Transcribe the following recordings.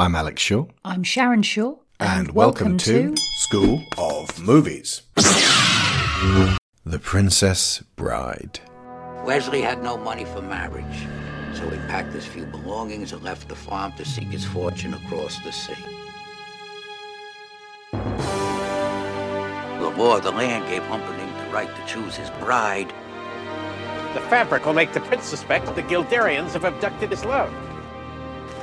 I'm Alex Shaw. I'm Sharon Shaw. And, welcome, to, School of Movies. the Princess Bride. Westley had no money for marriage, so he packed his few belongings and left the farm to seek his fortune across the sea. The law of the land gave Humperdinck the right to choose his bride. The fabric will make the prince suspect the Guilderians have abducted his love.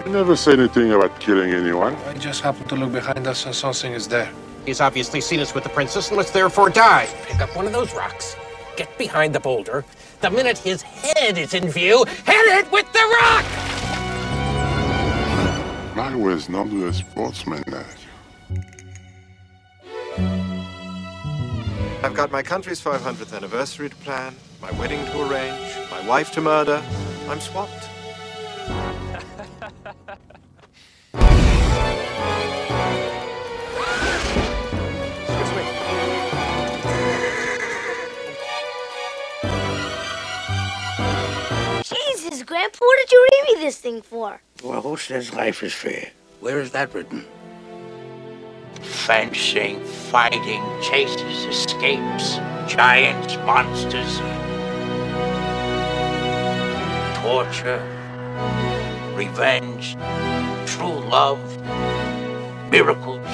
You never say anything about killing anyone. I just happened to look behind us and something is there. He's obviously seen us with the princess and must therefore die. Pick up one of those rocks, get behind the boulder. The minute his head is in view, hit it with the rock! I was not a sportsman, lad. I've got my country's 500th anniversary to plan, my wedding to arrange, my wife to murder. I'm swamped. Excuse me. Jesus, Grandpa, what did you read me this thing for? Well, who says life is fair? Where is that written? Fencing, fighting, chases, escapes, giants, monsters, torture, revenge, true love, miracles.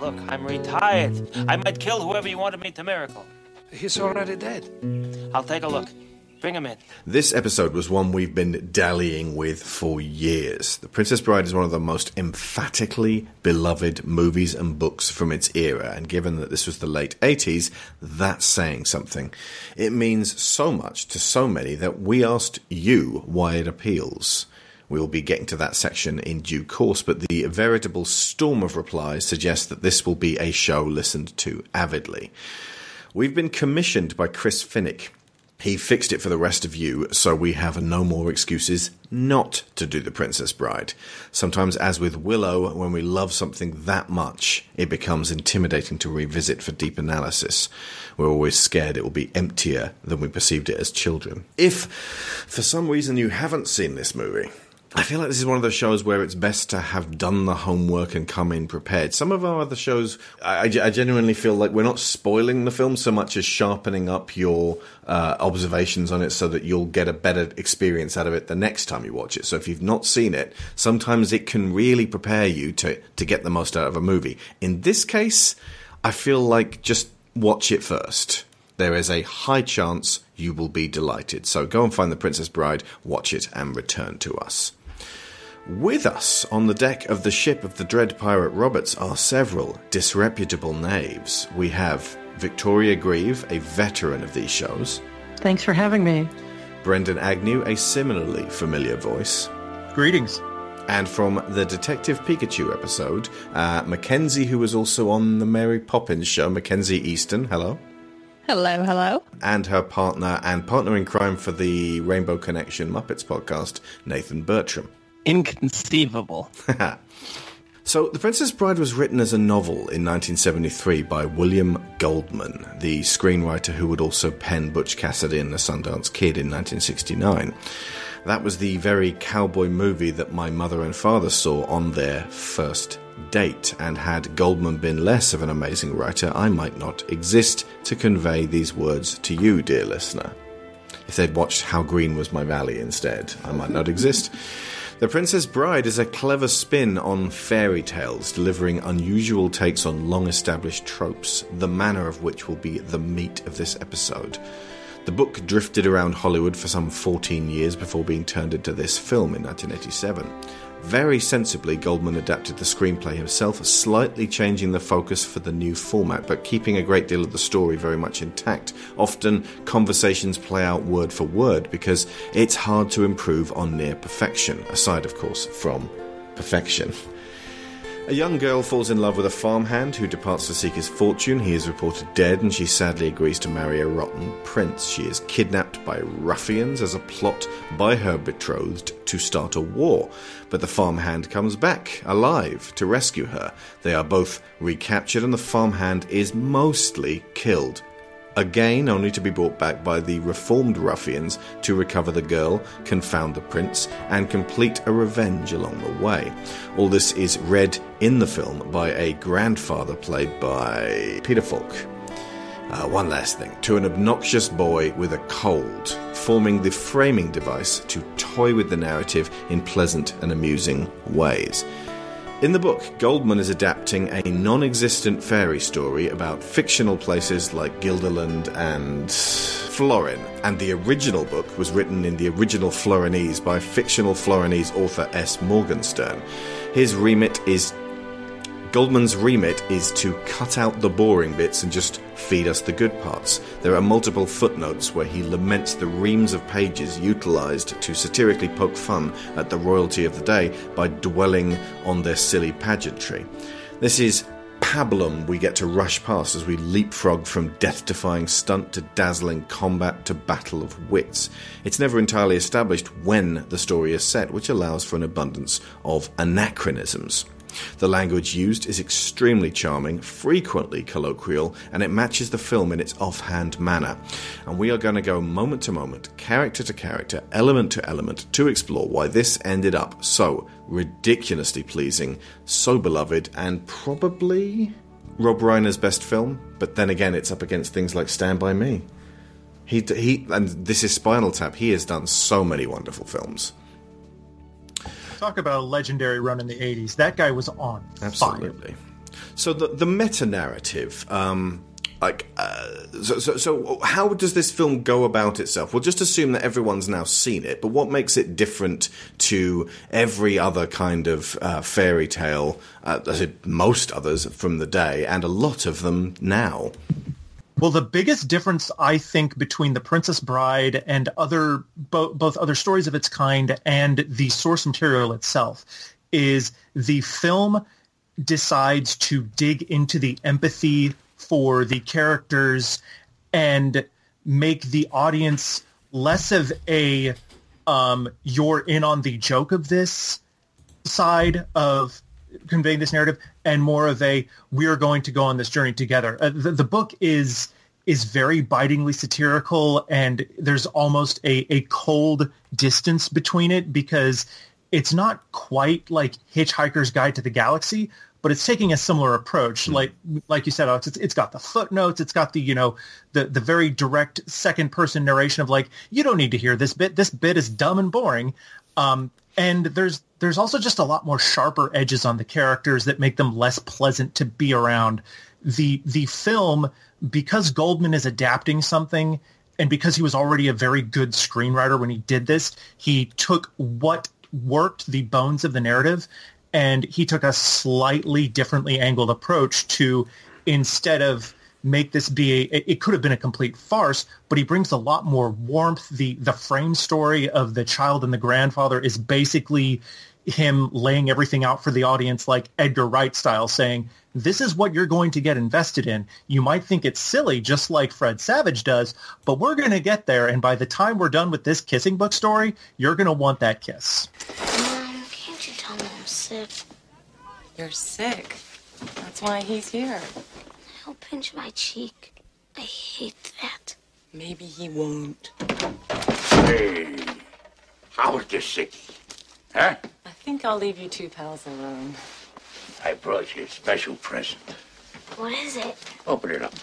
Look, I'm retired. I might kill whoever you wanted me to miracle. He's already dead. I'll take a look. Bring in. This episode was one we've been dallying with for years. The Princess Bride is one of the most emphatically beloved movies and books from its era, and given that this was the late 80s, that's saying something. It means so much to so many that we asked you why it appeals. We will be getting to that section in due course, but the veritable storm of replies suggests that this will be a show listened to avidly. We've been commissioned by Chris Finnick. He fixed it for the rest of you, so we have no more excuses not to do The Princess Bride. Sometimes, as with Willow, when we love something that much, it becomes intimidating to revisit for deep analysis. We're always scared it will be emptier than we perceived it as children. If, for some reason, you haven't seen this movie, I feel like this is one of those shows where it's best to have done the homework and come in prepared. Some of our other shows, I, I genuinely feel like we're not spoiling the film so much as sharpening up your uh, observations on it so that you'll get a better experience out of it the next time you watch it. So if you've not seen it, sometimes it can really prepare you to, to get the most out of a movie. In this case, I feel like just watch it first there is a high chance you will be delighted. So go and find The Princess Bride, watch it, and return to us. With us on the deck of the ship of the dread pirate Roberts are several disreputable knaves. We have Victoria Grieve, a veteran of these shows, Thanks for having me. Brendan Agnew, a similarly familiar voice, Greetings. and from the Detective Pikachu episode, uh, Mackenzie, who was also on the Mary Poppins show, Mackenzie Easton, hello, Hello, hello. and her partner and partner in crime for the Rainbow Connection Muppets podcast, Nathan Bertram. Inconceivable. So, The Princess Bride was written as a novel in 1973 by William Goldman, the screenwriter who would also pen Butch Cassidy and the Sundance Kid in 1969. That was the very cowboy movie that my mother and father saw on their first date, and had Goldman been less of an amazing writer, I might not exist to convey these words to you, dear listener. If they'd watched How Green Was My Valley instead, I might not exist. The Princess Bride is a clever spin on fairy tales, delivering unusual takes on long established tropes, the manner of which will be the meat of this episode. The book drifted around Hollywood for some 14 years before being turned into this film in 1987. Very sensibly, Goldman adapted the screenplay himself, slightly changing the focus for the new format, but keeping a great deal of the story very much intact. Often, conversations play out word for word because it's hard to improve on near perfection, aside, of course, from perfection. A young girl falls in love with a farmhand who departs to seek his fortune. He is reported dead, and she sadly agrees to marry a rotten prince. She is kidnapped by ruffians as a plot by her betrothed to start a war. But the farmhand comes back, alive, to rescue her. They are both recaptured, and the farmhand is mostly killed. Again only to be brought back by the reformed ruffians to recover the girl, confound the prince, and complete a revenge along the way. All this is read in the film by a grandfather played by Peter Falk. Uh, one last thing. To an obnoxious boy with a cold, forming the framing device to toy with the narrative in pleasant and amusing ways. In the book, Goldman is adapting a non existent fairy story about fictional places like Gilderland and Florin, and the original book was written in the original Florinese by fictional Florinese author S. Morgenstern. His remit is Goldman's remit is to cut out the boring bits and just feed us the good parts. There are multiple footnotes where he laments the reams of pages utilized to satirically poke fun at the royalty of the day by dwelling on their silly pageantry. This is pablum we get to rush past as we leapfrog from death defying stunt to dazzling combat to battle of wits. It's never entirely established when the story is set, which allows for an abundance of anachronisms. The language used is extremely charming, frequently colloquial, and it matches the film in its offhand manner. And we are going to go moment to moment, character to character, element to element, to explore why this ended up so ridiculously pleasing, so beloved, and probably Rob Reiner's best film. But then again, it's up against things like Stand By Me. He, he, and this is Spinal Tap. He has done so many wonderful films talk about a legendary run in the 80s. That guy was on Absolutely. Fire. So the the meta narrative, um, like, uh, so, so, so, how does this film go about itself? We'll just assume that everyone's now seen it, but what makes it different to every other kind of uh, fairy tale, uh, most others from the day, and a lot of them now? Well, the biggest difference I think between The Princess Bride and other bo- both other stories of its kind and the source material itself is the film decides to dig into the empathy for the characters and make the audience less of a um, you're in on the joke of this side of conveying this narrative and more of a we're going to go on this journey together. Uh, the, the, book is is very bitingly satirical and there's almost a, a cold distance between it because it's not quite like Hitchhiker's Guide to the Galaxy, but it's taking a similar approach. Mm. Like like you said, Alex, it's, it's got the footnotes, it's got the you know the the very direct second person narration of like you don't need to hear this bit. This bit is dumb and boring. Um, and there's there's also just a lot more sharper edges on the characters that make them less pleasant to be around. The the film because Goldman is adapting something and because he was already a very good screenwriter when he did this, he took what worked the bones of the narrative and he took a slightly differently angled approach to instead of make this be a it could have been a complete farce but he brings a lot more warmth the the frame story of the child and the grandfather is basically him laying everything out for the audience like Edgar Wright style saying this is what you're going to get invested in you might think it's silly just like Fred Savage does but we're going to get there and by the time we're done with this kissing book story you're going to want that kiss Mom, can't you tell me I'm sick you're sick that's why he's here He'll pinch my cheek. I hate that. Maybe he won't. Hey, how's the city? Huh? I think I'll leave you two pals alone. I brought you a special present. What is it? Open it up.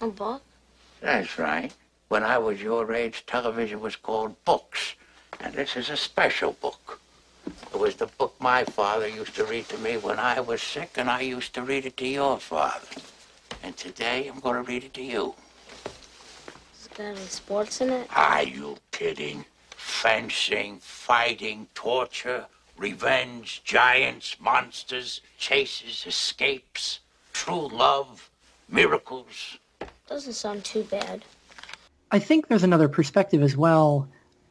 A book? That's right. When I was your age, television was called books. And this is a special book. It was the book my father used to read to me when I was sick, and I used to read it to your father. And today I'm going to read it to you. Is there any sports in it? Are you kidding? Fencing, fighting, torture, revenge, giants, monsters, chases, escapes, true love, miracles. Doesn't sound too bad. I think there's another perspective as well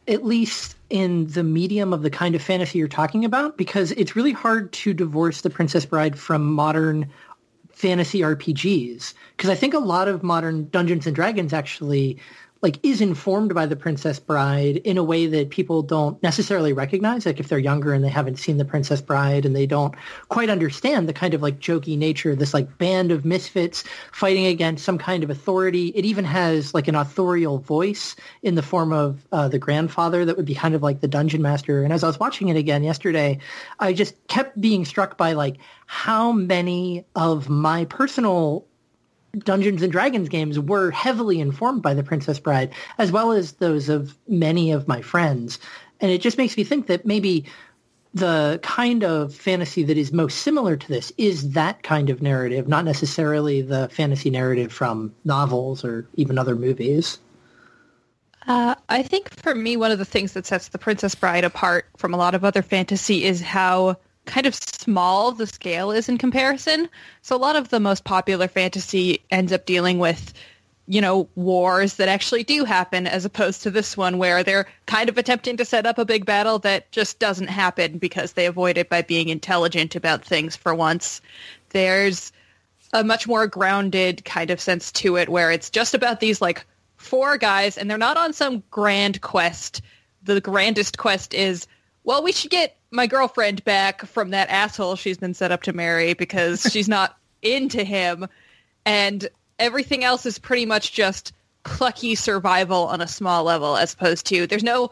at least in the medium of the kind of fantasy you're talking about, because it's really hard to divorce The Princess Bride from modern fantasy RPGs. Because I think a lot of modern Dungeons and Dragons actually like is informed by the Princess Bride in a way that people don't necessarily recognize. Like if they're younger and they haven't seen the Princess Bride and they don't quite understand the kind of like jokey nature this like band of misfits fighting against some kind of authority. It even has like an authorial voice in the form of uh, the grandfather that would be kind of like the dungeon master. And as I was watching it again yesterday, I just kept being struck by like how many of my personal Dungeons and Dragons games were heavily informed by The Princess Bride, as well as those of many of my friends. And it just makes me think that maybe the kind of fantasy that is most similar to this is that kind of narrative, not necessarily the fantasy narrative from novels or even other movies. Uh, I think for me, one of the things that sets The Princess Bride apart from a lot of other fantasy is how kind of small the scale is in comparison. So a lot of the most popular fantasy ends up dealing with, you know, wars that actually do happen as opposed to this one where they're kind of attempting to set up a big battle that just doesn't happen because they avoid it by being intelligent about things for once. There's a much more grounded kind of sense to it where it's just about these like four guys and they're not on some grand quest. The grandest quest is, well, we should get my girlfriend back from that asshole she's been set up to marry because she's not into him. And everything else is pretty much just plucky survival on a small level as opposed to there's no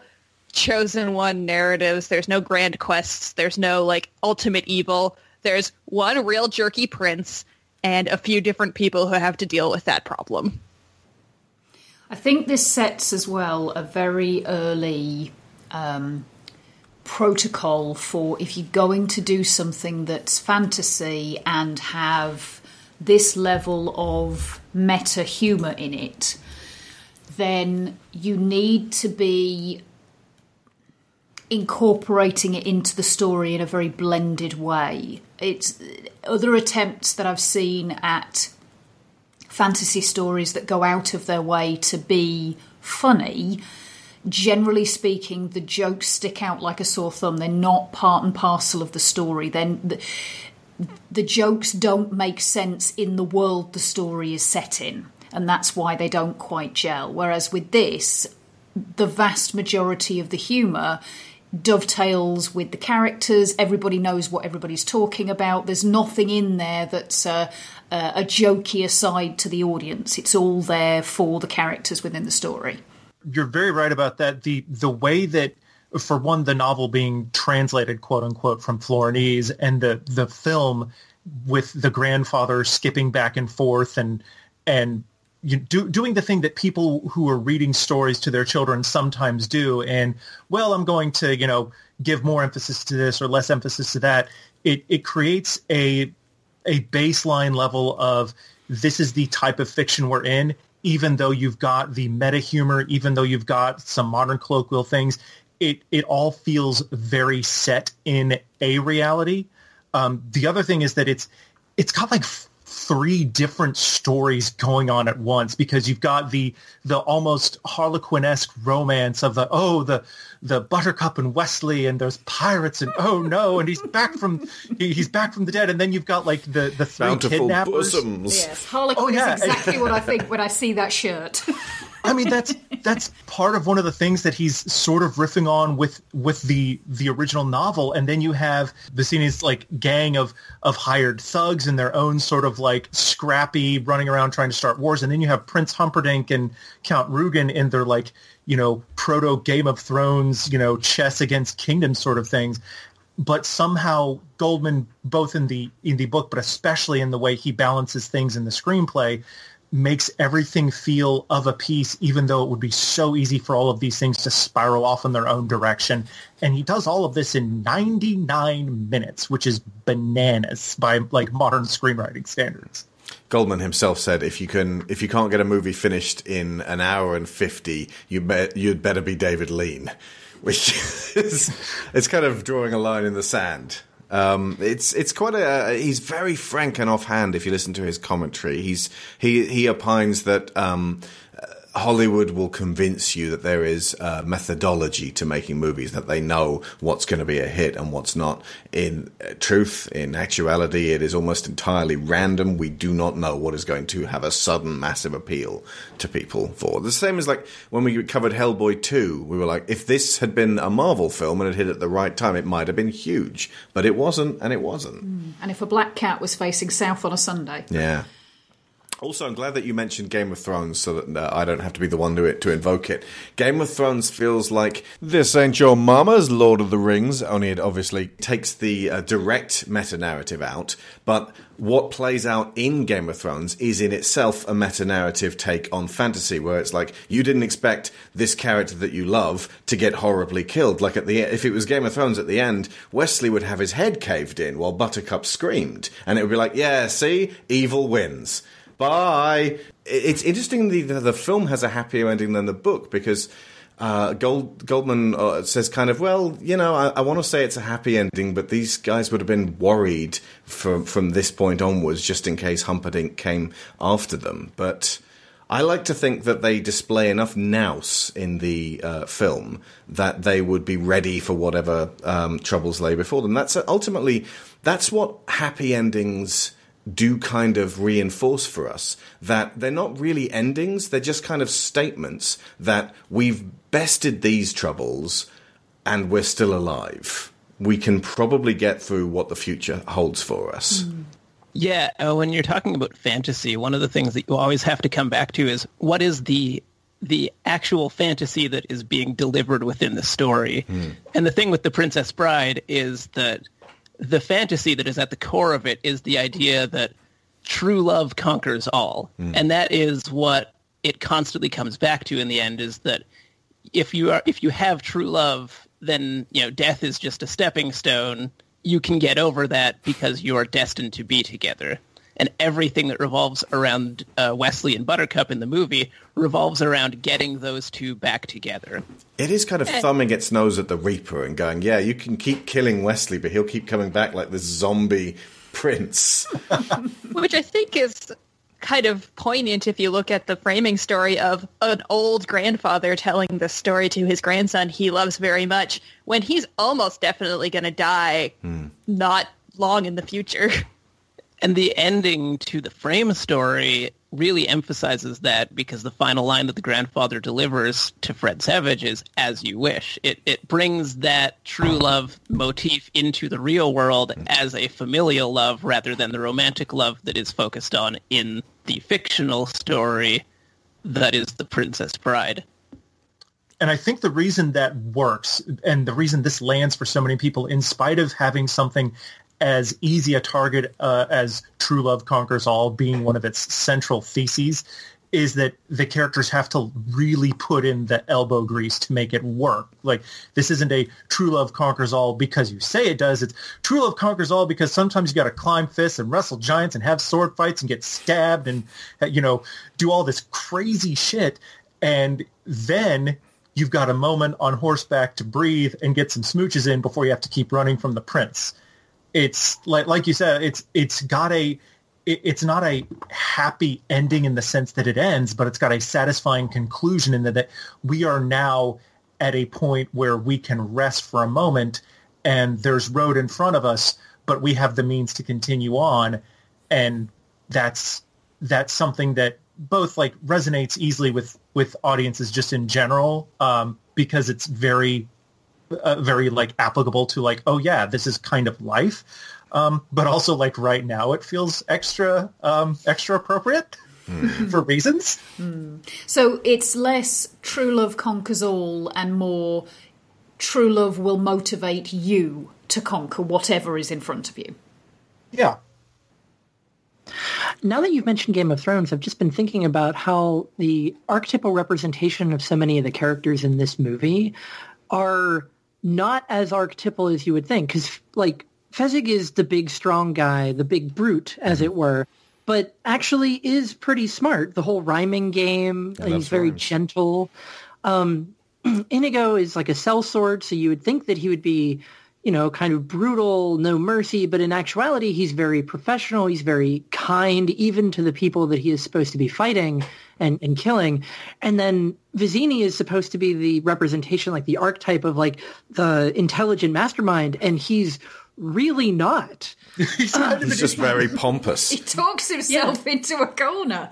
chosen one narratives, there's no grand quests, there's no like ultimate evil. There's one real jerky prince and a few different people who have to deal with that problem. I think this sets as well a very early um, protocol for if you're going to do something that's fantasy and have this level of meta humor in it, then you need to be incorporating it into the story in a very blended way. It's other attempts that I've seen at fantasy stories that go out of their way to be funny generally speaking, the jokes stick out like a sore thumb. They're not part and parcel of the story. Then the, jokes don't make sense in the world the story is set in, and that's why they don't quite gel. Whereas with this, the vast majority of the humour dovetails with the characters. Everybody knows what everybody's talking about. There's nothing in there that's a, a, a jokey aside to the audience. It's all there for the characters within the story you're very right about that. The the way that for one, the novel being translated quote unquote from Florinese and the the film with the grandfather skipping back and forth and and you do, doing the thing that people who are reading stories to their children sometimes do and well i'm going to you know give more emphasis to this or less emphasis to that it it creates a a baseline level of this is the type of fiction we're in even though you've got the meta humor, even though you've got some modern colloquial things, it it all feels very set in a reality. Um, the other thing is that it's it's got like three different stories going on at once because you've got the the almost harlequin-esque romance of the oh the the buttercup and westley and there's pirates and oh no and he's back from he, he's back from the dead and then you've got like the the three Bountiful kidnappers bosoms. Yes, harlequin Oh, yeah. is exactly what I think when I see that shirt. I mean that's that's part of one of the things that he's sort of riffing on with with the the original novel, and then you have Vizzini's like gang of of hired thugs and their own sort of like scrappy running around trying to start wars, and then you have Prince Humperdinck and Count Rugen in their like you know proto Game of Thrones you know chess against kingdom sort of things. But somehow Goldman, both in the in the book, but especially in the way he balances things in the screenplay, makes everything feel of a piece, even though it would be so easy for all of these things to spiral off in their own direction. And he does all of this in 99 minutes, which is bananas by like modern screenwriting standards. Goldman himself said, "If you can, if you can't get a movie finished in an hour and fifty, you be, you'd better be David Lean," which is it's kind of drawing a line in the sand. Um, it's it's quite a he's very frank and offhand. If you listen to his commentary, he's he he opines that um, Hollywood will convince you that there is a methodology to making movies, that they know what's going to be a hit and what's not. In uh, truth, in actuality, it is almost entirely random. We do not know what is going to have a sudden massive appeal to people for. The same as like when we covered Hellboy 2, we were like, if this had been a Marvel film and it hit at the right time, it might have been huge. But it wasn't, and it wasn't. And if a black cat was facing south on a Sunday, Yeah. Also, I'm glad that you mentioned Game of Thrones so that uh, I don't have to be the one to, to invoke it. Game of Thrones feels like this ain't your mama's Lord of the Rings, only it obviously takes the uh, direct meta narrative out. But what plays out in Game of Thrones is in itself a meta narrative take on fantasy, where it's like you didn't expect this character that you love to get horribly killed. Like at the if it was Game of Thrones at the end, Westley would have his head caved in while Buttercup screamed, and it would be like, yeah, see, evil wins. Bye. It's interesting the, film has a happier ending than the book because uh, Gold, Goldman uh, says kind of well, you know, I, I want to say it's a happy ending, but these guys would have been worried from from this point onwards, just in case Humperdinck came after them. But I like to think that they display enough nous in the uh, film that they would be ready for whatever um, troubles lay before them. That's ultimately that's what happy endings do kind of reinforce for us that they're not really endings, they're just kind of statements that we've bested these troubles and we're still alive. We can probably get through what the future holds for us. Yeah, uh, when you're talking about fantasy, one of the things that you always have to come back to is what is the the actual fantasy that is being delivered within the story. And the thing with the Princess Bride is that the fantasy that is at the core of it is the idea that true love conquers all. Hmm. And that is what it constantly comes back to in the end is that if you are if you have true love, then you know death is just a stepping stone. You can get over that because you are destined to be together. And everything that revolves around uh, Westley and Buttercup in the movie revolves around getting those two back together. It is kind of thumbing its nose at the Reaper and going, yeah, you can keep killing Westley, but he'll keep coming back like this zombie prince. which I think is kind of poignant if you look at the framing story of an old grandfather telling the story to his grandson he loves very much when he's almost definitely going to die not long in the future. And the ending to the frame story really emphasizes that because the final line that the grandfather delivers to Fred Savage is "as you wish." It it brings that true love motif into the real world as a familial love rather than the romantic love that is focused on in the fictional story that is the Princess Bride. And I think the reason that works and the reason this lands for so many people, in spite of having something as easy a target uh, as True Love Conquers All being one of its central theses, is that the characters have to really put in the elbow grease to make it work. Like this isn't a true love conquers all because you say it does. It's true love conquers all because sometimes you got to climb fists and wrestle giants and have sword fights and get stabbed and uh, you know do all this crazy shit. And then you've got a moment on horseback to breathe and get some smooches in before you have to keep running from the prince. It's like like you said, it's it's got a it, it's not a happy ending in the sense that it ends, but it's got a satisfying conclusion in that, that we are now at a point where we can rest for a moment and there's road in front of us, but we have the means to continue on. And that's, that's something that both like resonates easily with, with audiences just in general, um, because it's very, uh, very like applicable to like, oh yeah, this is kind of life. Um, but also like right now it feels extra, um, extra appropriate for reasons. So it's less true love conquers all and more true love will motivate you to conquer whatever is in front of you. Yeah. Now that you've mentioned Game of Thrones, I've just been thinking about how the archetypal representation of so many of the characters in this movie are not as archetypal as you would think. Because, like, Fezzik is the big, strong guy, the big brute, as it were, but actually is pretty smart. The whole rhyming game, Yeah, he's very rhymes. gentle. Um, Inigo is like a sellsword, so you would think that he would be, you know, kind of brutal, no mercy, but in actuality, he's very professional. He's very kind, even to the people that he is supposed to be fighting and, and killing. And then Vizzini is supposed to be the representation, like the archetype of like the intelligent mastermind, and he's really not. he's just very pompous. He talks himself yeah. into a corner.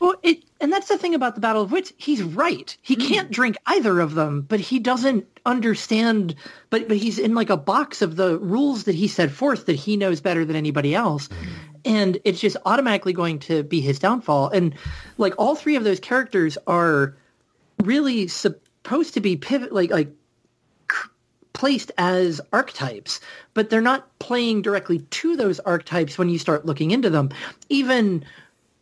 Well, it, and that's the thing about the Battle of Wits. He's right. He mm. can't drink either of them, but he doesn't understand. But but he's in like a box of the rules that he set forth that he knows better than anybody else, mm. and it's just automatically going to be his downfall. And like all three of those characters are really supposed to be pivot like like placed as archetypes, but they're not playing directly to those archetypes when you start looking into them. Even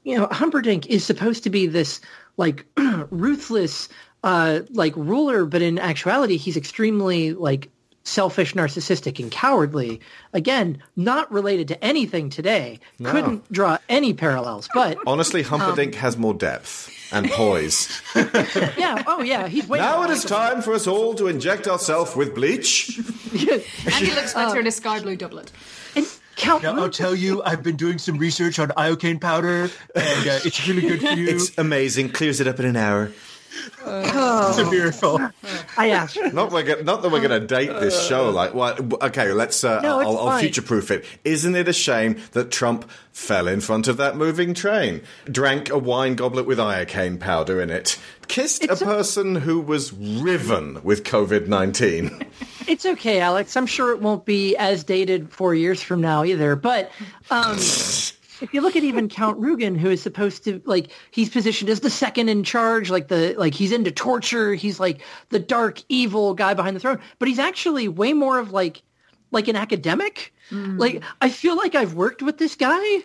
you know, Humperdinck is supposed to be this like ruthless uh, like ruler, but in actuality, he's extremely like selfish, narcissistic, and cowardly. Again, not related to anything today. No. Couldn't draw any parallels. But honestly, Humperdinck um, has more depth and poise. yeah. Oh, yeah. He's way now it is time for us all to inject ourselves with bleach. and he looks better uh, in a sky blue doublet. And Count. Now, I'll tell you, I've been doing some research on iocane powder, and uh, it's really good for you. It's amazing. Clears it up in an hour. Uh, it's a miracle. I asked. Not, we're, not that we're going to date this show. Like, well, okay, let's. Uh, no, I'll, I'll future-proof it. Isn't it a shame that Trump fell in front of that moving train, drank a wine goblet with iocane powder in it, kissed it's a person a- who was riven with COVID nineteen? It's okay, Alex. I'm sure it won't be as dated four years from now either. But um, if you look at even Count Rugen, who is supposed to like he's positioned as the second in charge, like the like he's into torture, he's like the dark evil guy behind the throne, but he's actually way more of like like an academic. Mm. Like I feel like I've worked with this guy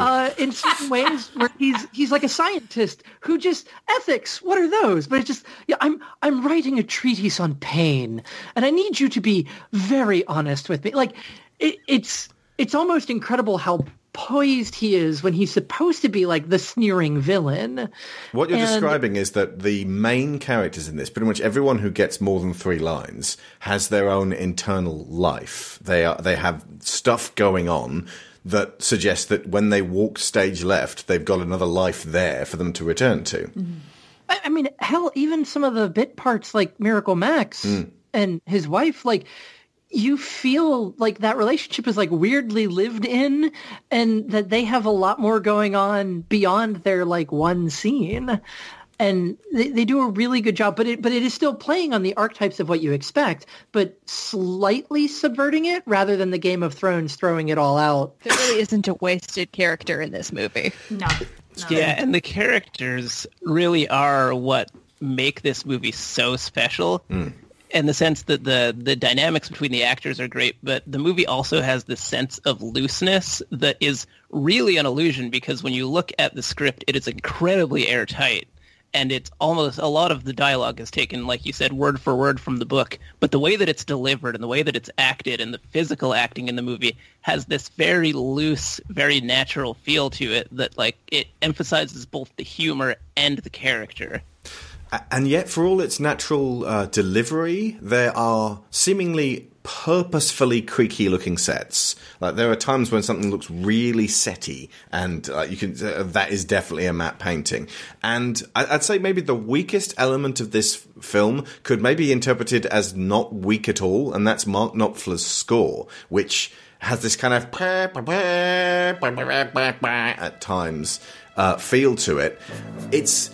uh, in certain ways where he's he's like a scientist who just ethics. What are those? But it's just yeah. I'm I'm writing a treatise on pain, and I need you to be very honest with me. Like it, it's it's almost incredible how poised he is when he's supposed to be like the sneering villain. What you're and, describing is that the main characters in this, pretty much everyone who gets more than three lines, has their own internal life. They are they have stuff going on that suggests that when they walk stage left, they've got another life there for them to return to. Mm-hmm. I mean, hell, even some of the bit parts like Miracle Max mm. and his wife, like you feel like that relationship is like weirdly lived in and that they have a lot more going on beyond their like one scene. And they, they do a really good job but it but it is still playing on the archetypes of what you expect but slightly subverting it rather than the game of thrones throwing it all out. There really isn't a wasted character in this movie. No, no. yeah and the characters really are what make this movie so special. Mm in the sense that the the dynamics between the actors are great, but the movie also has this sense of looseness that is really an illusion because when you look at the script, it is incredibly airtight. And it's almost a lot of the dialogue is taken, like you said, word for word from the book. But the way that it's delivered and the way that it's acted and the physical acting in the movie has this very loose, very natural feel to it that like it emphasizes both the humor and the character and yet, for all its natural uh, delivery, there are seemingly purposefully creaky looking sets. Like there are times when something looks really setty, and uh, you can uh, that is definitely a matte painting. And I, would say maybe the weakest element of this film could maybe be interpreted as not weak at all, and that's Mark Knopfler's score, which has this kind of at times uh, feel to it. It's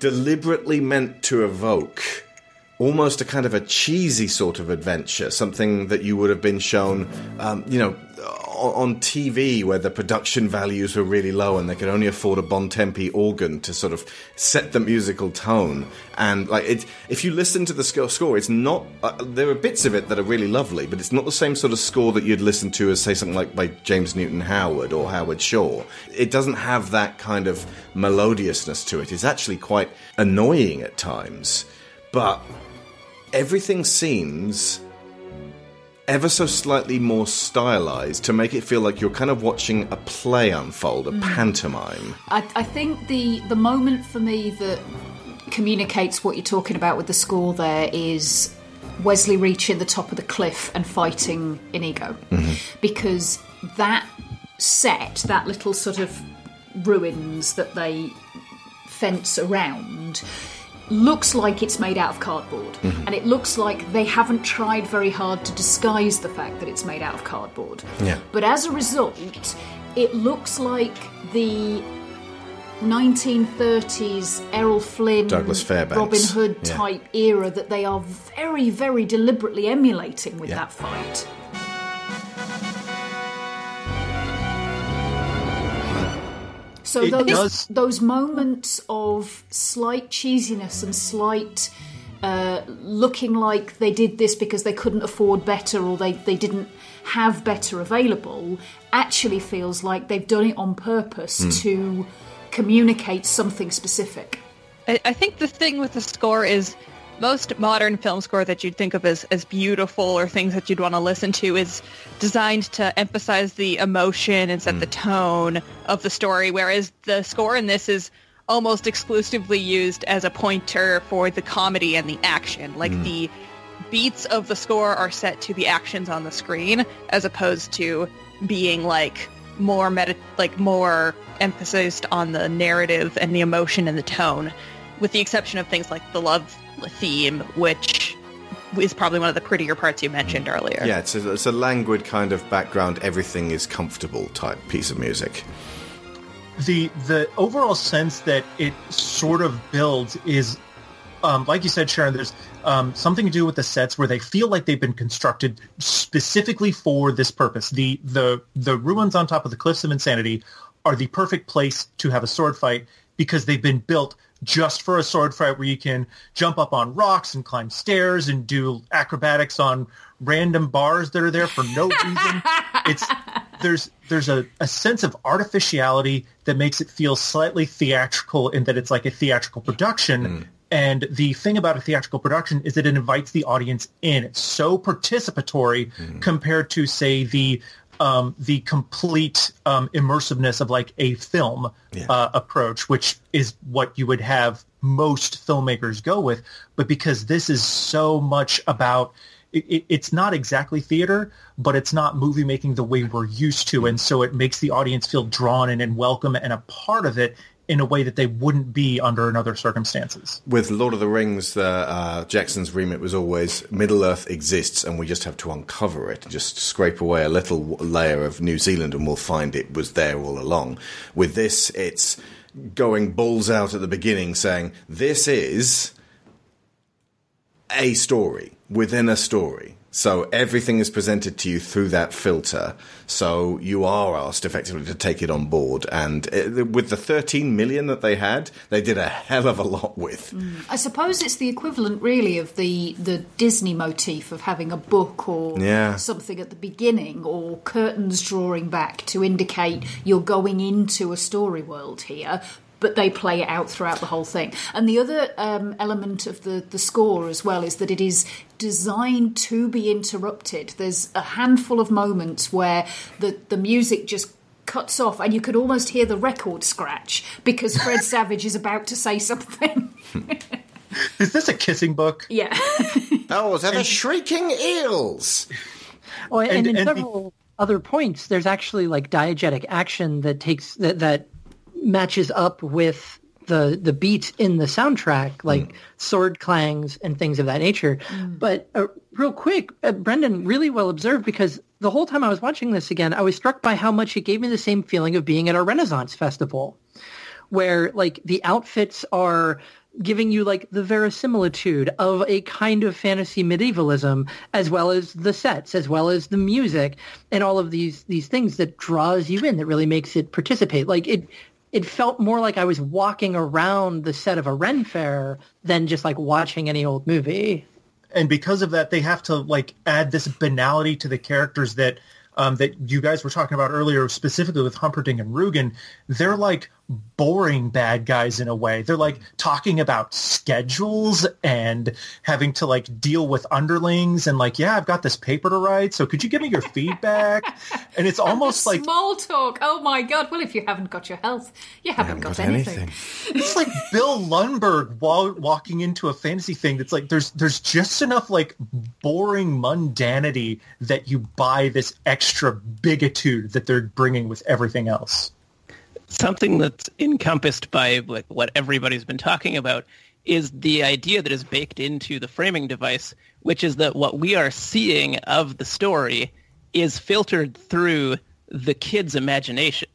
deliberately meant to evoke almost a kind of a cheesy sort of adventure, something that you would have been shown, um, you know, on TV where the production values were really low and they could only afford a Bontempi organ to sort of set the musical tone. And like it, if you listen to the score, it's not. Uh, there are bits of it that are really lovely, but it's not the same sort of score that you'd listen to as say something like by James Newton Howard or Howard Shore. It doesn't have that kind of melodiousness to it. It's actually quite annoying at times, but everything seems ever so slightly more stylized to make it feel like you're kind of watching a play unfold, a mm. pantomime. I, I think the the moment for me that communicates what you're talking about with the score there is Westley reaching the top of the cliff and fighting Inigo. Because that set, that little sort of ruins that they fence around, looks like it's made out of cardboard. Mhm. And it looks like they haven't tried very hard to disguise the fact that it's made out of cardboard. Yeah. But as a result, it looks like the 1930s Errol Flynn, Douglas Fairbanks. Robin Hood Yeah. type era that they are very, very deliberately emulating with Yeah. that fight. So It those does- those moments of slight cheesiness and slight uh, looking like they did this because they couldn't afford better or they, they didn't have better available actually feels like they've done it on purpose Hmm. to communicate something specific. I, I think the thing with the score is most modern film score that you'd think of as, as beautiful or things that you'd want to listen to is designed to emphasize the emotion and set the tone of the story, whereas the score in this is almost exclusively used as a pointer for the comedy and the action. Like Mm. the beats of the score are set to the actions on the screen as opposed to being like more meta like more emphasized on the narrative and the emotion and the tone with the exception of things like the love theme which is probably one of the prettier parts you mentioned earlier Yeah, it's a, it's a languid kind of background, everything is comfortable type piece of music. the the overall sense that it sort of builds is um, like you said sharon there's um, something to do with the sets where they feel like they've been constructed specifically for this purpose the the the ruins on top of the cliffs of insanity are the perfect place to have a sword fight because they've been built just for a sword fight where you can jump up on rocks and climb stairs and do acrobatics on random bars that are there for no reason. It's there's there's a, a sense of artificiality that makes it feel slightly theatrical in that it's like a theatrical production. Hmm. And the thing about a theatrical production is that it invites the audience in. It's so participatory hmm. compared to, say, the um, the complete um, immersiveness of like a film uh, approach, which is what you would have most filmmakers go with. But because this is so much about it, it, it's not exactly theater, but it's not movie making the way we're used to, and so it makes the audience feel drawn in and welcome and a part of it in a way that they wouldn't be under in other circumstances. With Lord of the Rings, uh, uh, Jackson's remit was always Middle Earth exists, and we just have to uncover it, just scrape away a little layer of New Zealand, and we'll find it was there all along. With this, it's going balls out at the beginning, saying this is a story within a story. So everything is presented to you through that filter. So you are asked effectively to take it on board. And uh with the 13 million that they had, they did a hell of a lot with. I suppose it's the equivalent, really, of the the Disney motif of having a book or Yeah. something at the beginning, or curtains drawing back to indicate you're going into a story world here. But they play it out throughout the whole thing. And the other um, element of the, the score as well is that it is designed to be interrupted. There's a handful of moments where the, the music just cuts off and you could almost hear the record scratch because Fred Savage is about to say something. Is this a kissing book? Yeah. oh, they're the shrieking eels. Oh, and, And- in and the- several other points, there's actually like diegetic action that takes that that matches up with the the beats in the soundtrack, like sword clangs and things of that nature. But uh, real quick, uh, Brendan, really well observed because the whole time I was watching this again, I was struck by how much it gave me the same feeling of being at a Renaissance festival, where like the outfits are giving you like the verisimilitude of a kind of fantasy medievalism as well as the sets as well as the music and all of these these things that draws you in that really makes it participate. Like it it felt more like I was walking around the set of a Ren fair than just like watching any old movie. and because of that, they have to like add this banality to the characters that um, that you guys were talking about earlier, specifically with Humperdinck and Rugen. They're like boring bad guys in a way. They're like talking about schedules and having to like deal with underlings and like, yeah, I've got this paper to write, so could you give me your feedback? And it's almost like small talk. Oh my god! Well, if you haven't got your health, you haven't, got, anything. it's like Bill Lumbergh wa- walking into a fantasy thing that's like there's there's just enough like boring mundanity that you buy this extra bigitude that they're bringing with everything else. Something that's encompassed by like what everybody's been talking about is the idea that is baked into the framing device, which is that what we are seeing of the story is filtered through the kid's imagination.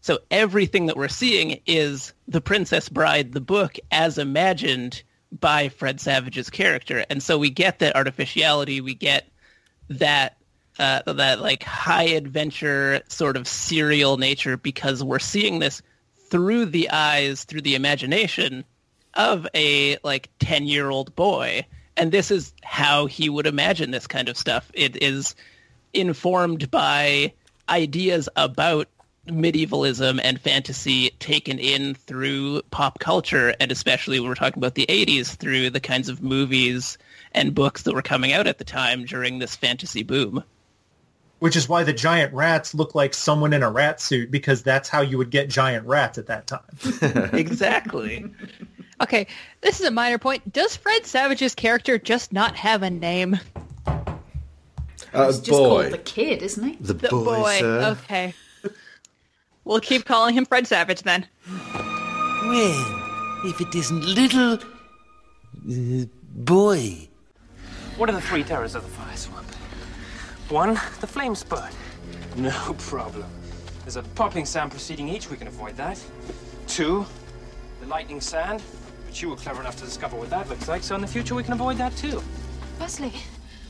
So everything that we're seeing is The Princess Bride, the book, as imagined by Fred Savage's character. And so we get that artificiality, we get that uh, that like high adventure sort of serial nature because we're seeing this through the eyes, through the imagination of a like 10 year old boy. And this is how he would imagine this kind of stuff. It is informed by ideas about medievalism and fantasy taken in through pop culture and especially when we're talking about the 80s through the kinds of movies and books that were coming out at the time during this fantasy boom. Which is why the giant rats look like someone in a rat suit because that's how you would get giant rats at that time. Exactly. Okay this is a minor point. Does fred savage's character just not have a name uh, He's just boy. called the kid, isn't he? The, the boy, boy sir. okay we'll keep calling him fred savage then Well, if it isn't little uh, boy. What are the three terrors of the fire swamp? One, the flame spurt. No problem. There's a popping sound preceding each. We can avoid that. Two, the lightning sand. But you were clever enough to discover what that looks like, so in the future we can avoid that too. Westley,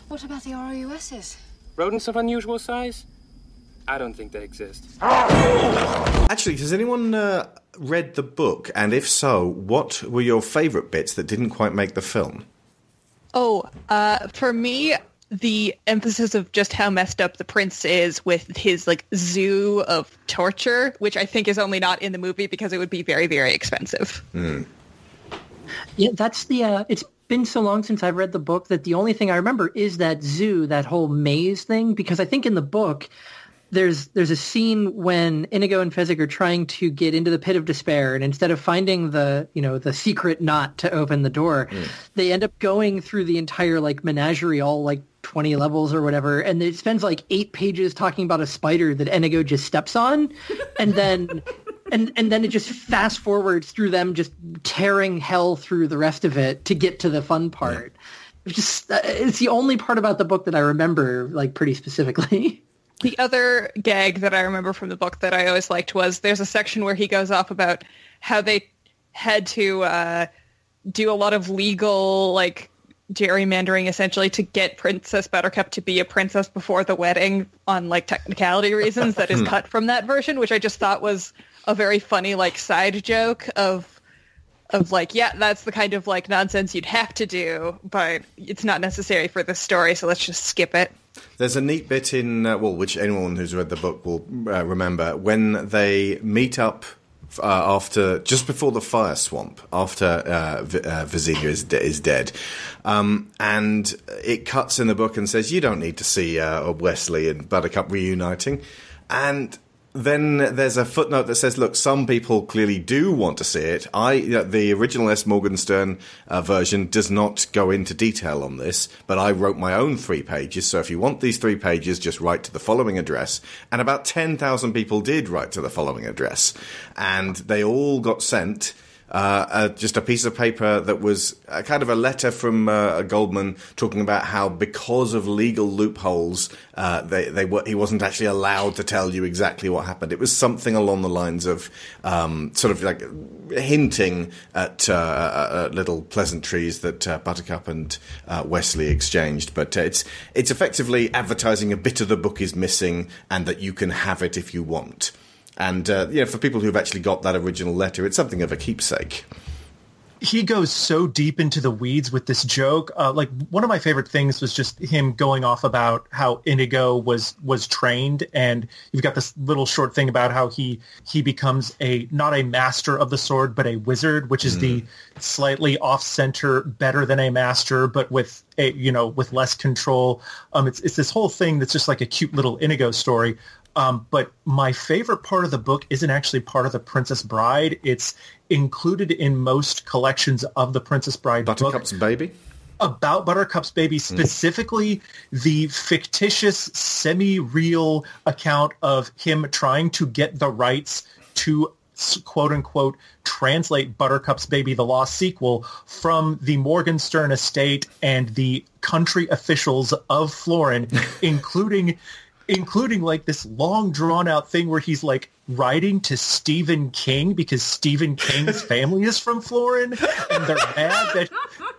what about the ROUSs? Rodents of unusual size? I don't think they exist. Actually, has anyone uh, read the book? And if so, what were your favourite bits that didn't quite make the film? Oh, uh, for me, the emphasis of just how messed up the prince is with his like zoo of torture, which I think is only not in the movie because it would be very, very expensive. Yeah, that's the. Uh, it's been so long since I've read the book that the only thing I remember is that zoo, that whole maze thing. Because I think in the book, there's there's a scene when Inigo and Fezzik are trying to get into the pit of despair, and instead of finding the you know the secret knot to open the door, mm. they end up going through the entire like menagerie, all like 20 levels or whatever, and it spends like eight pages talking about a spider that Inigo just steps on, and then. And and then it just fast forwards through them just tearing hell through the rest of it to get to the fun part. It's just uh, it's the only part about the book that I remember like pretty specifically. The other gag that I remember from the book that I always liked was there's a section where he goes off about how they had to uh, do a lot of legal like gerrymandering essentially to get Princess Buttercup to be a princess before the wedding on like technicality reasons that is cut from that version, which I just thought was a very funny like side joke of of like, yeah, that's the kind of like nonsense you'd have to do, but it's not necessary for the story, so let's just skip it. There's a neat bit in, uh, well, which anyone who's read the book will uh, remember, when they meet up uh, after, just before the fire swamp, after uh, v- uh, is, de- is dead. Um, and it cuts in the book and says, you don't need to see uh, Westley and Buttercup reuniting. And then there's a footnote that says, "Look, some people clearly do want to see it. I, the original S. Morgenstern uh, version does not go into detail on this, but I wrote my own three pages. So if you want these three pages, just write to the following address." And about ten thousand people did write to the following address, and they all got sent. Uh, uh, just a piece of paper that was uh, kind of a letter from uh, Goldman talking about how because of legal loopholes, uh, they they were, he wasn't actually allowed to tell you exactly what happened. It was something along the lines of um, sort of like hinting at uh, uh, little pleasantries that Buttercup and Westley exchanged. But it's it's effectively advertising a bit of the book is missing and that you can have it if you want. And uh, you know, for people who've actually got that original letter, it's something of a keepsake. he goes so deep into the weeds with this joke. Uh, like one of my favorite things was just him going off about how Inigo was was trained, and you've got this little short thing about how he he becomes a not a master of the sword, but a wizard, which is the slightly off center, better than a master, but with a you know with less control. Um, it's it's this whole thing that's just like a cute little Inigo story. Um, but my favorite part of the book isn't actually part of the Princess Bride. It's included in most collections of the Princess Bride Buttercup's book baby. about Buttercup's baby, specifically the fictitious, semi-real account of him trying to get the rights to quote unquote translate Buttercup's Baby the Lost sequel from the Morgenstern estate and the country officials of Florin, including including like this long drawn out thing where he's like writing to Stephen King because Stephen King's family is from Florin and they're mad that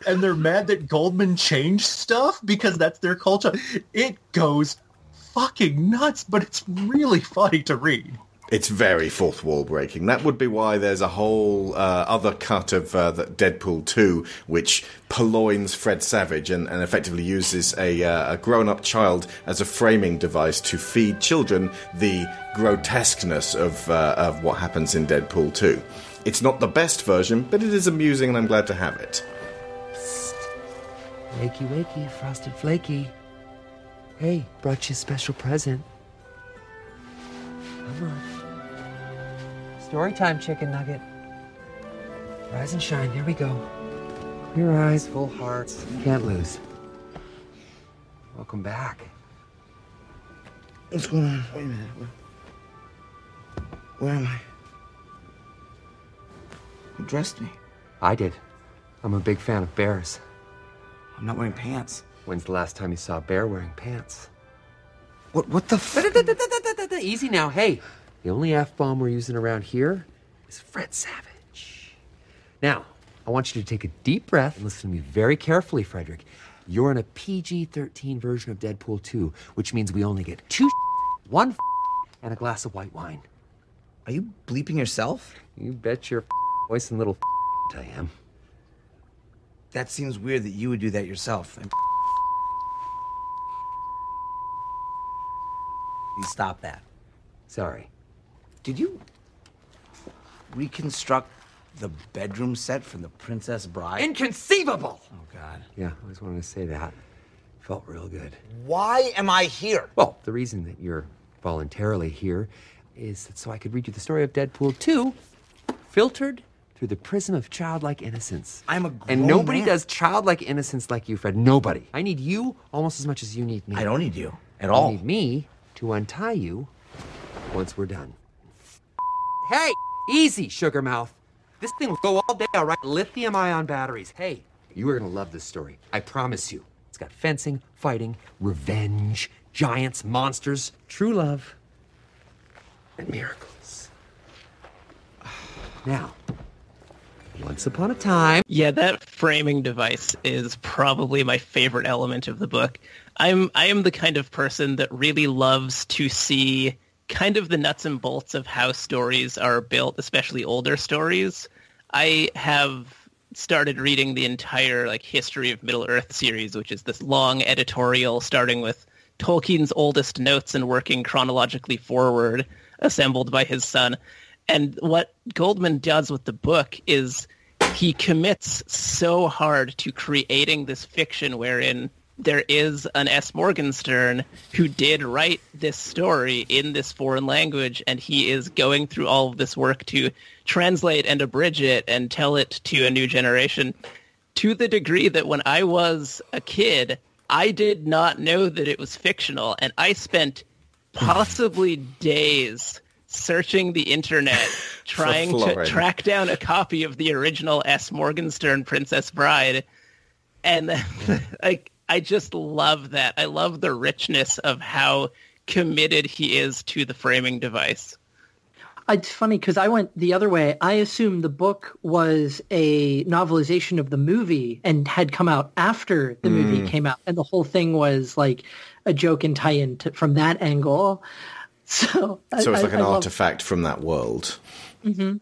and they're mad that Goldman changed stuff because that's their culture. It goes fucking nuts, but it's really funny to read. It's very fourth wall breaking. That would be why there's a whole uh, other cut of uh, Deadpool 2, which purloins Fred Savage and, and effectively uses a, uh, a grown up child as a framing device to feed children the grotesqueness of, uh, of what happens in Deadpool 2. It's not the best version, but it is amusing and I'm glad to have it. Wakey, wakey, frosted flaky. Hey, brought you a special present. Come on. Story time, chicken nugget. Rise and shine. Here we go. Clear eyes, full hearts. Can't lose. Welcome back. What's going on? Wait a minute. Where, where am I? Who dressed me? I did. I'm a big fan of bears. I'm not wearing pants. When's the last time you saw a bear wearing pants? What? What the? F- Easy now. Hey, the only f bomb we're using around here is Fred Savage. Now, I want you to take a deep breath and listen to me very carefully, Frederick. You're in a PG-13 version of Deadpool 2, which means we only get two, one, and a glass of white wine. Are you bleeping yourself? You bet your voice and little I am. That seems weird that you would do that yourself. And Please stop that. Sorry. Did you reconstruct the bedroom set from the Princess Bride? Inconceivable! Oh God. Yeah, I always wanted to say that. Felt real good. Why am I here? Well, the reason that you're voluntarily here is that so I could read you the story of Deadpool 2, filtered through the prism of childlike innocence. I'm a And nobody man. does childlike innocence like you, Fred. Nobody. I need you almost as much as you need me. I don't need you at You all. You need me to untie you once we're done. Hey, easy, sugar mouth. This thing will go all day, all right? Lithium ion batteries. Hey, you are gonna love this story. I promise you. It's got fencing, fighting, revenge, giants, monsters, true love, and miracles. Now, once upon a time. Yeah, that framing device is probably my favorite element of the book. I'm I am the kind of person that really loves to see kind of the nuts and bolts of how stories are built, especially older stories. I have started reading the entire like history of Middle Earth series, which is this long editorial starting with Tolkien's oldest notes and working chronologically forward, assembled by his son. And what Goldman does with the book is he commits so hard to creating this fiction wherein there is an S. Morgenstern who did write this story in this foreign language, and he is going through all of this work to translate and abridge it and tell it to a new generation to the degree that when I was a kid, I did not know that it was fictional, and I spent possibly days searching the internet trying to track down a copy of the original S. Morgenstern Princess Bride. And like I just love that. I love the richness of how committed he is to the framing device. It's funny because I went the other way. I assumed the book was a novelization of the movie and had come out after the movie Mm. came out, and the whole thing was like a joke and tie-in to, from that angle. So, So it's like an love- artifact from that world. Mhm.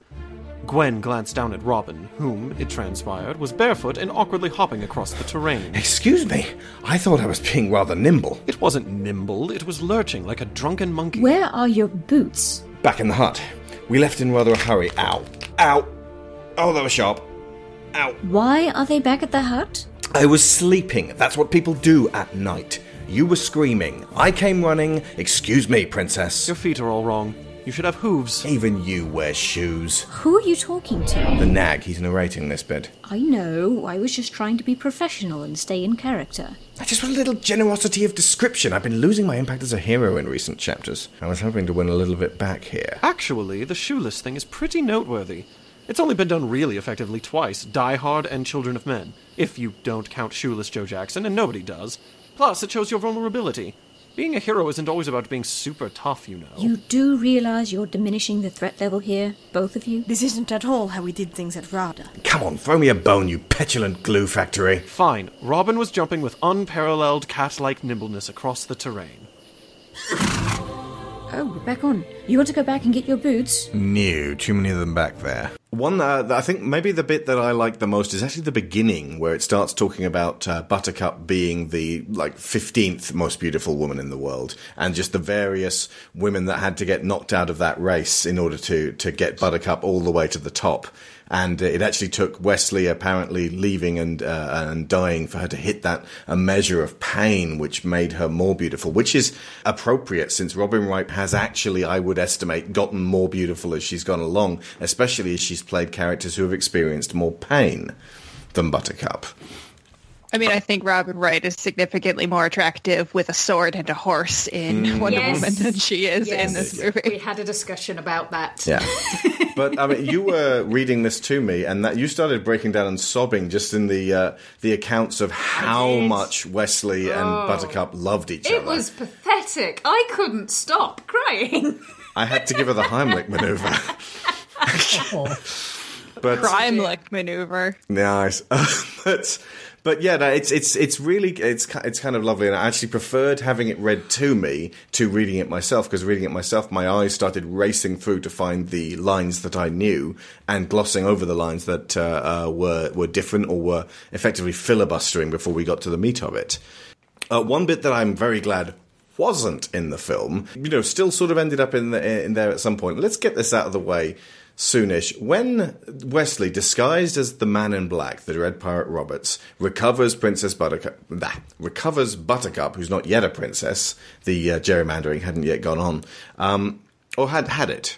Gwen glanced down at Robin, whom, it transpired, was barefoot and awkwardly hopping across the terrain. Excuse me, I thought I was being rather nimble. It wasn't nimble, it was lurching like a drunken monkey. Where are your boots? Back in the hut. We left in rather a hurry. Ow. Ow. Oh, that was sharp. Ow. Why are they back at the hut? I was sleeping. That's what people do at night. You were screaming. I came running. Excuse me, princess. Your feet are all wrong. You should have hooves. Even you wear shoes. Who are you talking to? The nag, he's narrating this bit. I know. I was just trying to be professional and stay in character. I just want a little generosity of description. I've been losing my impact as a hero in recent chapters. I was hoping to win a little bit back here. Actually, the shoeless thing is pretty noteworthy. It's only been done really effectively twice Die Hard and Children of Men, if you don't count Shoeless Joe Jackson, and nobody does. Plus, it shows your vulnerability. Being a hero isn't always about being super tough, you know. You do realize you're diminishing the threat level here, both of you? This isn't at all how we did things at RADA. Come on, throw me a bone, you petulant glue factory. Fine. Robin was jumping with unparalleled cat like nimbleness across the terrain. Oh, we're back on. You want to go back and get your boots? No, too many of them back there. One, uh, I think maybe the bit that I like the most is actually the beginning, where it starts talking about uh, Buttercup being the like fifteenth most beautiful woman in the world, and just the various women that had to get knocked out of that race in order to to get Buttercup all the way to the top. And uh, it actually took Westley apparently leaving and uh, and dying for her to hit that a measure of pain, which made her more beautiful, which is appropriate since Robin Wright has actually, I would estimate, gotten more beautiful as she's gone along, especially as she's played characters who have experienced more pain than Buttercup. I mean, I think Robin Wright is significantly more attractive with a sword and a horse in Mm. Wonder Yes. Woman than she is Yes. in this movie. We had a discussion about that. Yeah. but I mean, you were reading this to me, and that you started breaking down and sobbing just in the uh, the accounts of how much Westley and Oh. Buttercup loved each It other. It was pathetic. I couldn't stop crying. I had to give her the Heimlich maneuver. but Crime-like maneuver. Nice, but but yeah, no, it's it's it's really it's it's kind of lovely, and I actually preferred having it read to me to reading it myself because reading it myself, my eyes started racing through to find the lines that I knew and glossing over the lines that uh, uh, were were different or were effectively filibustering before we got to the meat of it. Uh, one bit that I'm very glad wasn't in the film, you know, still sort of ended up in the, in there at some point. Let's get this out of the way soonish. When Westley, disguised as the Man in Black, the Dread Pirate Roberts, recovers Princess Buttercup, bah, recovers Buttercup, who's not yet a princess, the uh, gerrymandering hadn't yet gone on, um, or had had it.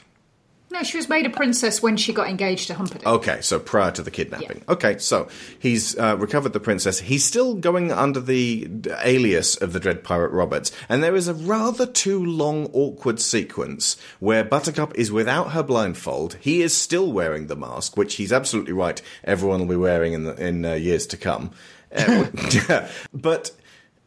No, she was made a princess when she got engaged to Humperdinck. Okay, so prior to the kidnapping. Okay, so he's uh, recovered the princess. He's still going under the alias of the Dread Pirate Roberts, and there is a rather too long, awkward sequence where Buttercup is without her blindfold. He is still wearing the mask, which he's absolutely right. Everyone will be wearing in the, in uh, years to come. But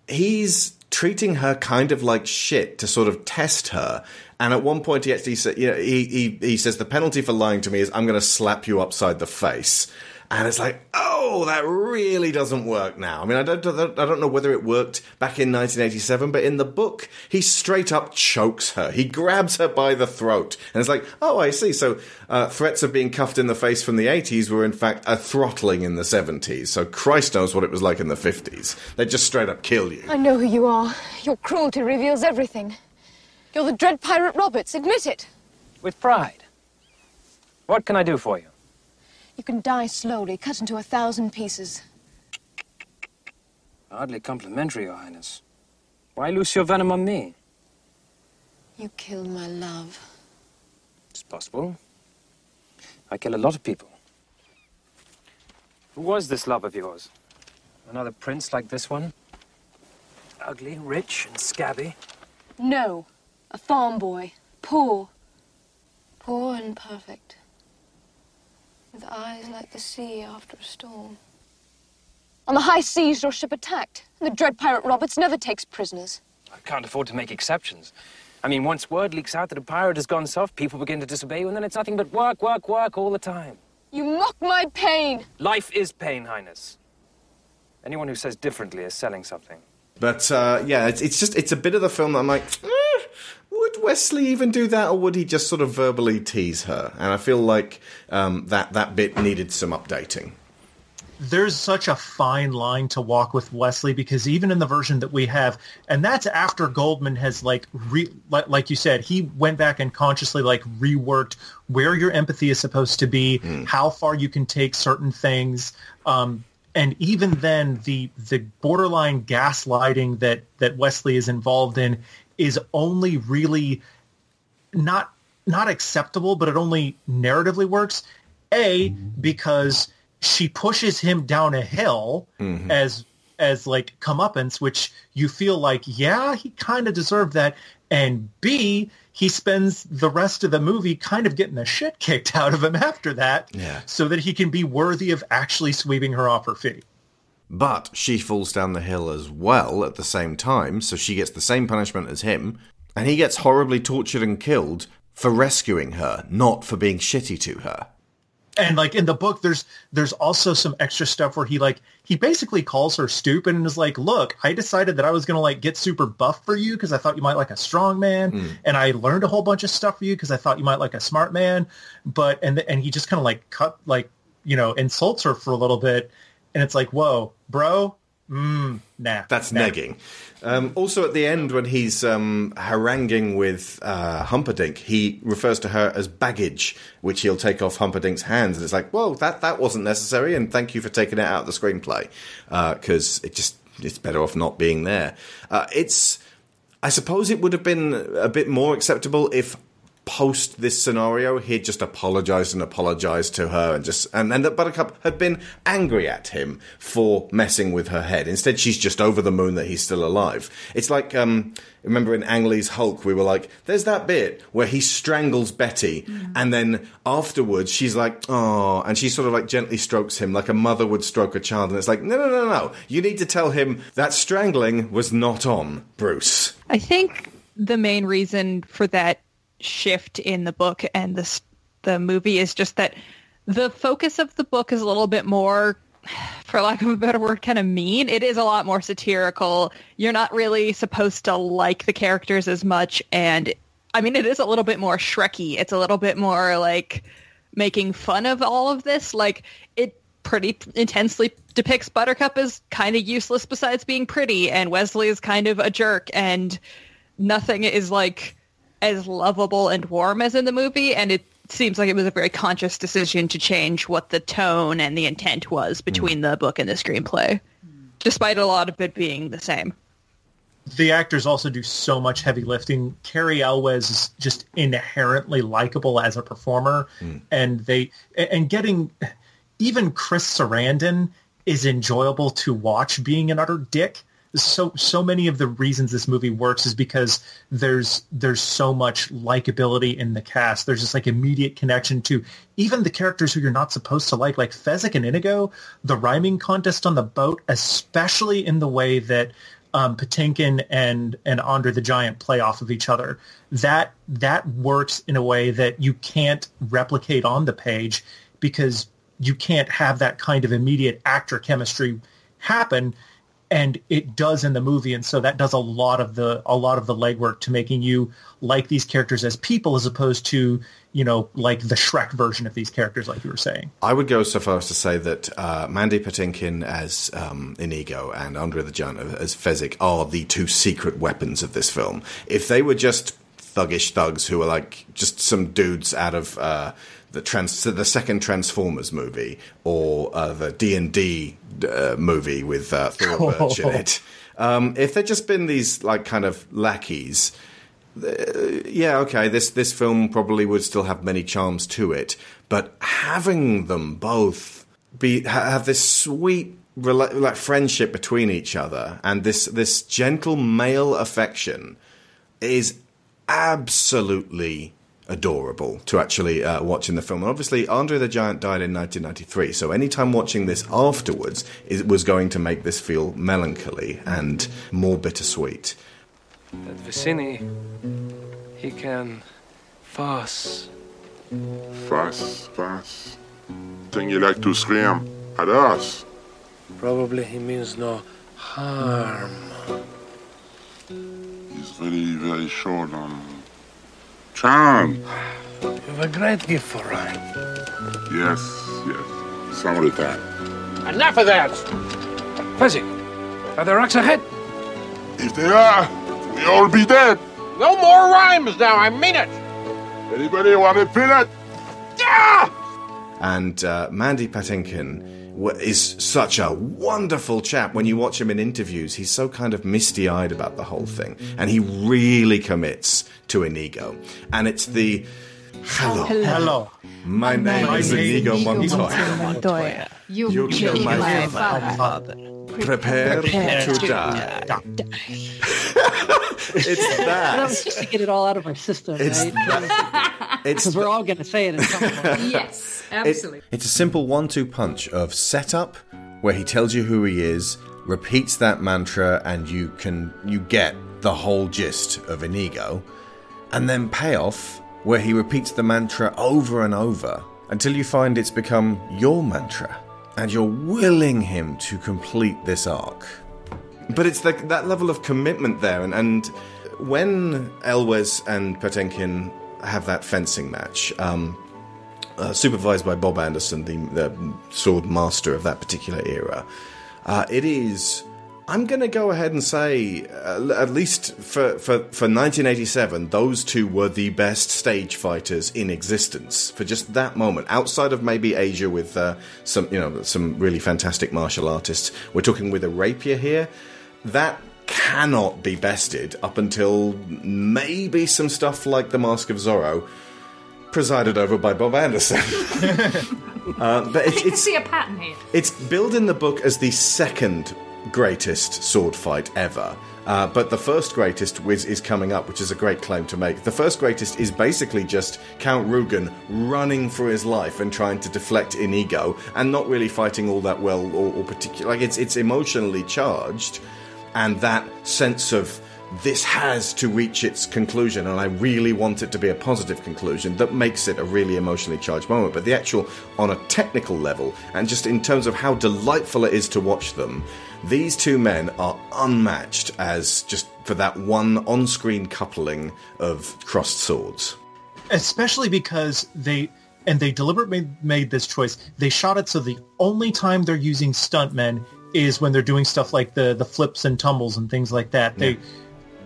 he's treating her kind of like shit to sort of test her. And at one point, he actually said, you know, he, he, he says, the penalty for lying to me is I'm going to slap you upside the face. And it's like, oh, that really doesn't work now. I mean, I don't, I don't know whether it worked back in 1987, but in the book, he straight up chokes her. He grabs her by the throat. And it's like, oh, I see. So uh, threats of being cuffed in the face from the 80s were, in fact, a throttling in the 70s. So Christ knows what it was like in the 50s. They just straight up kill you. I know who you are. Your cruelty reveals everything. You're the dread pirate Roberts. Admit it. With pride. What can I do for you? You can die slowly, cut into a thousand pieces. Hardly complimentary, Your Highness. Why loose your venom on me? You killed my love. It's possible. I kill a lot of people. Who was this love of yours? Another prince like this one? Ugly, rich, and scabby? No. A farm boy. Poor. Poor and perfect. With eyes like the sea after a storm. On the high seas, your ship attacked. And the dread pirate Roberts never takes prisoners. I can't afford to make exceptions. I mean, once word leaks out that a pirate has gone soft, people begin to disobey you, and then it's nothing but work, work, work all the time. You mock my pain. Life is pain, Highness. Anyone who says differently is selling something. But uh, yeah, it's, it's just it's a bit of the film that I'm like, eh, would Westley even do that, or would he just sort of verbally tease her? And I feel like um, that that bit needed some updating. there's such a fine line to walk with Westley because even in the version that we have, and that's after Goldman has like, re, like, like you said, he went back and consciously like reworked where your empathy is supposed to be, how far you can take certain things, um, and even then, the the borderline gaslighting that that Wesley is involved in is only really not not acceptable, but it only narratively works. A because she pushes him down a hill mm-hmm. as as like comeuppance, which you feel like, yeah, he kind of deserved that. And B, he spends the rest of the movie kind of getting the shit kicked out of him after that, Yeah. so that he can be worthy of actually sweeping her off her feet. But she falls down the hill as well at the same time, so she gets the same punishment as him, and he gets horribly tortured and killed for rescuing her, not for being shitty to her. and like in the book there's there's also some extra stuff where he like he basically calls her stupid and is like look i decided that i was going to like get super buff for you because i thought you might like a strong man Hmm. and i learned a whole bunch of stuff for you because i thought you might like a smart man but and and he just kind of like cut like you know insults her for a little bit and it's like whoa bro mm, nah That's nah. negging. Um, also, at the end, when he's um, haranguing with uh, Humperdinck, he refers to her as baggage, which he'll take off Humperdinck's hands, and it's like, well, that that wasn't necessary, and thank you for taking it out of the screenplay because it just it's better off not being there. Uh, it's, I suppose, it would have been a bit more acceptable if post this scenario he'd just apologized and apologized to her and just and then that buttercup had been angry at him for messing with her head. Instead she's just over the moon that he's still alive. It's like um remember in ang lee's hulk we were like there's that bit where he strangles betty and then afterwards she's like oh and she sort of like gently strokes him like a mother would stroke a child. And it's like no no no no. You need to tell him that strangling was not on bruce. I think the main reason for that shift in the book and the the movie is just that the focus of the book is a little bit more for lack of a better word kind of mean. It is a lot more satirical. You're not really supposed to like the characters as much and i mean it is a little bit more shreky it's a little bit more like making fun of all of this. Like it pretty intensely depicts buttercup as kind of useless besides being pretty and westley is kind of a jerk and nothing is like as lovable and warm as in the movie and it seems like it was a very conscious decision to change what the tone and the intent was hmm. between the book and the screenplay despite a lot of it being the same the actors also do so much heavy lifting. Cary Elwes is just inherently likable as a performer, hmm. and they and getting even Chris Sarandon is enjoyable to watch being an utter dick. So so many of the reasons this movie works is because there's there's so much likability in the cast. There's just like immediate connection to even the characters who you're not supposed to like, like Fezzik and Inigo. The rhyming contest on the boat, especially in the way that um, Patinkin and and Andre the Giant play off of each other. That that works in a way that you can't replicate on the page because you can't have that kind of immediate actor chemistry happen and it does in the movie and so that does a lot of the a lot of the legwork to making you like these characters as people as opposed to you know like the Shrek version of these characters like you were saying I would go so far as to say that uh, Mandy Patinkin as um, Inigo and Andre the Giant as Fezzik are the two secret weapons of this film. If they were just thuggish thugs who are like just some dudes out of uh, the trans the second Transformers movie or uh, the D and D uh, movie with uh, Thora Birch in it, um, if they'd just been these like kind of lackeys yeah, okay, this this film probably would still have many charms to it, but having them both be ha- have this sweet rela- like friendship between each other and this this gentle male affection is absolutely adorable to actually uh, watch in the film. And obviously, Andre the Giant died in 1993, so anytime watching this afterwards it was going to make this feel melancholy and more bittersweet. That Vizzini, he can fuss. Fuss, fuss. Think you like to scream at us? Probably he means no harm. He's really very short on Charm. You have a great gift for rhyme. Yes, yes. some of Summertime. Enough of that! Fezzik, are there rocks ahead? If they are, we all be dead. No more rhymes now, I mean it! Anybody want to fill it? And uh, Mandy Patinkin w- is such a wonderful chap. When you watch him in interviews, he's so kind of misty eyed about the whole thing. And he really commits to Inigo. And it's the Oh, hello. Hello. My name My is name Inigo Montoya. Montoya. You, You killed killed my, my father. Prepare, Prepare to, to die. it's That that. was just to get it all out of our system, It's right? Because we're all going to say it at some point. yes, It- absolutely. it's a simple one-two punch of setup, where he tells you who he is, repeats that mantra, and you can you get the whole gist of Inigo, and then payoff, where he repeats the mantra over and over until you find it's become your mantra, and you're willing him to complete this arc. But it's the, that level of commitment there, and, and when Elwes and Patinkin have that fencing match, um, uh, supervised by Bob Anderson, the, the sword master of that particular era, uh, it is. I'm going to go ahead and say, uh, at least for, for, for 1987, those two were the best stage fighters in existence for just that moment. Outside of maybe Asia with uh, some, you know, some really fantastic martial artists, we're talking with a rapier here. That cannot be bested up until maybe some stuff like the Mask of Zorro, presided over by Bob Anderson. uh, but I it's, see a pattern here. it's billed in the book as the second greatest sword fight ever. Uh, but the first greatest is, is coming up, which is a great claim to make. The first greatest is basically just Count Rugen running for his life and trying to deflect Inigo, and not really fighting all that well or, or. Like it's it's emotionally charged, and that sense of this has to reach its conclusion, and I really want it to be a positive conclusion that makes it a really emotionally charged moment. But the actual, on a technical level, and just in terms of how delightful it is to watch them, these two men are unmatched as just for that one on screen coupling of crossed swords. especially because they and they deliberately made, this choice. They shot it so the only time they're using stuntmen is when they're doing stuff like the the flips and tumbles and things like that. They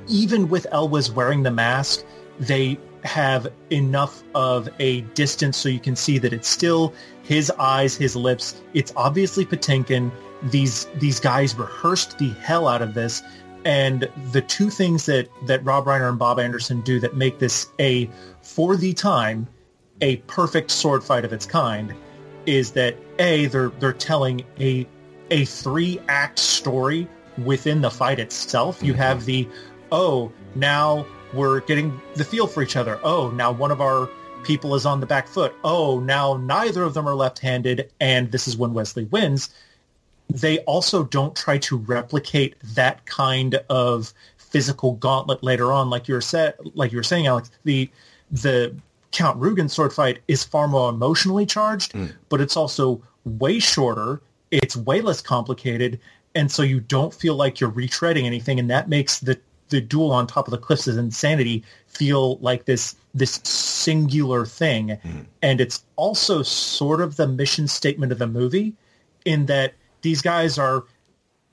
even with Elwes wearing the mask, they have enough of a distance so you can see that it's still his eyes, his lips. It's obviously Patinkin. These these guys rehearsed the hell out of this, and the two things that that Rob Reiner and Bob Anderson do that make this a for the time a perfect sword fight of its kind is that a they're they're telling a a three act story within the fight itself. You have the oh now we're getting the feel for each other. Oh now one of our people is on the back foot. Oh now neither of them are left handed, and this is when Westley wins. They also don't try to replicate that kind of physical gauntlet later on, like you were said, like you were saying, Alex. The the Count Rugen sword fight is far more emotionally charged, mm. but it's also way shorter. It's way less complicated, and so you don't feel like you're retreading anything, and that makes the the duel on top of the cliffs of insanity feel like this this singular thing. Mm. And it's also sort of the mission statement of the movie in that these guys are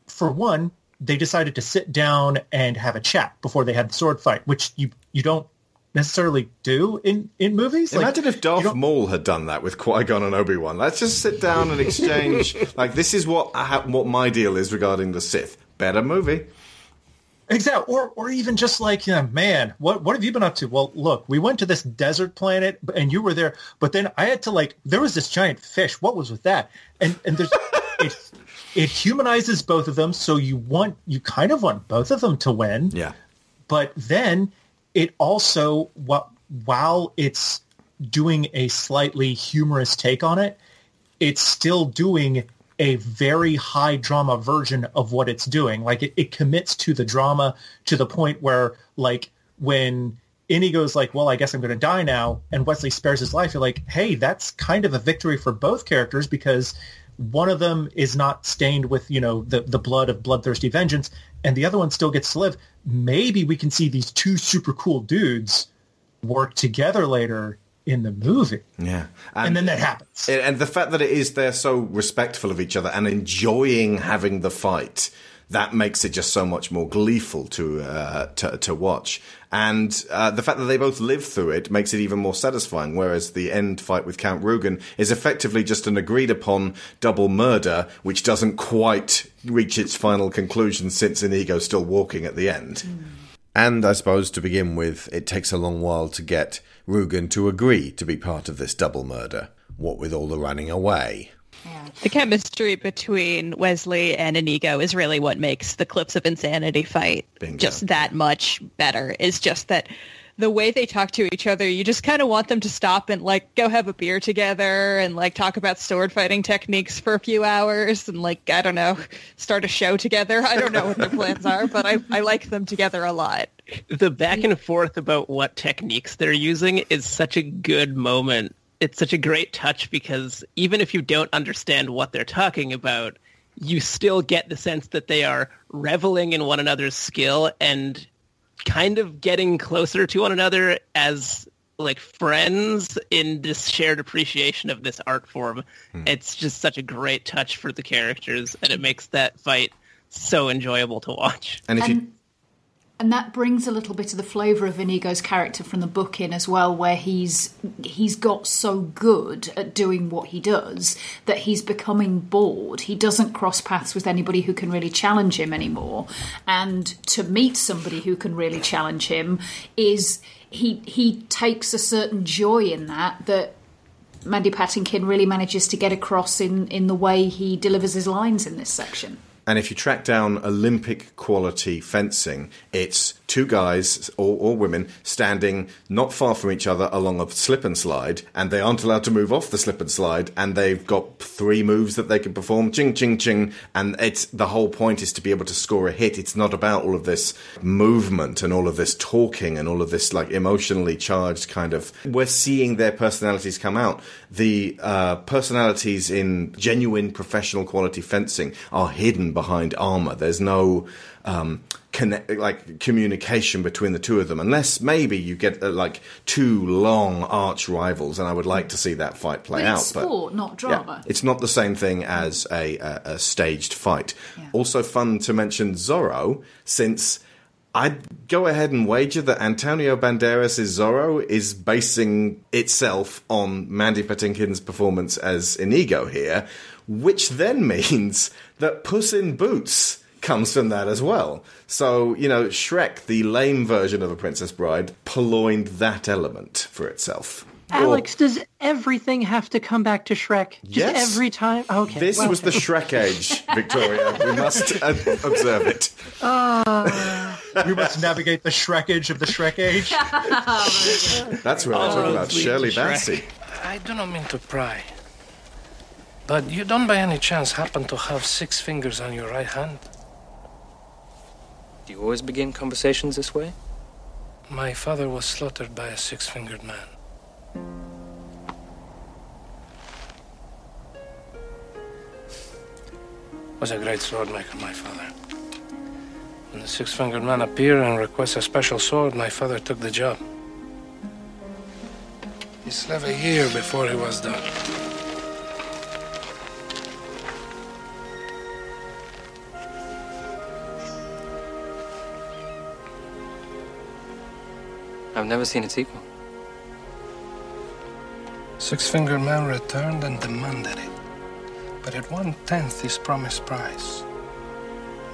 for one, they decided to sit down and have a chat before they had the sword fight, which you you don't necessarily do in in movies. Like, Imagine if Darth Maul had done that with Qui Gon and Obi Wan. Let's just sit down and exchange. like this is what I ha- what my deal is regarding the Sith. Better movie. Exactly, or or even just like, you know, man, what what have you been up to? Well, look, we went to this desert planet, and you were there, but then I had to like, there was this giant fish. What was with that? And and there's it humanizes both of them, so you want you kind of want both of them to win. Yeah. But then it also what while it's doing a slightly humorous take on it, it's still doing a very high drama version of what it's doing. Like it, it commits to the drama to the point where like when Inigo's like, well, I guess I'm going to die now, and Westley spares his life, you're like, hey, that's kind of a victory for both characters because one of them is not stained with, you know, the, the blood of bloodthirsty vengeance, and the other one still gets to live. Maybe we can see these two super cool dudes work together later in the movie. Yeah. And, then that happens. And the fact that it is they're so respectful of each other and enjoying having the fight, that makes it just so much more gleeful to uh, to, to watch. And uh, the fact that they both live through it makes it even more satisfying. Whereas the end fight with Count Rugen is effectively just an agreed upon double murder, which doesn't quite reach its final conclusion since Inigo's still walking at the end. And I suppose to begin with, it takes a long while to get Rugen to agree to be part of this double murder. What with all the running away. The chemistry between Westley and Inigo is really what makes the Cliffs of Insanity fight just that much better. Is just that the way they talk to each other, you just kind of want them to stop and like go have a beer together and like talk about sword fighting techniques for a few hours and like I don't know, start a show together. I don't know what their plans are, but I, I like them together a lot. The back and forth about what techniques they're using is such a good moment. It's such a great touch because even if you don't understand what they're talking about, you still get the sense that they are reveling in one another's skill and kind of getting closer to one another as like friends in this shared appreciation of this art form. Hmm. It's just such a great touch for the characters and it makes that fight so enjoyable to watch. And if you and that brings a little bit of the flavour of Inigo's character from the book in as well, where he's he's got so good at doing what he does that he's becoming bored. He doesn't cross paths with anybody who can really challenge him anymore, and to meet somebody who can really challenge him is he he takes a certain joy in that that Mandy Patinkin really manages to get across in in the way he delivers his lines in this section. And if you track down Olympic quality fencing, it's two guys or, or, women standing not far from each other along a slip and slide, and they aren't allowed to move off the slip and slide, and they've got three moves that they can perform, ching, ching, ching, and it's the whole point is to be able to score a hit. It's not about all of this movement and all of this talking and all of this like emotionally charged kind of. We're seeing their personalities come out. The uh, personalities in genuine professional quality fencing are hidden behind armor. There's no um, connect, like communication between the two of them, unless maybe you get uh, like two long arch rivals. And I would like to see that fight play But out. it's sport, not drama. Yeah, it's not the same thing as a, a, a staged fight. Also, fun to mention Zorro, since I'd go ahead and wager that Antonio Banderas' Zorro is basing itself on Mandy Patinkin's performance as Inigo here, which then means that Puss in Boots comes from that as well. So, you know, Shrek, the lame version of A Princess Bride, purloined that element for itself. Alex, does everything have to come back to Shrek? Just Yes. every time? Okay. This well, was the Shrek age, Victoria. we must uh, observe it. Ah. we must navigate the Shrekage of the Shrek age. That's where I talk about Shirley Bassey. I do not mean to pry. But you don't by any chance happen to have six fingers on your right hand? Do you always begin conversations this way? My father was slaughtered by a six fingered man. Was a great sword maker, my father. When the six fingered man appeared and requested a special sword, my father took the job. He slept a year before he was done. I've never seen a equal. Six Finger Man returned and demanded it, but at one tenth his promised price.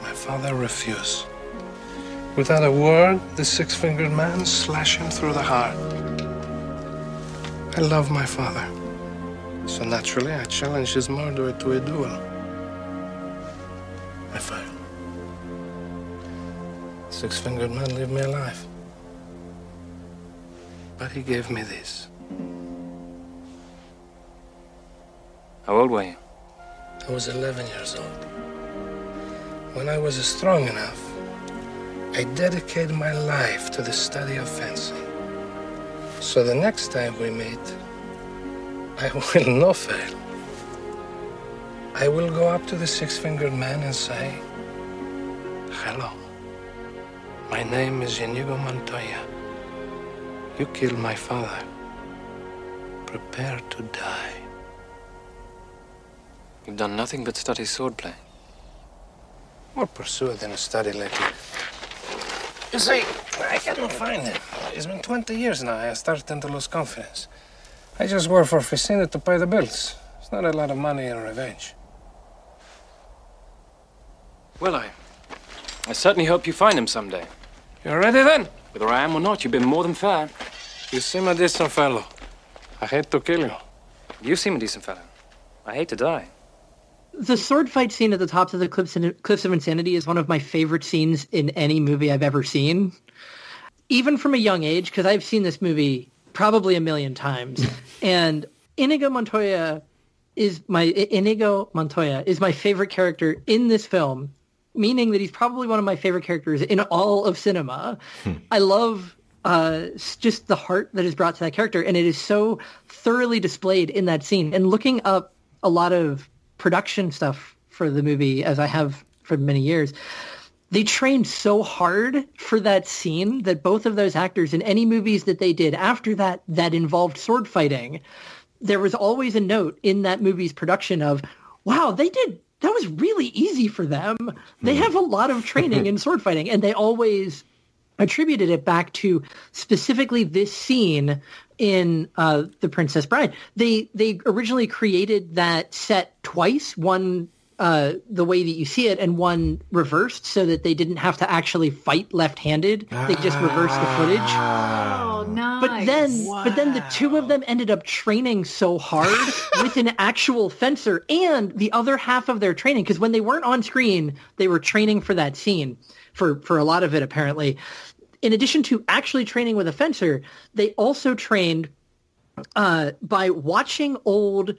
My father refused. Without a word, the Six Fingered Man slashed him through the heart. I love my father, so naturally I challenged his murderer to a duel. I failed. Six Fingered Man leave me alive. But he gave me this. How old were you? I was 11 years old. When I was strong enough, I dedicated my life to the study of fencing. So the next time we meet, I will not fail. I will go up to the six fingered man and say, Hello. My name is Inigo Montoya. You killed my father. Prepare to die. You've done nothing but study swordplay. More pursue it than a study lately. You see, I cannot find him. It's been 20 years now. I started to lose confidence. I just work for Vizzini to pay the bills. It's not a lot of money in revenge. Well, I. I certainly hope you find him someday. You're ready then? Whether I am or not, you've been more than fair. You seem a decent fellow. I hate to kill you. You seem a decent fellow. I hate to die. The sword fight scene at the top of the Cliffs, Cliffs of Insanity is one of my favorite scenes in any movie I've ever seen. Even from a young age, because I've seen this movie probably a million times. and Inigo Montoya is my Inigo Montoya is my favorite character in this film, meaning that he's probably one of my favorite characters in all of cinema. Hmm. I love uh, just the heart that is brought to that character, and it is so thoroughly displayed in that scene. And looking up a lot of production stuff for the movie, as I have for many years, they trained so hard for that scene that both of those actors in any movies that they did after that that involved sword fighting, there was always a note in that movie's production of, wow, they did that was really easy for them. They have a lot of training in sword fighting and they always attributed it back to specifically this scene in uh, The Princess Bride. They they originally created that set twice, one uh, the way that you see it and one reversed so that they didn't have to actually fight left-handed. They just reversed the footage. Oh, nice. But then, but then the two of them ended up training so hard with an actual fencer and the other half of their training because when they weren't on screen, they were training for that scene for for a lot of it apparently. In addition to actually training with a fencer, they also trained uh, by watching old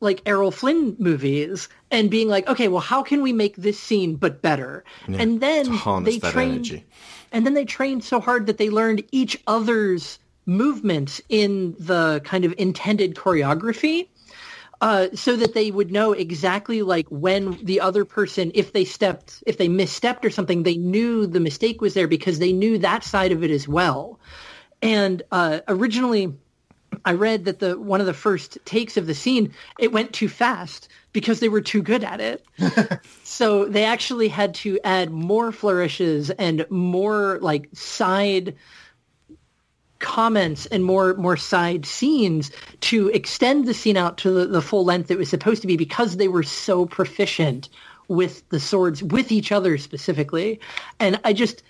like Errol Flynn movies and being like, okay, well, how can we make this scene but better? Yeah, and then they trained, energy. and then they trained so hard that they learned each other's movements in the kind of intended choreography. Uh, so that they would know exactly like when the other person, if they stepped, if they misstepped or something, they knew the mistake was there because they knew that side of it as well. And uh, originally, I read that the one of the first takes of the scene it went too fast because they were too good at it. so they actually had to add more flourishes and more like side comments and more more side scenes to extend the scene out to the, the full length it was supposed to be because they were so proficient with the swords with each other specifically. And i just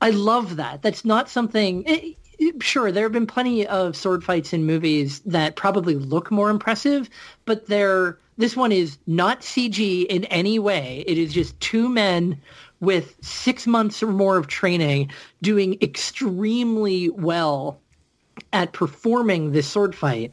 i love that. That's not something it, it- sure there have been plenty of sword fights in movies that probably look more impressive but they're this one is not cg in any way. It is just two men with six months or more of training doing extremely well at performing this sword fight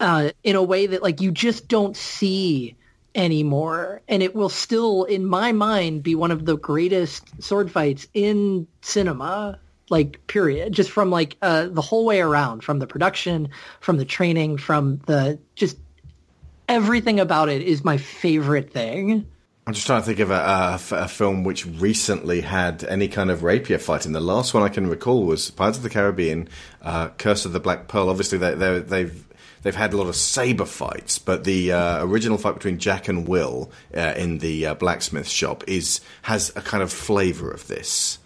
uh, in a way that like you just don't see anymore. And it will still in my mind be one of the greatest sword fights in cinema like period. Just from like uh, the whole way around from the production from the training from the just everything about it is my favorite thing I'm just trying to think of a film which recently had any kind of rapier fighting. The last one I can recall was Pirates of the Caribbean, uh, Curse of the Black Pearl. Obviously, they, they, they've they've had a lot of saber fights, but the uh, original fight between Jack and Will uh, in the uh, blacksmith shop is has a kind of flavor of this.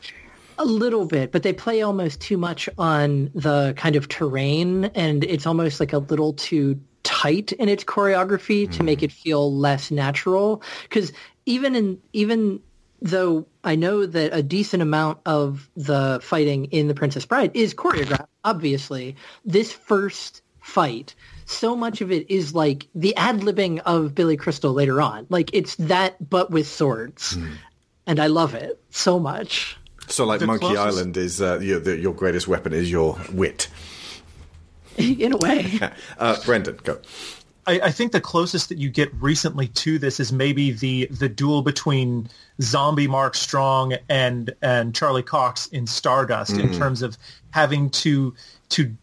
A little bit, but they play almost too much on the kind of terrain, and it's almost like a little too tight in its choreography to make it feel less natural. Because even in even though I know that a decent amount of the fighting in The Princess Bride is choreographed, obviously, this first fight, so much of it is like the ad libbing of Billy Crystal later on. Like it's that, but with swords, and I love it so much. So, like The Monkey closest- Island is uh, your, the, your greatest weapon is your wit. in a way. uh, Brendan, go. I, I think the closest that you get recently to this is maybe the the duel between Zombie Mark Strong and and Charlie Cox in Stardust in Mm. terms of having to to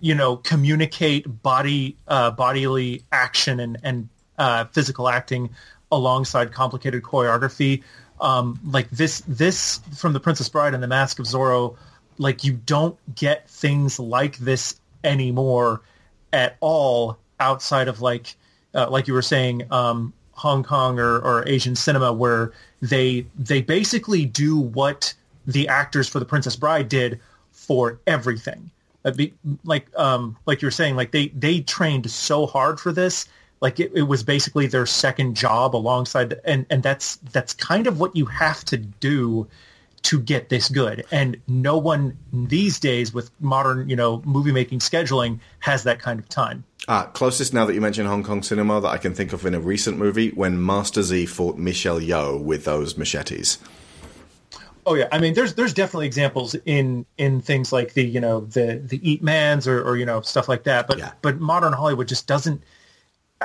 you know communicate body uh, bodily action and and uh, physical acting alongside complicated choreography. Um, like this this from the Princess Bride and the Mask of Zorro like you don't get things like this anymore at all outside of like uh, like you were saying um, Hong Kong or, or Asian cinema where they they basically do what the actors for the Princess Bride did for everything. Uh, like um, like you were saying, like they they trained so hard for this. Like it, it was basically their second job alongside, and and that's that's kind of what you have to do to get this good. And no one these days with modern, you know, movie making scheduling has that kind of time. Ah, closest now that you mention Hong Kong cinema that I can think of in a recent movie when Master Z fought Michelle Yeoh with those machetes. Oh yeah, I mean, there's there's definitely examples in in things like the you know the the Ip Mans or, or you know stuff like that. But but modern Hollywood just doesn't.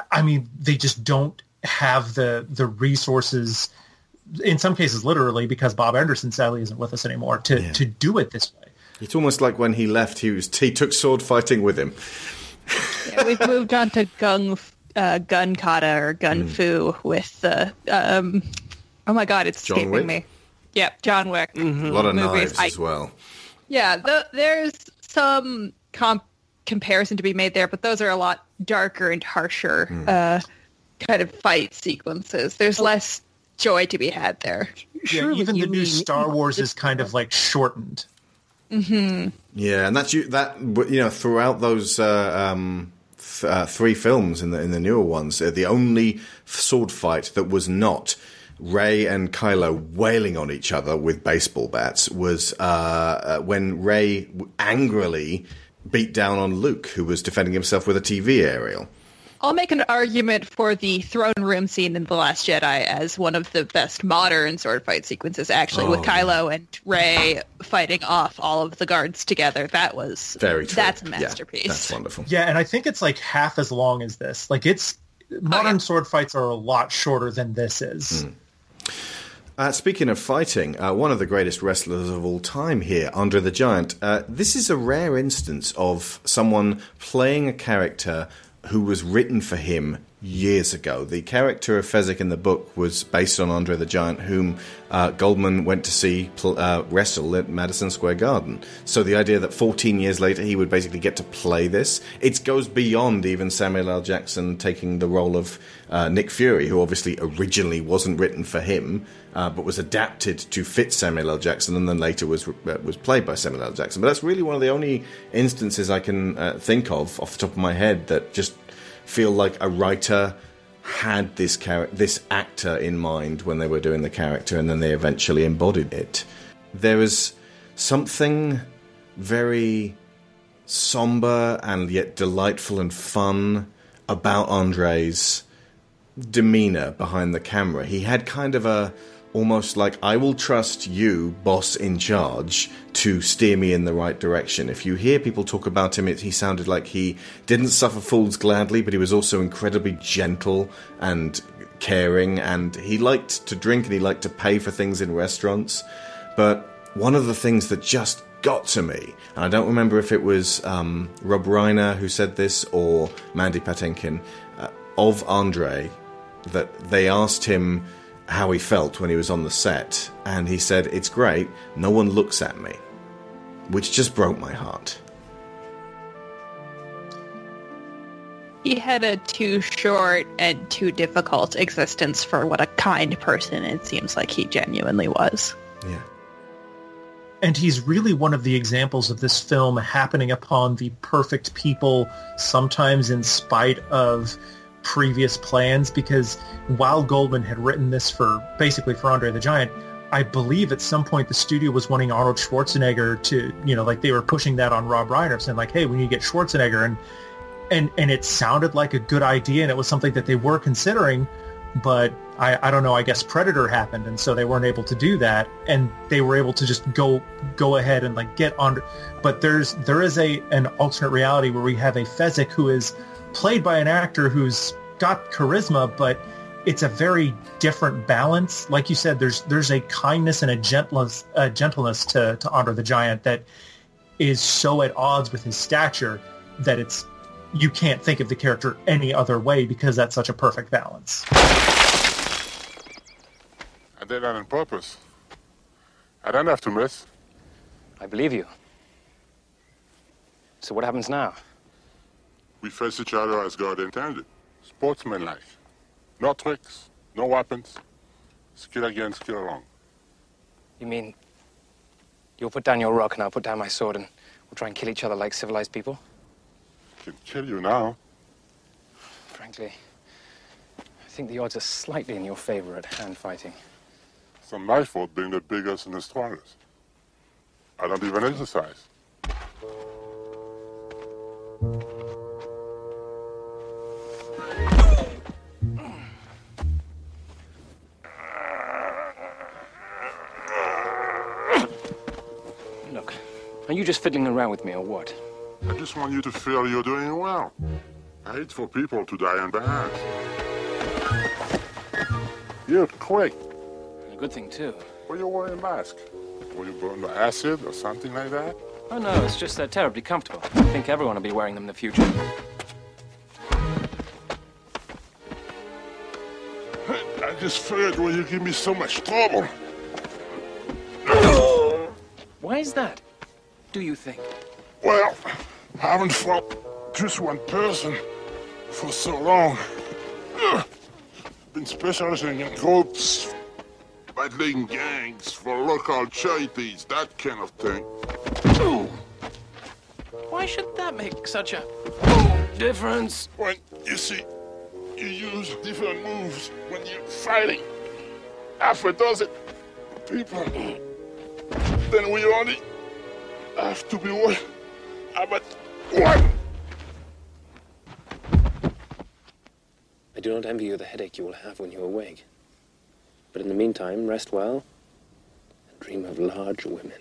I mean, they just don't have the the resources. In some cases, literally, because Bob Anderson sadly isn't with us anymore to Yeah. to do it this way. It's almost like when he left, he was he took sword fighting with him. Yeah, we've moved on to gung uh, gun kata or gun fu with the um, oh my god, it's John escaping Wick? me. Yep, John Wick. A lot of movies. knives I- as well. Yeah, the, there's some comp- comparison to be made there, but those are a lot darker and harsher Hmm. uh, kind of fight sequences. There's less joy to be had there. Yeah, even the new Star Wars is kind of like shortened. hmm Yeah, and that's you. That you know, throughout those uh, um, th- uh, three films in the in the newer ones, uh, the only sword fight that was not Rey and Kylo wailing on each other with baseball bats was uh, uh, when Rey angrily beat down on Luke, who was defending himself with a TV aerial. I'll make an argument for the throne room scene in The Last Jedi as one of the best modern sword fight sequences, actually, with Oh, Kylo and Rey fighting off all of the guards together. That was Very true. That's a Yeah, masterpiece. that's wonderful. Yeah, and I think it's like half as long as this. Like it's modern sword fights are a lot shorter than this is. Uh, speaking of fighting, uh, one of the greatest wrestlers of all time here, Andre the Giant. Uh, this is a rare instance of someone playing a character who was written for him years ago. The character of Fezzik in the book was based on Andre the Giant, whom uh, Goldman went to see pl- uh, wrestle at Madison Square Garden. So the idea that 14 years later he would basically get to play this, it goes beyond even Samuel L. Jackson taking the role of uh, Nick Fury, who obviously originally wasn't written for him, uh, but was adapted to fit Samuel L. Jackson, and then later was uh, was played by Samuel L. Jackson. But that's really one of the only instances I can uh, think of off the top of my head that just feel like a writer had this char- this actor in mind when they were doing the character, and then they eventually embodied it. There is something very somber and yet delightful and fun about Andre's demeanor behind the camera. He had kind of a almost like I will trust you, boss in charge, to steer me in the right direction. If you hear people talk about him, it, he sounded like he didn't suffer fools gladly, but he was also incredibly gentle and caring, and he liked to drink and he liked to pay for things in restaurants. But one of the things that just got to me, and I don't remember if it was um, Rob Reiner who said this or Mandy Patinkin, uh, of Andre, that they asked him how he felt when he was on the set, and he said, It's great, no one looks at me. Which just broke my heart. He had a too short and too difficult existence for what a kind person it seems like he genuinely was. Yeah. And he's really one of the examples of this film happening upon the perfect people, sometimes in spite of previous plans, because while Goldman had written this for basically for Andre the Giant, I believe at some point the studio was wanting Arnold Schwarzenegger to, you know, like they were pushing that on Rob Reiner, saying like, hey, we need to get Schwarzenegger. And, and, and it sounded like a good idea and it was something that they were considering, but I, I don't know, I guess Predator happened and so they weren't able to do that and they were able to just go go ahead and like get on but there's there is a an alternate reality where we have a Fezzik who is played by an actor who's got charisma but it's a very different balance. Like you said, there's there's a kindness and a gentleness a gentleness to, to Andre the Giant that is so at odds with his stature that it's you can't think of the character any other way because that's such a perfect balance. I did that on purpose. I don't have to miss. I believe you. So what happens now? We face each other as God intended. Sportsmanlike. No tricks, no weapons. Skill against skill alone. You mean you'll put down your rock and I'll put down my sword and we'll try and kill each other like civilized people? I Can kill you now. Frankly, I think the odds are slightly in your favor at hand fighting. It's not my fault being the biggest and the strongest. I don't even exercise. Are you just fiddling around with me or what? I just want you to feel you're doing well. I hate for people to die in bad. You're quick. A good thing, too. Why are you wearing a mask? Were you burned by acid or something like that? Oh, no, it's just they're terribly comfortable. I think everyone will be wearing them in the future. I just figured when you give me so much trouble. Why is that? Do you think? Well, I haven't fought just one person for so long. Been specializing in groups, battling gangs for local charities, that kind of thing. Why should that make such a difference? When you see, you use different moves when you're fighting. Half a dozen people. Then we only have to be one. About one. I do not envy you the headache you will have when you awake. But in the meantime, rest well and dream of large women.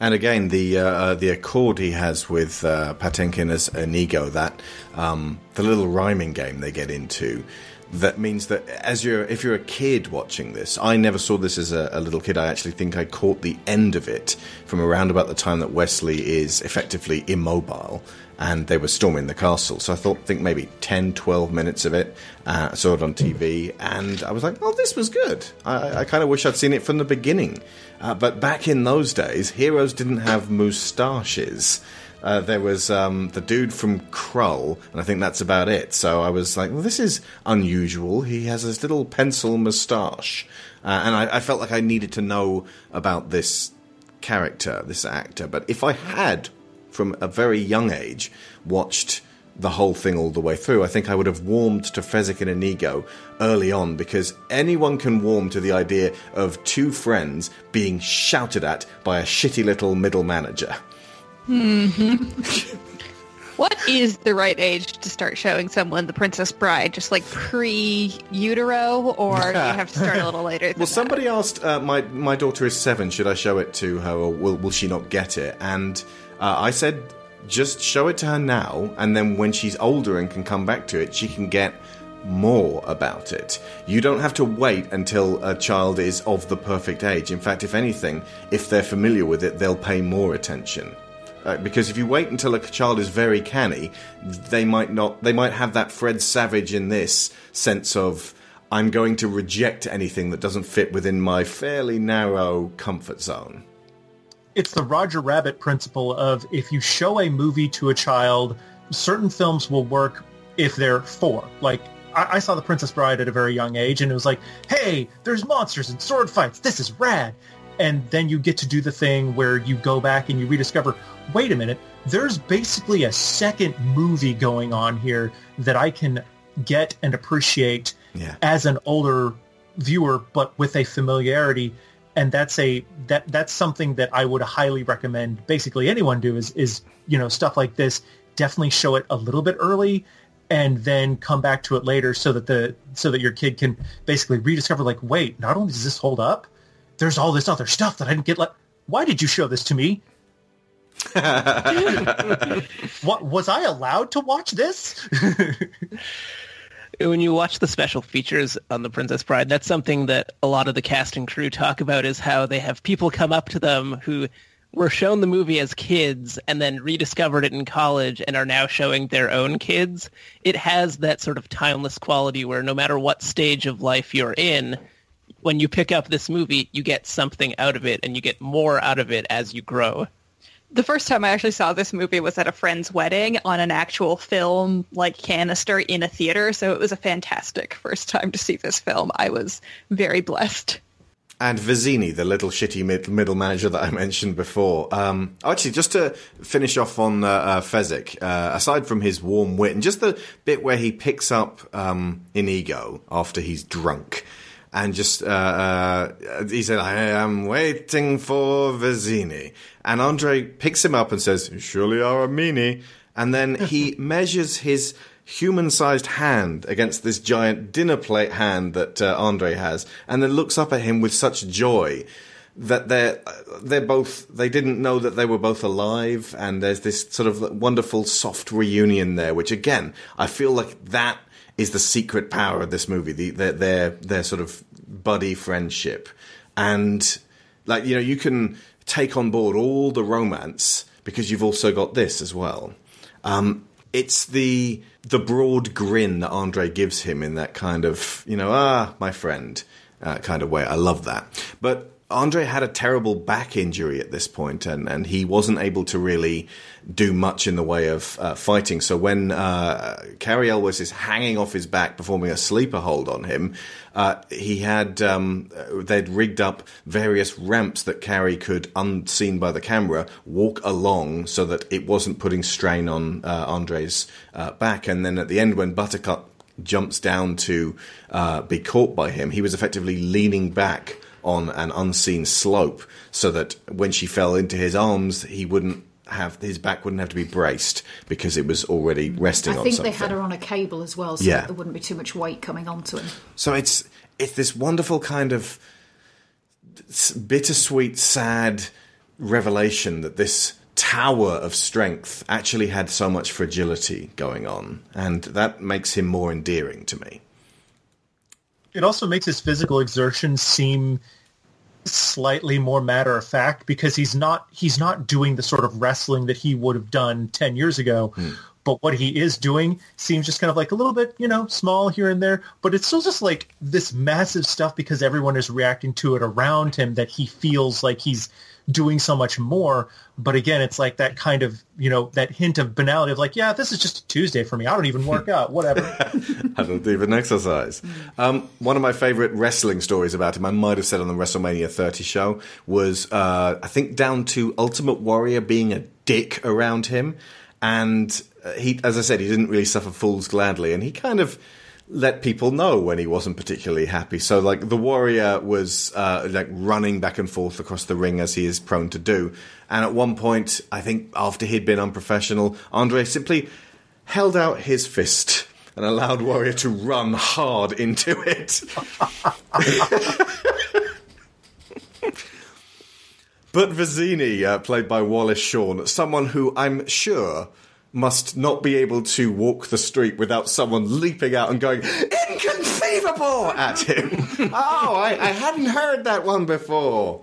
And again, the uh, uh, the accord he has with uh, Patinkin as Inigo, that um, the little rhyming game they get into, that means that as you're if you're a kid watching this, I never saw this as a, a, little kid. I actually think I caught the end of it from around about the time that Westley is effectively immobile and they were storming the castle. So I thought, think maybe 10, 12 minutes of it. Uh, I saw it on TV, and I was like, oh, this was good. I, I kind of wish I'd seen it from the beginning. Uh, but back in those days, heroes didn't have moustaches. Uh, there was um, the dude from Krull, and I think that's about it. So I was like, well, this is unusual. He has this little pencil moustache. Uh, and I, I felt like I needed to know about this character, this actor. But if I had from a very young age watched the whole thing all the way through, I think I would have warmed to Fezzik and Inigo early on because anyone can warm to the idea of two friends being shouted at by a shitty little middle manager. Mm-hmm. what is the right age to start showing someone the Princess Bride? Just like pre-utero, or do you have to start a little later? well, somebody asked uh, my my daughter is seven. Should I show it to her, or will will she not get it? And uh, I said, just show it to her now, and then when she's older and can come back to it, she can get more about it. You don't have to wait until a child is of the perfect age. In fact, if anything, if they're familiar with it, they'll pay more attention. Uh, because if you wait until a child is very canny, they might not. They might have that Fred Savage in this sense of I'm going to reject anything that doesn't fit within my fairly narrow comfort zone it's the Roger Rabbit principle of if you show a movie to a child, certain films will work if they're four. Like I, saw The Princess Bride at a very young age, and it was like, hey, there's monsters and sword fights. This is rad. And then you get to do the thing where you go back and you rediscover, wait a minute, there's basically a second movie going on here that I can get and appreciate yeah. as an older viewer, but with a familiarity and that's a that that's something that I would highly recommend basically anyone do is is you know stuff like this definitely show it a little bit early and then come back to it later so that the so that your kid can basically rediscover like wait not only does this hold up there's all this other stuff that I didn't get like why did you show this to me what was I allowed to watch this when you watch the special features on the Princess Bride, that's something that a lot of the cast and crew talk about is how they have people come up to them who were shown the movie as kids and then rediscovered it in college and are now showing their own kids. It has that sort of timeless quality where no matter what stage of life you're in, when you pick up this movie, you get something out of it and you get more out of it as you grow. the first time I actually saw this movie was at a friend's wedding on an actual film like canister in a theater. So it was a fantastic first time to see this film. I was very blessed. And Vizzini, the little shitty mid- middle manager that I mentioned before. Um, actually, just to finish off on uh, uh, Fezzik, uh, aside from his warm wit and just the bit where he picks up um, Inigo after he's drunk, and just uh, uh, he said, "I am waiting for Vizzini," and Andre picks him up and says, "Surely are a meanie," and then he measures his human-sized hand against this giant dinner plate hand that uh, Andre has, and then looks up at him with such joy that they're they're both they didn't know that they were both alive, and there's this sort of wonderful soft reunion there, which again I feel like that is the secret power of this movie, the, their their their sort of buddy friendship, and like you know you can take on board all the romance because you've also got this as well. Um, it's the the broad grin that Andre gives him in that kind of you know ah my friend uh, kind of way. I love that, but. Andre had a terrible back injury at this point, and, and he wasn't able to really do much in the way of uh, fighting. So when uh, Cary Elwes is hanging off his back, performing a sleeper hold on him, uh, he had um, they'd rigged up various ramps that Cary could, unseen by the camera, walk along so that it wasn't putting strain on uh, Andre's uh, back. And then at the end, when Buttercup jumps down to uh, be caught by him, he was effectively leaning back on an unseen slope so that when she fell into his arms, he wouldn't have his back wouldn't have to be braced because it was already resting I on think something. they had her on a cable as well, so Yeah. that there wouldn't be too much weight coming onto him. So it's it's this wonderful kind of bittersweet, sad revelation that this tower of strength actually had so much fragility going on, and that makes him more endearing to me. It also makes his physical exertion seem slightly more matter of fact because he's not he's not doing the sort of wrestling that he would have done 10 years ago. Hmm. But what he is doing seems just kind of like a little bit you know small here and there. But it's still just like this massive stuff because everyone is reacting to it around him that he feels like he's doing so much more. But again it's like that kind of you know that hint of banality of like yeah this is just a tuesday for me. I don't even work out. Whatever. I don't even exercise. Um, one of my favorite wrestling stories about him, I might have said on the WrestleMania 30 show, was uh, I think down to Ultimate Warrior being a dick around him, and uh, he, as I said, he didn't really suffer fools gladly, and he kind of let people know when he wasn't particularly happy. So, like the Warrior was uh, like running back and forth across the ring as he is prone to do, and at one point, I think after he'd been unprofessional, Andre simply held out his fist and allowed Warrior to run hard into it. but Vizzini, uh, played by Wallace Shawn, someone who I'm sure must not be able to walk the street without someone leaping out and going, inconceivable at him. oh, I, I hadn't heard that one before.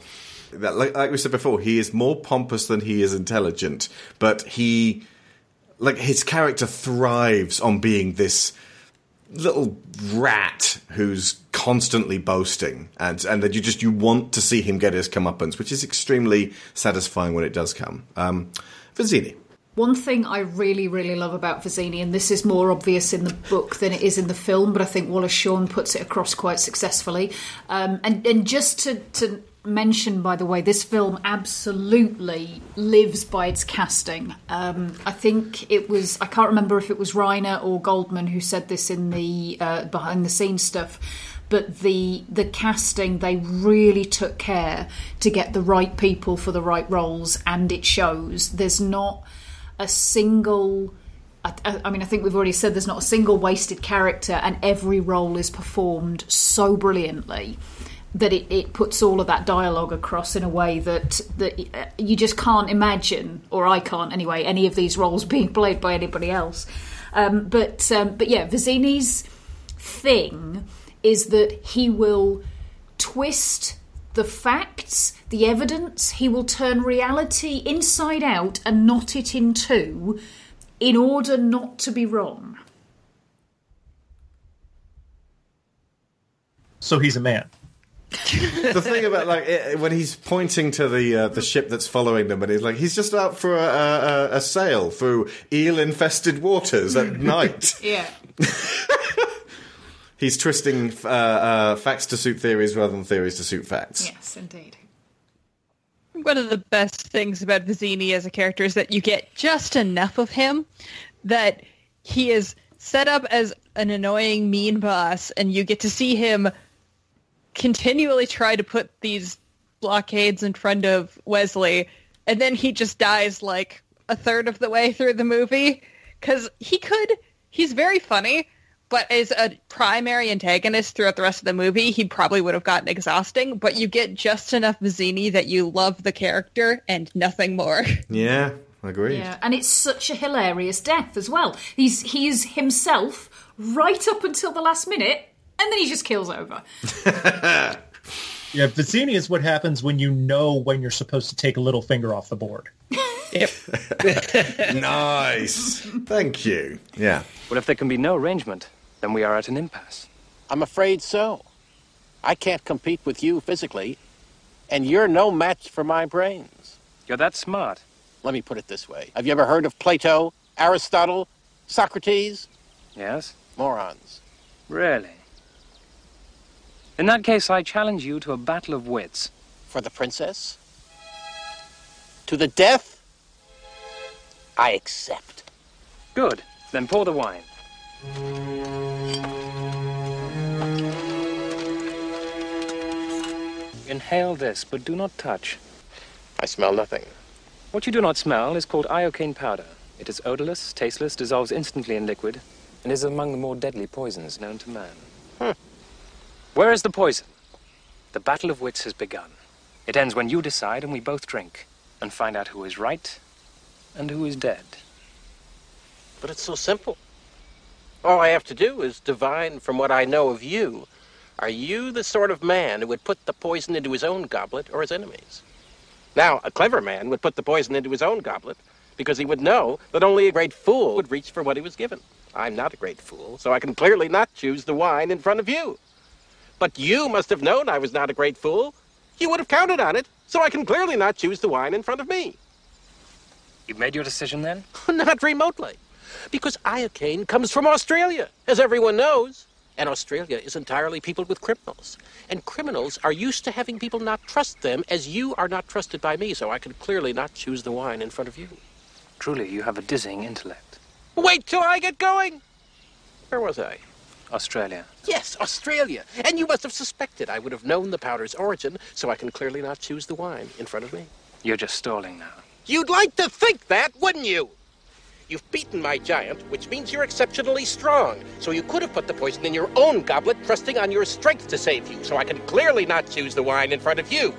That, like, like we said before, he is more pompous than he is intelligent, but he like his character thrives on being this little rat who's constantly boasting and and that you just you want to see him get his comeuppance which is extremely satisfying when it does come um Vizzini One thing I really, really love about Vizzini, and this is more obvious in the book than it is in the film, but I think Wallace Shawn puts it across quite successfully. Um, and, and just to, to mention, by the way, this film absolutely lives by its casting. Um, I think it was, I can't remember if it was Reiner or Goldman who said this in the uh, behind the scenes stuff. But the the casting, they really took care to get the right people for the right roles, and it shows. There's not a single I, I mean, I think we've already said there's not a single wasted character, and every role is performed so brilliantly that it, it puts all of that dialogue across in a way that that uh, you just can't imagine, or I can't anyway, any of these roles being played by anybody else. Um, but um, but yeah, Vizzini's thing is that he will twist the facts, the evidence. He will turn reality inside out and knot it in two in order not to be wrong. so he's a man the thing about like it, when he's pointing to the uh, the ship that's following them, and he's like, he's just out for a, a, a sail through eel-infested waters at night. Yeah. He's twisting uh, uh, facts to suit theories rather than theories to suit facts. Yes, indeed. One of the best things about Vizzini as a character is that you get just enough of him that he is set up as an annoying, mean boss, and you get to see him continually try to put these blockades in front of Westley, and then he just dies like a third of the way through the movie because he could. He's very funny, but as a primary antagonist throughout the rest of the movie, he probably would have gotten exhausting. But you get just enough Vizzini that you love the character and nothing more. Yeah, agreed. Yeah, and it's such a hilarious death as well. He's he's himself right up until the last minute, and then he just kills over. Yeah, Vizzini is what happens when you know when you're supposed to take a little finger off the board. Yep. nice. Thank you. Yeah. Well, if there can be no arrangement, then we are at an impasse. I'm afraid so. I can't compete with you physically, and you're no match for my brains. You're that smart. Let me put it this way. Have you ever heard of Plato, Aristotle, Socrates? Yes? Morons. Really? In that case, I challenge you to a battle of wits. For the princess? To the death? I accept. Good. Then pour the wine. Inhale this, but do not touch. I smell nothing. What you do not smell is called iocane powder. It is odorless, tasteless, dissolves instantly in liquid, and is among the more deadly poisons known to man. Hmm. Where is the poison? The battle of wits has begun. It ends when you decide and we both drink and find out who is right and who is dead. But it's so simple. All I have to do is divine from what I know of you. Are you the sort of man who would put the poison into his own goblet or his enemy's? Now, a clever man would put the poison into his own goblet because he would know that only a great fool would reach for what he was given. I'm not a great fool, so I can clearly not choose the wine in front of you. But you must have known I was not a great fool. You would have counted on it, so I can clearly not choose the wine in front of me. You've made your decision then? not remotely. Because iocane comes from Australia, as everyone knows. And Australia is entirely peopled with criminals. And criminals are used to having people not trust them as you are not trusted by me, so I can clearly not choose the wine in front of you. Truly, you have a dizzying intellect. Wait till I get going! Where was I? Australia. Yes, Australia. And you must have suspected I would have known the powder's origin, so I can clearly not choose the wine in front of me. You're just stalling now. You'd like to think that, wouldn't you? You've beaten my giant, which means you're exceptionally strong. So you could have put the poison in your own goblet, trusting on your strength to save you, so I can clearly not choose the wine in front of you.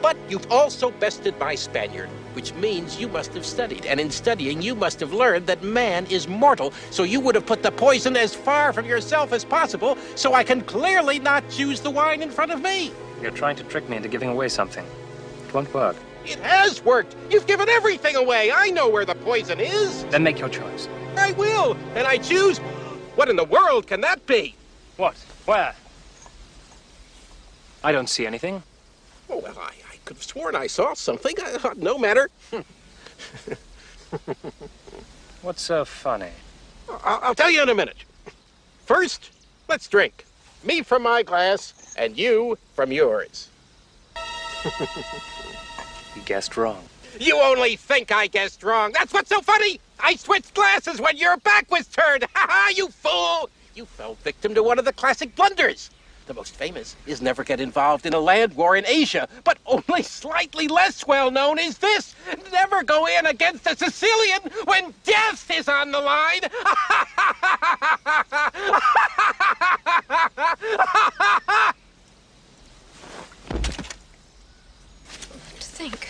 But you've also bested my Spaniard, which means you must have studied. And in studying, you must have learned that man is mortal, so you would have put the poison as far from yourself as possible, so I can clearly not choose the wine in front of me. You're trying to trick me into giving away something. It won't work. It has worked. You've given everything away. I know where the poison is. Then make your choice. I will. And I choose. What in the world can that be? What? Where? I don't see anything. Oh, well, I, I could have sworn I saw something. Uh, no matter. What's so funny? I'll, I'll tell you in a minute. First, let's drink. Me from my glass, and you from yours. You guessed wrong. You only think I guessed wrong. That's what's so funny. I switched glasses when your back was turned. Ha ha, you fool. You fell victim to one of the classic blunders. The most famous is never get involved in a land war in Asia, but only slightly less well known is this never go in against a Sicilian when death is on the line. To think,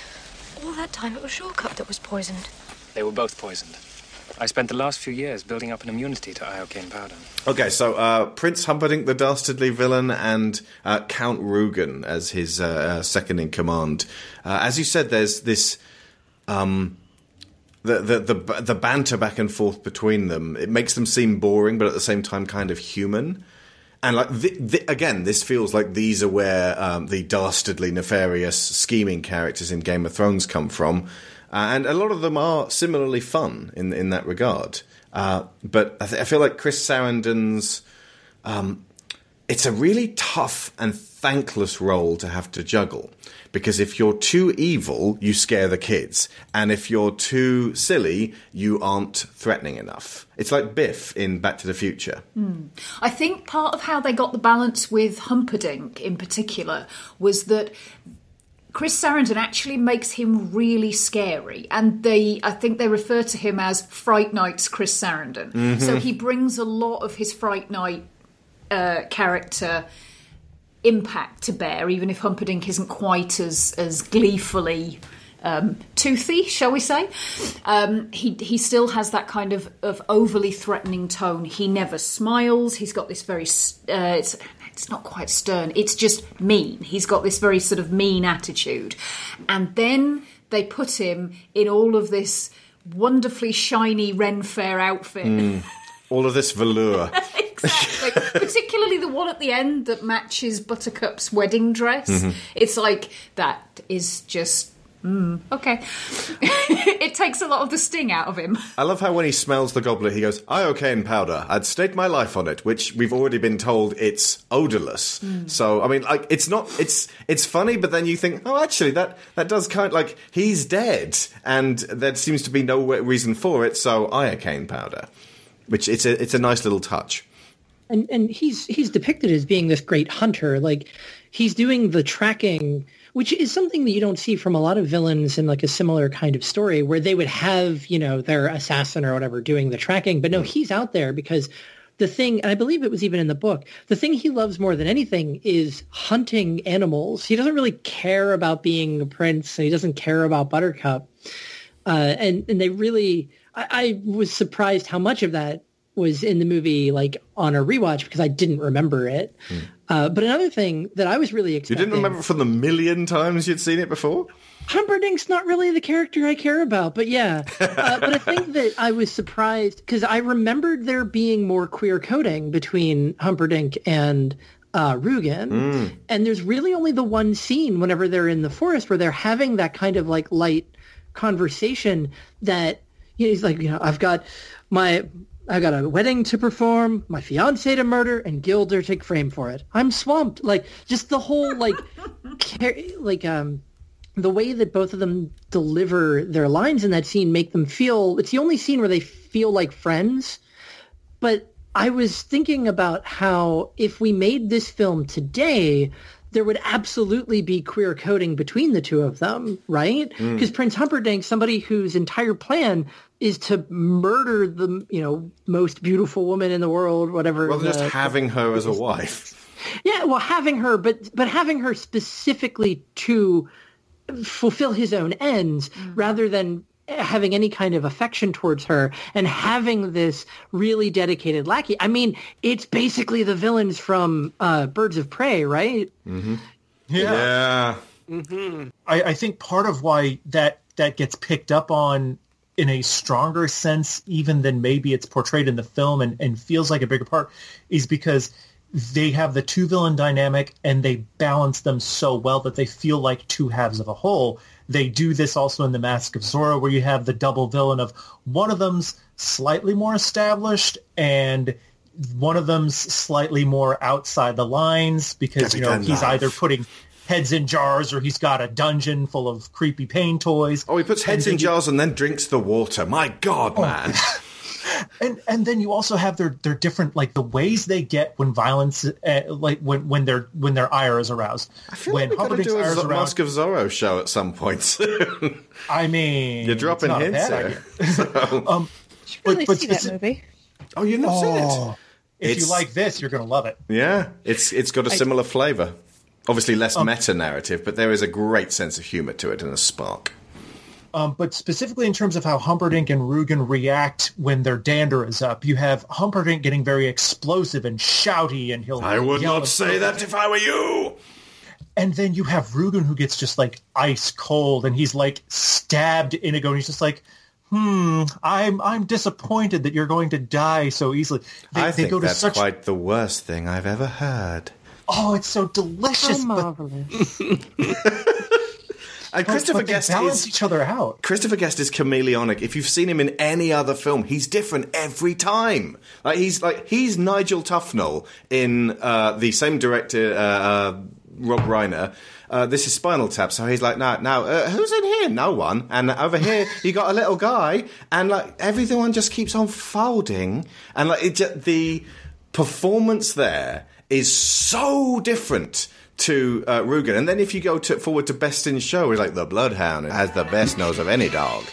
all that time it was Shortcut that was poisoned. They were both poisoned. I spent the last few years building up an immunity to iocane powder. Okay, so uh, Prince Humperdinck, the dastardly villain, and uh, Count Rugen as his uh, uh, second in command. Uh, as you said, there's this. Um, the, the the the banter back and forth between them it makes them seem boring, but at the same time kind of human. And like the, the, again, this feels like these are where um, the dastardly, nefarious, scheming characters in Game of Thrones come from, uh, and a lot of them are similarly fun in in that regard. Uh, but I, th- I feel like Chris Sarandon's um, it's a really tough and thankless role to have to juggle because if you're too evil, you scare the kids, and if you're too silly, you aren't threatening enough. It's like Biff in Back to the Future. I think part of how they got the balance with Humperdinck in particular was that Chris Sarandon actually makes him really scary, and they I think they refer to him as Fright Night's Chris Sarandon. Mhm. So he brings a lot of his Fright Night uh, character impact to bear, even if Humperdinck isn't quite as as gleefully um, toothy, shall we say? Um, he he still has that kind of of overly threatening tone. He never smiles. He's got this very uh, it's it's not quite stern. It's just mean. He's got this very sort of mean attitude, and then they put him in all of this wonderfully shiny Ren Fair outfit. Mm. All of this velour. exactly. Particularly the one at the end that matches Buttercup's wedding dress. Mhm. It's like that is just mm, okay. it takes a lot of the sting out of him. I love how when he smells the goblet, he goes, "Iocane powder. I'd stake my life on it." Which we've already been told it's odorless. Mm. So I mean, like, it's not. It's it's funny, but then you think, oh, actually, that that does kind like he's dead, and there seems to be no reason for it. So iocane powder, which it's a it's a nice little touch. and and he's he's depicted as being this great hunter. Like he's doing the tracking which is something that you don't see from a lot of villains in like a similar kind of story where they would have you know their assassin or whatever doing the tracking. But no he's out there because the thing and i believe it was even in the book the thing he loves more than anything is hunting animals. He doesn't really care about being a prince and he doesn't care about buttercup. Uh, and and they really I, I was surprised how much of that was in the movie like on a rewatch because I didn't remember it. Uh, but another thing that I was really excited You didn't remember from the million times you'd seen it before? Humperdinck's not really the character I care about, but yeah. Uh, but I think that I was surprised because I remembered there being more queer coding between Humperdinck and uh, Rugen. Mm. And there's really only the one scene whenever they're in the forest where they're having that kind of like light conversation that he's like, you know, I've got my I got a wedding to perform, my fiance to murder, and Guilder take frame for it. I'm swamped. Like just the whole like car- like um the way that both of them deliver their lines in that scene make them feel it's the only scene where they feel like friends. But I was thinking about how if we made this film today, there would absolutely be queer coding between the two of them, right? Mm. Because Prince Humperdinck, somebody whose entire plan is to murder the you know most beautiful woman in the world, whatever. Rather than the- just having her as a wife. yeah, well, having her, but but having her specifically to fulfill his own ends, rather than having any kind of affection towards her and having this really dedicated lackey. I mean, it's basically the villains from uh, Birds of Prey, right? Mm-hmm. Yeah. Mm-hmm. I, I think part of why that that gets picked up on in a stronger sense, even than maybe it's portrayed in the film and, and feels like a bigger part, is because they have the two villain dynamic and they balance them so well that they feel like two halves of a whole. They do this also in The Mask of Zorro, where you have the double villain of one of them's slightly more established and one of them's slightly more outside the lines because you know he's Dunlop. either putting heads in jars or he's got a dungeon full of creepy pain toys. Oh, he puts heads in jars and then drinks the water. My God, Oh. man. and and then you also have their their different like the ways they get when violence uh, like when when their when their ire is aroused. I feel when like we've got to do a ire aroused, Mask of Zorro show at some point soon. I mean, You're dropping it's not a hints bad here. idea. So- um, Really but see that speci- movie. Oh, you've not seen Oh, it? If It's- you like this, you're going to love it. Yeah, it's it's got a similar flavour. Obviously, less Um, meta narrative, but there is a great sense of humour to it and a spark. Um, but specifically in terms of how Humperdinck and Rugen react when their dander is up, you have Humperdinck getting very explosive and shouty, and he'll. I would yell not say that if I were you. And then you have Rugen who gets just like ice cold, and he's like stabbed Inigo, and he's just like, hmm, I'm I'm disappointed that you're going to die so easily. They, I they think go to that's such quite the worst thing I've ever heard. Oh, it's so delicious. How marvelous. And but- Christopher but they Guest balance is each other out. Christopher Guest is chameleonic. If you've seen him in any other film, he's different every time. Like he's like he's Nigel Tufnel in uh, the same director uh, uh, Rob Reiner. Uh, this is Spinal Tap, so he's like, now, now, uh, who's in here? No one. And over here, you got a little guy, and like everyone just keeps on folding, and like it, ju- the performance there is so different to uh, Rugen. And then if you go to, forward to Best in Show, he's like the Bloodhound has the best nose of any dog,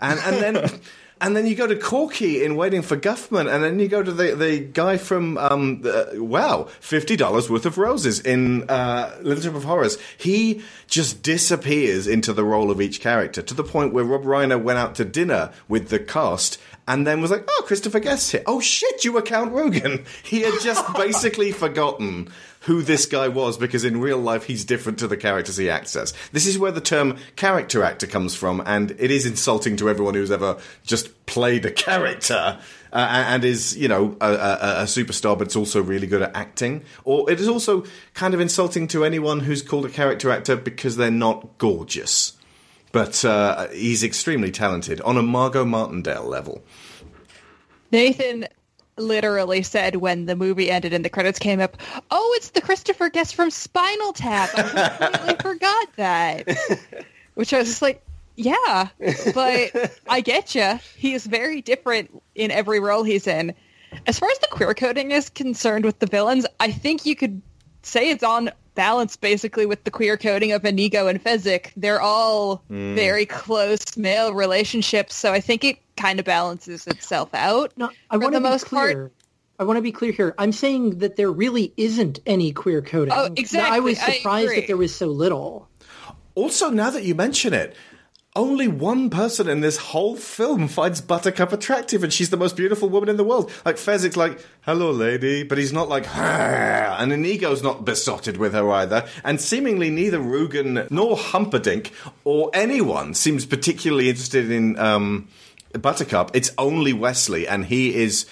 and and then. And then you go to Corky in Waiting for Guffman, and then you go to the, the guy from, um, the, wow, $50 worth of roses in uh, Little Shop of Horrors. He just disappears into the role of each character to the point where Rob Reiner went out to dinner with the cast and then was like, oh, Christopher Guest here. Oh, shit, you were Count Rugen. He had just basically forgotten who this guy was because in real life he's different to the characters he acts as. This is where the term character actor comes from, and it is insulting to everyone who's ever just played a character. Uh, and is you know a, a, a superstar, but it's also really good at acting. Or it is also kind of insulting to anyone who's called a character actor because they're not gorgeous. But uh, he's extremely talented on a Margot Martindale level. Nathan literally said when the movie ended and the credits came up, "Oh, it's the Christopher Guest from Spinal Tap." I completely forgot that. Which I was just like, "Yeah, but I get you. He is very different in every role he's in." As far as the queer coding is concerned with the villains, I think you could say it's on balance basically with the queer coding of Inigo and Fezzik. They're all Mm. very close male relationships, so I think it kind of balances itself out. No, I for want the to be most part. clear. I want to be clear here. I'm saying that there really isn't any queer coding. Oh, I exactly. was I surprised agree. that there was so little. Also, now that you mention it, only one person in this whole film finds Buttercup attractive, and she's the most beautiful woman in the world. Like Fezzik's like, "Hello, lady," but he's not like, "Her," and Inigo's not besotted with her either. And seemingly neither Rugen nor Humperdinck or anyone seems particularly interested in um, Buttercup. It's only Westley, and he is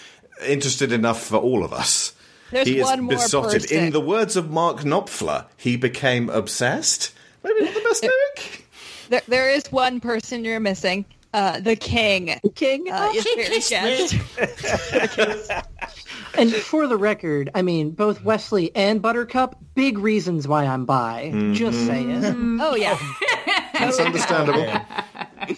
interested enough for all of us. There's he is besotted. person. In the words of Mark Knopfler, he became obsessed. Maybe not the best lyric. There, there is one person you're missing. Uh, the king. King? Uh, Oh, is he very kissed guest. And for the record, I mean, both Westley and Buttercup, big reasons why I'm bi. Just saying. oh yeah. That's understandable.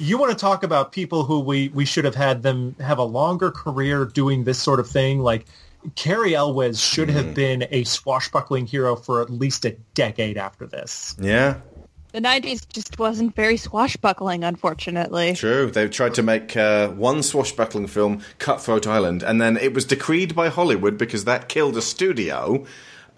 You want to talk about people who we, we should have had them have a longer career doing this sort of thing? Like Cary Elwes should have been a swashbuckling hero for at least a decade after this. Yeah, The 90s just wasn't very swashbuckling, unfortunately. true. They tried to make uh, one swashbuckling film, Cutthroat Island, and then it was decreed by Hollywood because that killed a studio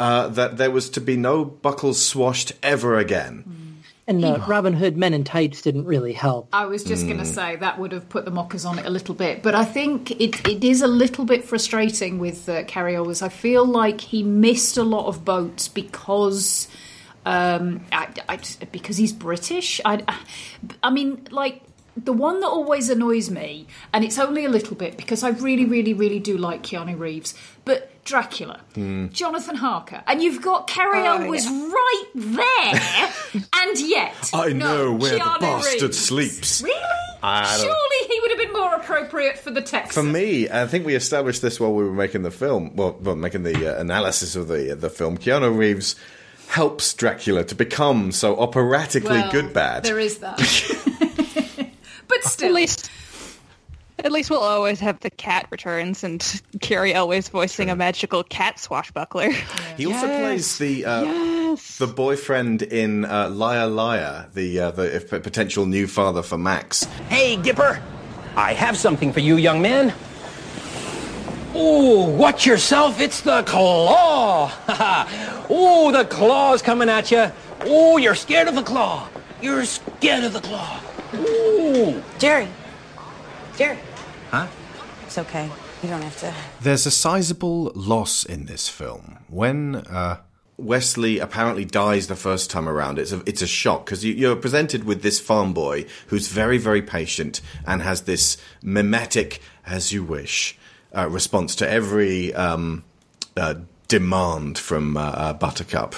uh, that there was to be no buckles swashed ever again. And uh, Robin Hood Men in Tights didn't really help. I was just going to Mm. say that would have put the mockers on it a little bit, but I think it, it is a little bit frustrating with uh, Cary Elwes. I feel like he missed a lot of boats because um, I, I, because he's British. I, I mean, like the one that always annoys me, and it's only a little bit because I really, really, really do like Keanu Reeves, but Dracula. Jonathan Harker, and you've got Cary Oh, Elwes right there, and yet I no, know where the bastard Reeves. sleeps. Really? Surely he would have been more appropriate for the text. For me, I think we established this while we were making the film, well, well making the uh, analysis of the the film. Keanu Reeves helps Dracula to become so operatically Well, good bad. There is that. but still, At least, at least we'll always have the cat returns and Cary always voicing a magical cat swashbuckler. He also plays the uh, the boyfriend in uh, Liar Liar, the uh, the potential new father for Max. Hey, Gipper! I have something for you, young man. Ooh, watch yourself, it's the claw! Ooh, the claw's coming at you. Ooh, you're scared of the claw. You're scared of the claw. Ooh. Jerry. Jerry. Huh? It's okay. You don't have to. There's a sizable loss in this film when uh, Westley apparently dies the first time around, it's a, it's a shock because you, you're presented with this farm boy who's very, very patient and has this mimetic, as you wish, uh, response to every um, uh, demand from uh, uh, Buttercup.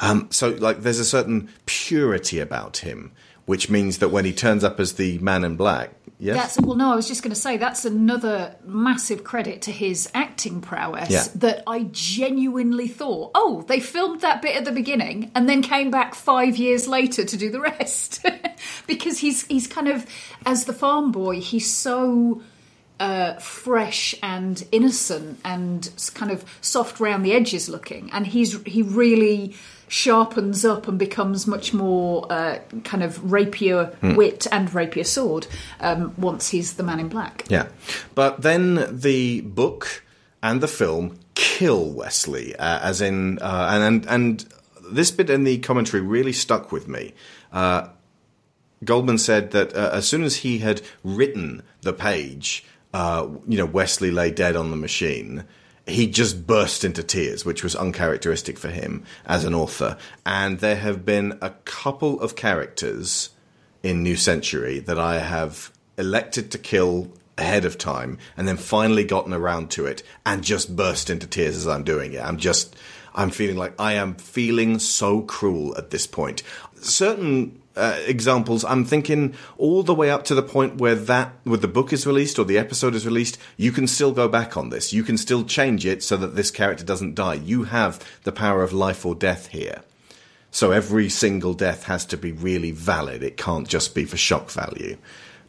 Um, so, like, there's a certain purity about him, which means that when he turns up as the man in black, yes, That's well, no. I was just going to say that's another massive credit to his acting prowess. Yeah. That I genuinely thought, oh, they filmed that bit at the beginning and then came back five years later to do the rest, because he's he's kind of as the farm boy, he's so uh, fresh and innocent and kind of soft round the edges looking, and he's he really sharpens up and becomes much more uh, kind of rapier Hmm. wit and rapier sword um, once he's the man in black. Yeah. But then the book and the film kill Westley, uh, as in, uh, and, and, and this bit in the commentary really stuck with me. Uh, Goldman said that uh, as soon as he had written the page, uh, you know, Westley lay dead on the machine. He just burst into tears, which was uncharacteristic for him as an author. And there have been a couple of characters in New Century that I have elected to kill ahead of time and then finally gotten around to it and just burst into tears as I'm doing it. I'm just, I'm feeling like I am feeling so cruel at this point. Certain uh, examples, I'm thinking all the way up to the point where that, where the book is released or the episode is released, you can still go back on this. You can still change it so that this character doesn't die. You have the power of life or death here. So every single death has to be really valid. It can't just be for shock value.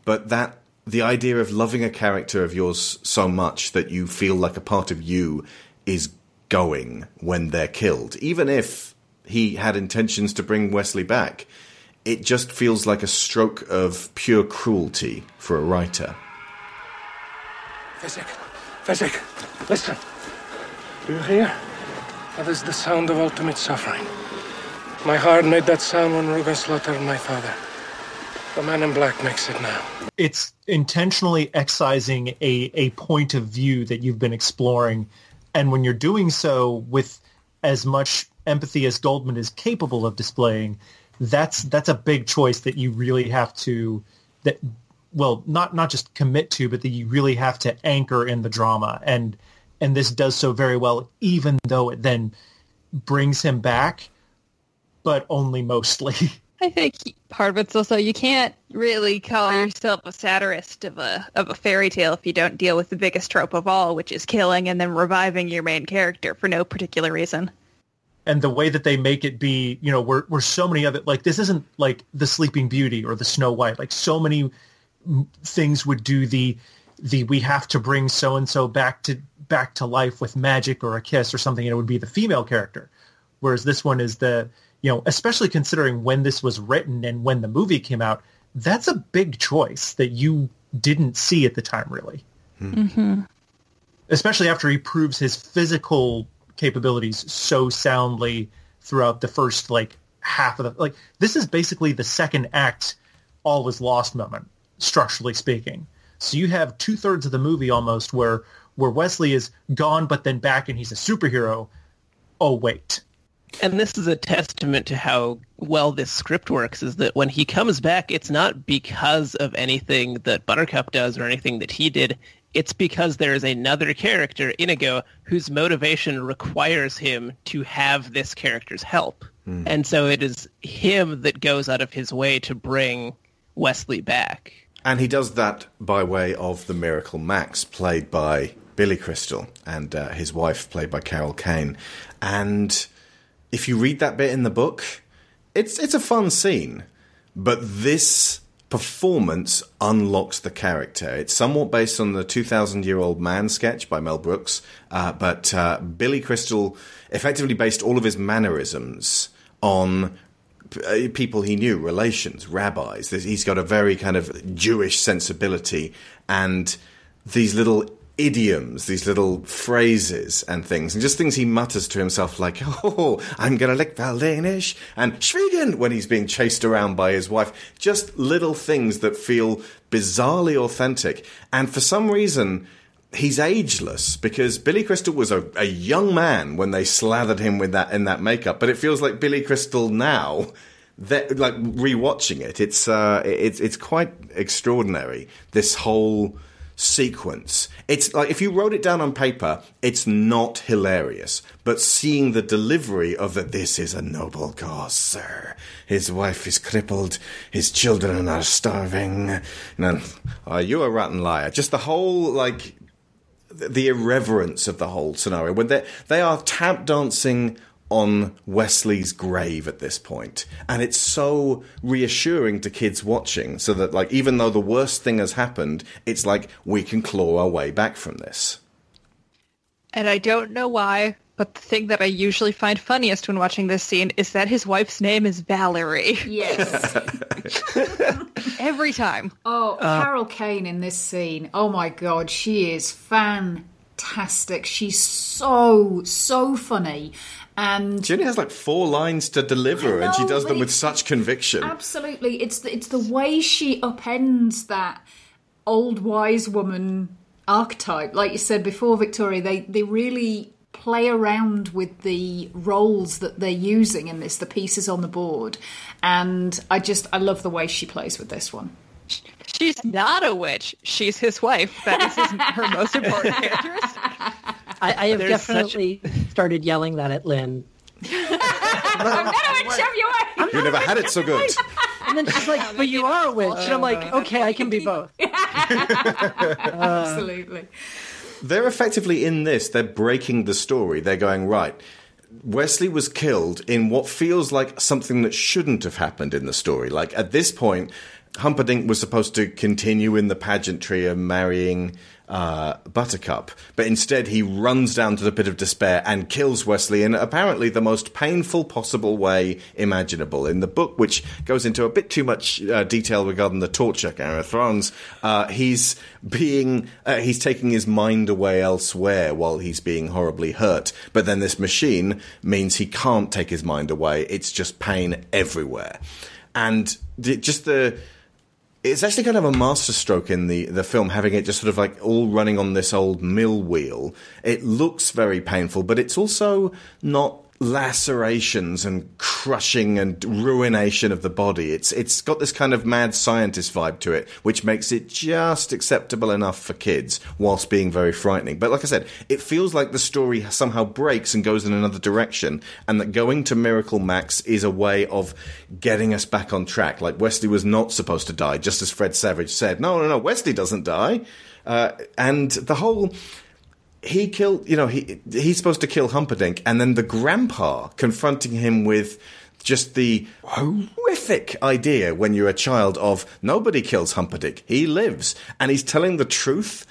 But that the idea of loving a character of yours so much that you feel like a part of you is going when they're killed, even if he had intentions to bring Westley back, it just feels like a stroke of pure cruelty for a writer. Fezzik, Fezzik, listen. Do you hear? That is the sound of ultimate suffering. My heart made that sound when Rugen slaughtered my father. The man in black makes it now. it's intentionally excising a, a point of view that you've been exploring. And when you're doing so with as much empathy as Goldman is capable of displaying, that's that's a big choice that you really have to that well not not just commit to, but that you really have to anchor in the drama. And and this does so very well, even though it then brings him back, but only mostly. I think part of it's also you can't really call yourself a satirist of a of a fairy tale if you don't deal with the biggest trope of all, which is killing and then reviving your main character for no particular reason. And the way that they make it be, you know, where where so many of it, like this isn't like the Sleeping Beauty or the Snow White. Like so many things would do the the we have to bring so and so back to back to life with magic or a kiss or something, and it would be the female character. Whereas this one is the you know, especially considering when this was written and when the movie came out, that's a big choice that you didn't see at the time, really Mm-hmm. especially after he proves his physical capabilities so soundly throughout the first like half of the like this is basically the second act all was lost moment structurally speaking. So you have two-thirds of the movie almost where where westley is gone but then back and he's a superhero. Oh wait. And this is a testament to how well this script works is that when he comes back, it's not because of anything that Buttercup does or anything that he did. It's because there is another character, Inigo, whose motivation requires him to have this character's help. Hmm. And so it is him that goes out of his way to bring Westley back. And he does that by way of the Miracle Max, played by Billy Crystal, and uh, his wife, played by Carol Kane. And if you read that bit in the book, it's it's a fun scene, but this performance unlocks the character. It's somewhat based on the 2,000 year old man sketch by Mel Brooks, uh, but uh, Billy Crystal effectively based all of his mannerisms on uh, people he knew, relations, rabbis. He's got a very kind of Jewish sensibility, and these little idioms, these little phrases and things, and just things he mutters to himself like, oh, I'm gonna lick Valdanish, and Schwiegen when he's being chased around by his wife. Just little things that feel bizarrely authentic. And for some reason, he's ageless because Billy Crystal was a, a young man when they slathered him with that in that makeup, but it feels like Billy Crystal now. That like rewatching it, it's uh, it's it's quite extraordinary. This whole sequence. It's like if you wrote it down on paper, it's not hilarious. But seeing the delivery of that, this is a noble cause, sir. His wife is crippled, his children are starving. And oh, are you a rotten liar? Just the whole like the irreverence of the whole scenario when they they are tap dancing on Westley's grave at this point. And it's so reassuring to kids watching so that like even though the worst thing has happened, it's like we can claw our way back from this. And I don't know why, but the thing that I usually find funniest when watching this scene is that his wife's name is Valerie. Yes. Every time. Oh, Uh, Carol Kane in this scene. Oh my god, she is fantastic. She's so so funny. And She only has like four lines to deliver and she does them with such conviction. Absolutely, it's the, it's the way she upends that old wise woman archetype. Like you said before, Victoria, they they really play around with the roles that they're using in this, the pieces on the board, and I just I love the way she plays with this one. She's not a witch. She's his wife. That is his, her most important characteristic. I, I have There's such- definitely started yelling that at Lynn. I'm gonna shove you away. You never had it so good. And then she's like, "But you are a witch," and I'm like, "Okay, I can be both." Absolutely. Uh, they're effectively in this, they're breaking the story. They're going, right, Westley was killed in what feels like something that shouldn't have happened in the story. Like at this point, Humperdinck was supposed to continue in the pageantry of marrying uh, Buttercup, but instead he runs down to the pit of despair and kills Westley in apparently the most painful possible way imaginable. In the book, which goes into a bit too much uh, detail regarding the torture Game of Thrones, uh, he's being uh, he's taking his mind away elsewhere while he's being horribly hurt. But then this machine means he can't take his mind away. It's just pain everywhere, and just the it's actually kind of a masterstroke in the, the film, having it just sort of like all running on this old mill wheel. It looks very painful, but it's also not lacerations and crushing and ruination of the body. It's it's got this kind of mad scientist vibe to it, which makes it just acceptable enough for kids whilst being very frightening. But like I said, it feels like the story somehow breaks and goes in another direction, and that going to Miracle Max is a way of getting us back on track. Like Westley was not supposed to die, just as Fred Savage said. No, no, no, Westley doesn't die. Uh, and the whole he killed you know he he's supposed to kill Humperdinck and then the grandpa confronting him with just the horrific idea when you're a child of nobody kills Humperdinck he lives. And he's telling the truth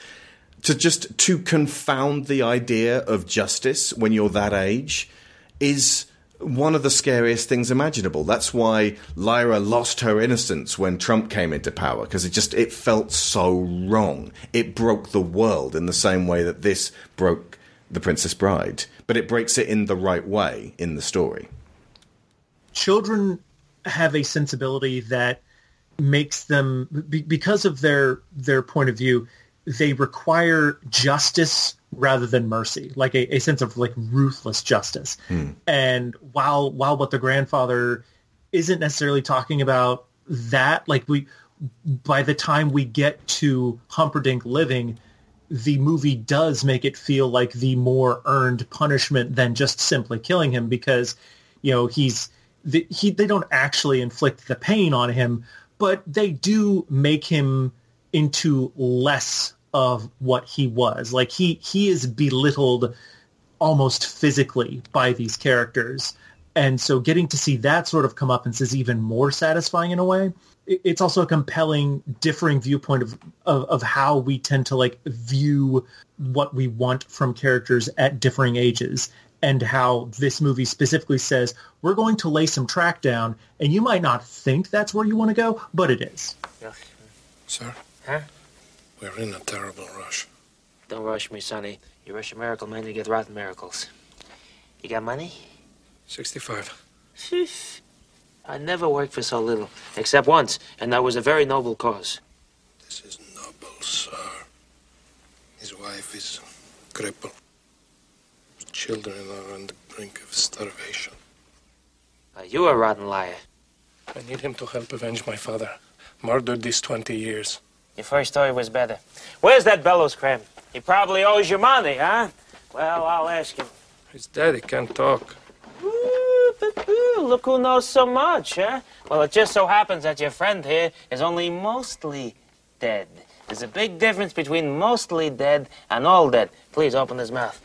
to just to confound the idea of justice when you're that age is one of the scariest things imaginable. That's why Lyra lost her innocence when Trump came into power because it just it felt so wrong. It broke the world in the same way that this broke The Princess Bride, but it breaks it in the right way in the story. children have a sensibility that makes them because of their their point of view they require justice rather than mercy like a, a sense of like ruthless justice. Hmm. And while while what the grandfather isn't necessarily talking about that like we by the time we get to Humperdinck living the movie does make it feel like the more earned punishment than just simply killing him because you know he's the, he they don't actually inflict the pain on him but they do make him into less of what he was. Like he he is belittled almost physically by these characters. And so getting to see that sort of come up and is even more satisfying in a way. It's also a compelling differing viewpoint of, of of how we tend to like view what we want from characters at differing ages and how this movie specifically says we're going to lay some track down and you might not think that's where you want to go but it is. Sir? Huh? We're in a terrible rush. Don't rush me, Sonny. You rush a miracle man, you get rotten miracles. You got money? 65. Sheesh. I never worked for so little, except once, and that was a very noble cause. This is noble, sir. His wife is crippled. His children are on the brink of starvation. Are you a rotten liar. I need him to help avenge my father. Murdered these 20 years. Your first story was better. Where's that bellows crab? He probably owes you money, huh? Well, I'll ask him. His daddy can't talk. Ooh, but, ooh, look who knows so much, huh? Well, it just so happens that your friend here is only mostly dead. There's a big difference between mostly dead and all dead. Please open his mouth.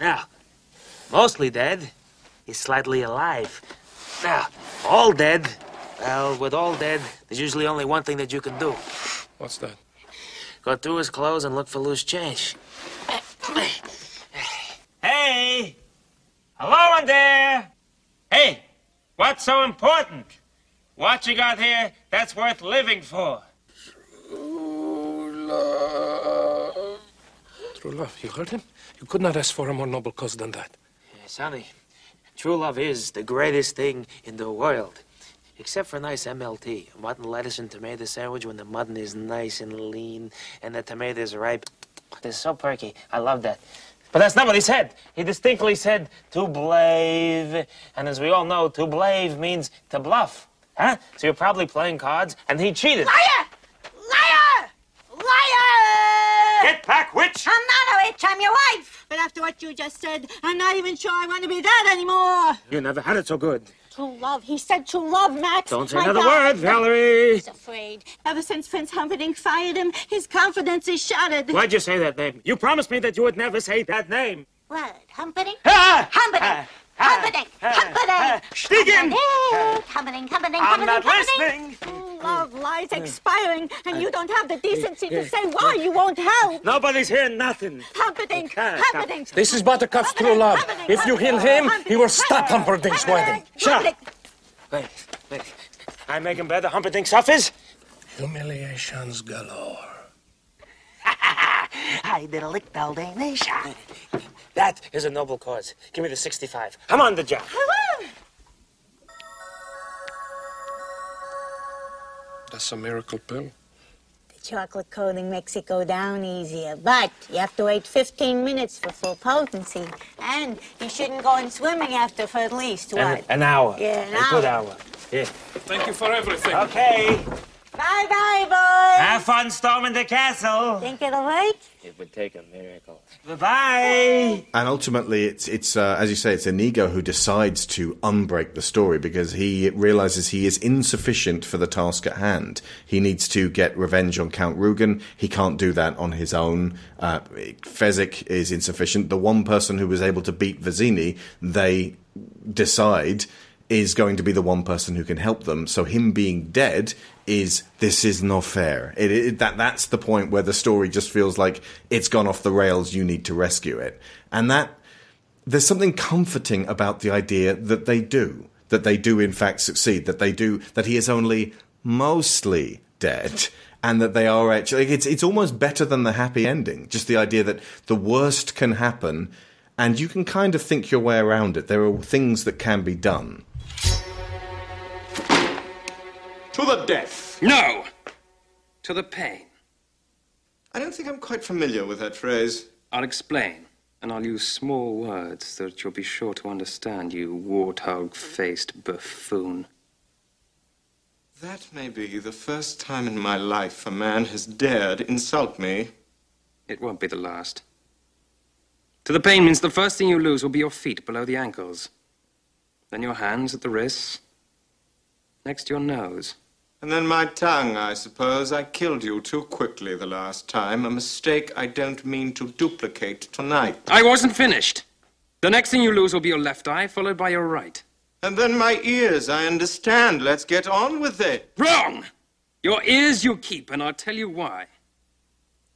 Now, mostly dead is slightly alive. Now, all dead, well, with all dead, there's usually only one thing that you can do. What's that? Go through his clothes and look for loose change. Hey! Hello in there! Hey! What's so important? What you got here that's worth living for? True love, you heard him? You could not ask for a more noble cause than that. Sonny, true love is the greatest thing in the world. Except for a nice MLT, a mutton, lettuce, and tomato sandwich when the mutton is nice and lean and the tomato is ripe. It's so perky. I love that. But that's not what he said. He distinctly said to blave. And as we all know, to blave means to bluff. Huh? So you're probably playing cards and he cheated. Liar! Liar! Liar! Get back, witch! I'm not a witch, I'm your wife. But after what you just said, I'm not even sure I want to be that anymore. You never had it so good. True love. He said true love, Max. Don't say My another God. word, Valerie. He's afraid. Ever since Prince Humperdinck fired him, his confidence is shattered. Why'd you say that name? You promised me that you would never say that name. What? Humperdinck? Ah! Humperdinck! Humperdinck! Humperdinck! Stiegen! Humperdinck! Humperdinck! I'm not Humperdinck! True mm, Love lies expiring, and you don't have the decency to say why you won't help. Nobody's hearing nothing. Humperdinck! Humperdinck! This is Buttercup's true love. If you heal him, he will stop Humperdinck's wedding. Shut up. Wait, wait. I make him better. Humperdinck suffers. Humiliations galore. I did a lick Daldanisha. That is a noble cause. Give me the 65. I'm on the job. That's a miracle pill. The chocolate coating makes it go down easier, but you have to wait 15 minutes for full potency. And you shouldn't go in swimming after for at least, An, what? an hour. Yeah, an a good hour. hour. Yeah. Thank you for everything. Okay. Bye-bye, boys. Have fun storming the castle. Think it'll work? It would take a miracle. Bye-bye. And ultimately, it's it's uh, as you say, it's Inigo who decides to unbreak the story because he realizes he is insufficient for the task at hand. He needs to get revenge on Count Rugen. He can't do that on his own. Uh, Fezzik is insufficient. The one person who was able to beat Vizzini, they decide is going to be the one person who can help them. So him being dead is this is not fair. It, it, that that's the point where the story just feels like it's gone off the rails. You need to rescue it, and that there's something comforting about the idea that they do, that they do in fact succeed, that they do, that he is only mostly dead. And that they are actually, it's, it's almost better than the happy ending. Just the idea that the worst can happen and you can kind of think your way around it. There are things that can be done. To the death. No! To the pain. I don't think I'm quite familiar with that phrase. I'll explain, and I'll use small words so that you'll be sure to understand, you warthog faced buffoon. That may be the first time in my life a man has dared insult me. It won't be the last. To the pain means the first thing you lose will be your feet below the ankles. Then your hands at the wrists. Next, your nose. And then my tongue, I suppose. I killed you too quickly the last time. A mistake I don't mean to duplicate tonight. I wasn't finished. The next thing you lose will be your left eye, followed by your right. And then my ears, I understand. Let's get on with it. Wrong! Your ears you keep, and I'll tell you why.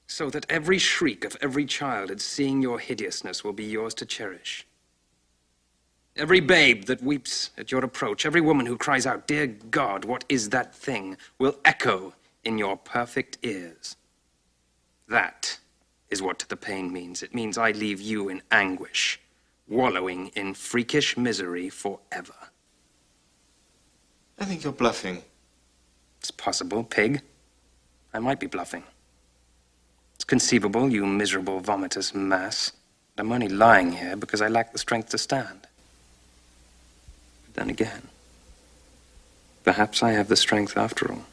So that every shriek of every child at seeing your hideousness will be yours to cherish. Every babe that weeps at your approach, every woman who cries out, Dear God, what is that thing, will echo in your perfect ears. That is what the pain means. It means I leave you in anguish, wallowing in freakish misery forever. I think you're bluffing. It's possible, pig. I might be bluffing. It's conceivable, you miserable vomitous mass. I'm only lying here because I lack the strength to stand. Then again, perhaps I have the strength after all.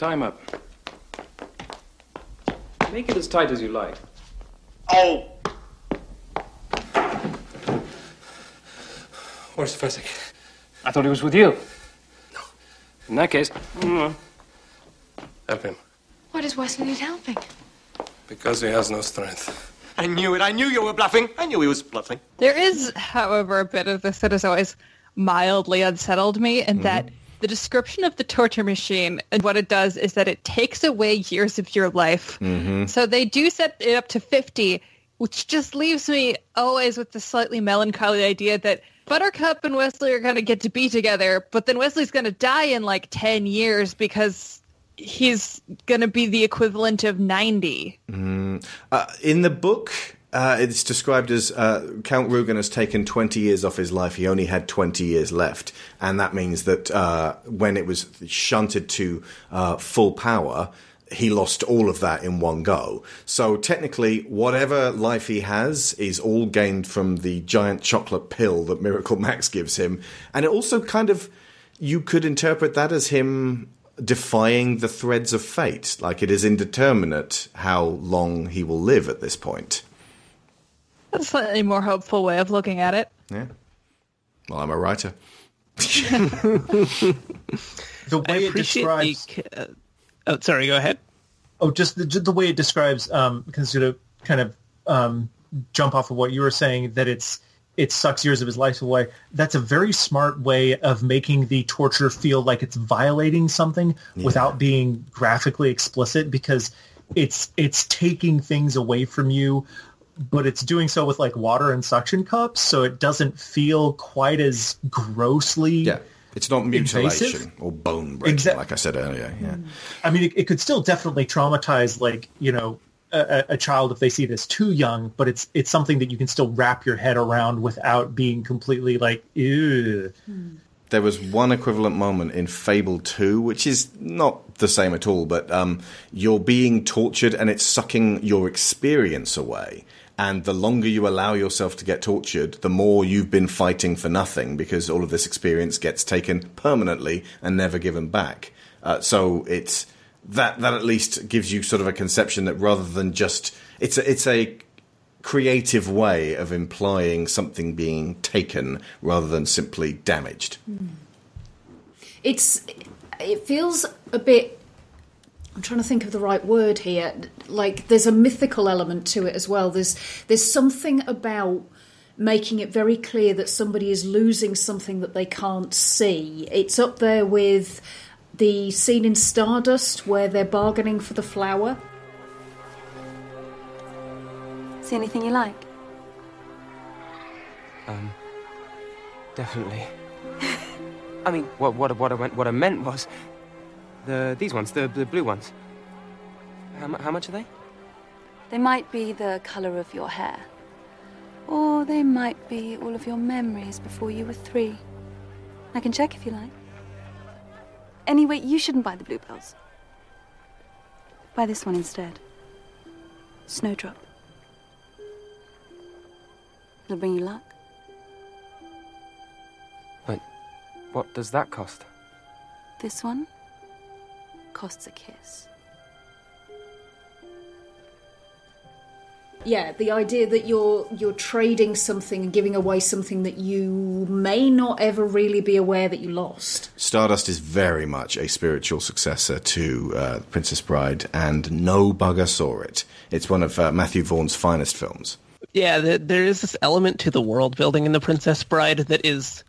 Tie him up. Make it as tight as you like. Oh! Where's Fezzik? I thought he was with you. No. In that case, mm, help him. Why does Westley need helping? Because he has no strength. I knew it. I knew you were bluffing. I knew he was bluffing. There is, however, a bit of this that has always mildly unsettled me, and that the description of the torture machine and what it does is that it takes away years of your life. Mm-hmm. So they do set it up to 50, which just leaves me always with the slightly melancholy idea that Buttercup and Westley are going to get to be together, but then Westley's going to die in like 10 years because he's going to be the equivalent of 90. Mm. Uh, in the book, uh, it's described as uh, Count Rugen has taken 20 years off his life. He only had 20 years left. And that means that uh, when it was shunted to uh, full power, he lost all of that in one go. So technically, whatever life he has is all gained from the giant chocolate pill that Miracle Max gives him. And it also kind of, you could interpret that as him defying the threads of fate. Like it is indeterminate how long he will live at this point. That's a slightly more hopeful way of looking at it. Yeah. Well, I'm a writer. the way it appreciate describes. the, uh, oh, sorry. Go ahead. Oh, just the, just the way it describes, um, because to kind of um, jump off of what you were saying, that it's it sucks years of his life away. That's a very smart way of making the torture feel like it's violating something Yeah. without being graphically explicit, because it's it's taking things away from you, but it's doing so with like water and suction cups, so it doesn't feel quite as grossly. Yeah. It's not mutilation Invasive? or bone breaking, Exact- like I said earlier. Yeah. I mean, it, it could still definitely traumatize, like you know, a, a a child if they see this too young. But it's it's something that you can still wrap your head around without being completely like, ew. There was one equivalent moment in Fable 2, which is not the same at all, but um, you're being tortured and it's sucking your experience away. And the longer you allow yourself to get tortured, the more you've been fighting for nothing because all of this experience gets taken permanently and never given back. Uh, so it's that that at least gives you sort of a conception that rather than just it's a, it's a creative way of implying something being taken rather than simply damaged. It's it feels a bit I'm trying to think of the right word here. Like there's a mythical element to it as well. There's there's something about making it very clear that somebody is losing something that they can't see. It's up there with the scene in Stardust where they're bargaining for the flower. See anything you like? Um, definitely. I mean, what what what I went, what I meant was the these ones, the the blue ones. How, how much are they? They might be the colour of your hair. Or they might be all of your memories before you were three. I can check if you like. Anyway, you shouldn't buy the bluebells. Buy this one instead. Snowdrop. It'll bring you luck. But what does that cost? This one costs a kiss. Yeah, the idea that you're you're trading something and giving away something that you may not ever really be aware that you lost. Stardust is very much a spiritual successor to uh, Princess Bride, and no bugger saw it. It's one of uh, Matthew Vaughn's finest films. Yeah, there, there is this element to the world building in The Princess Bride that is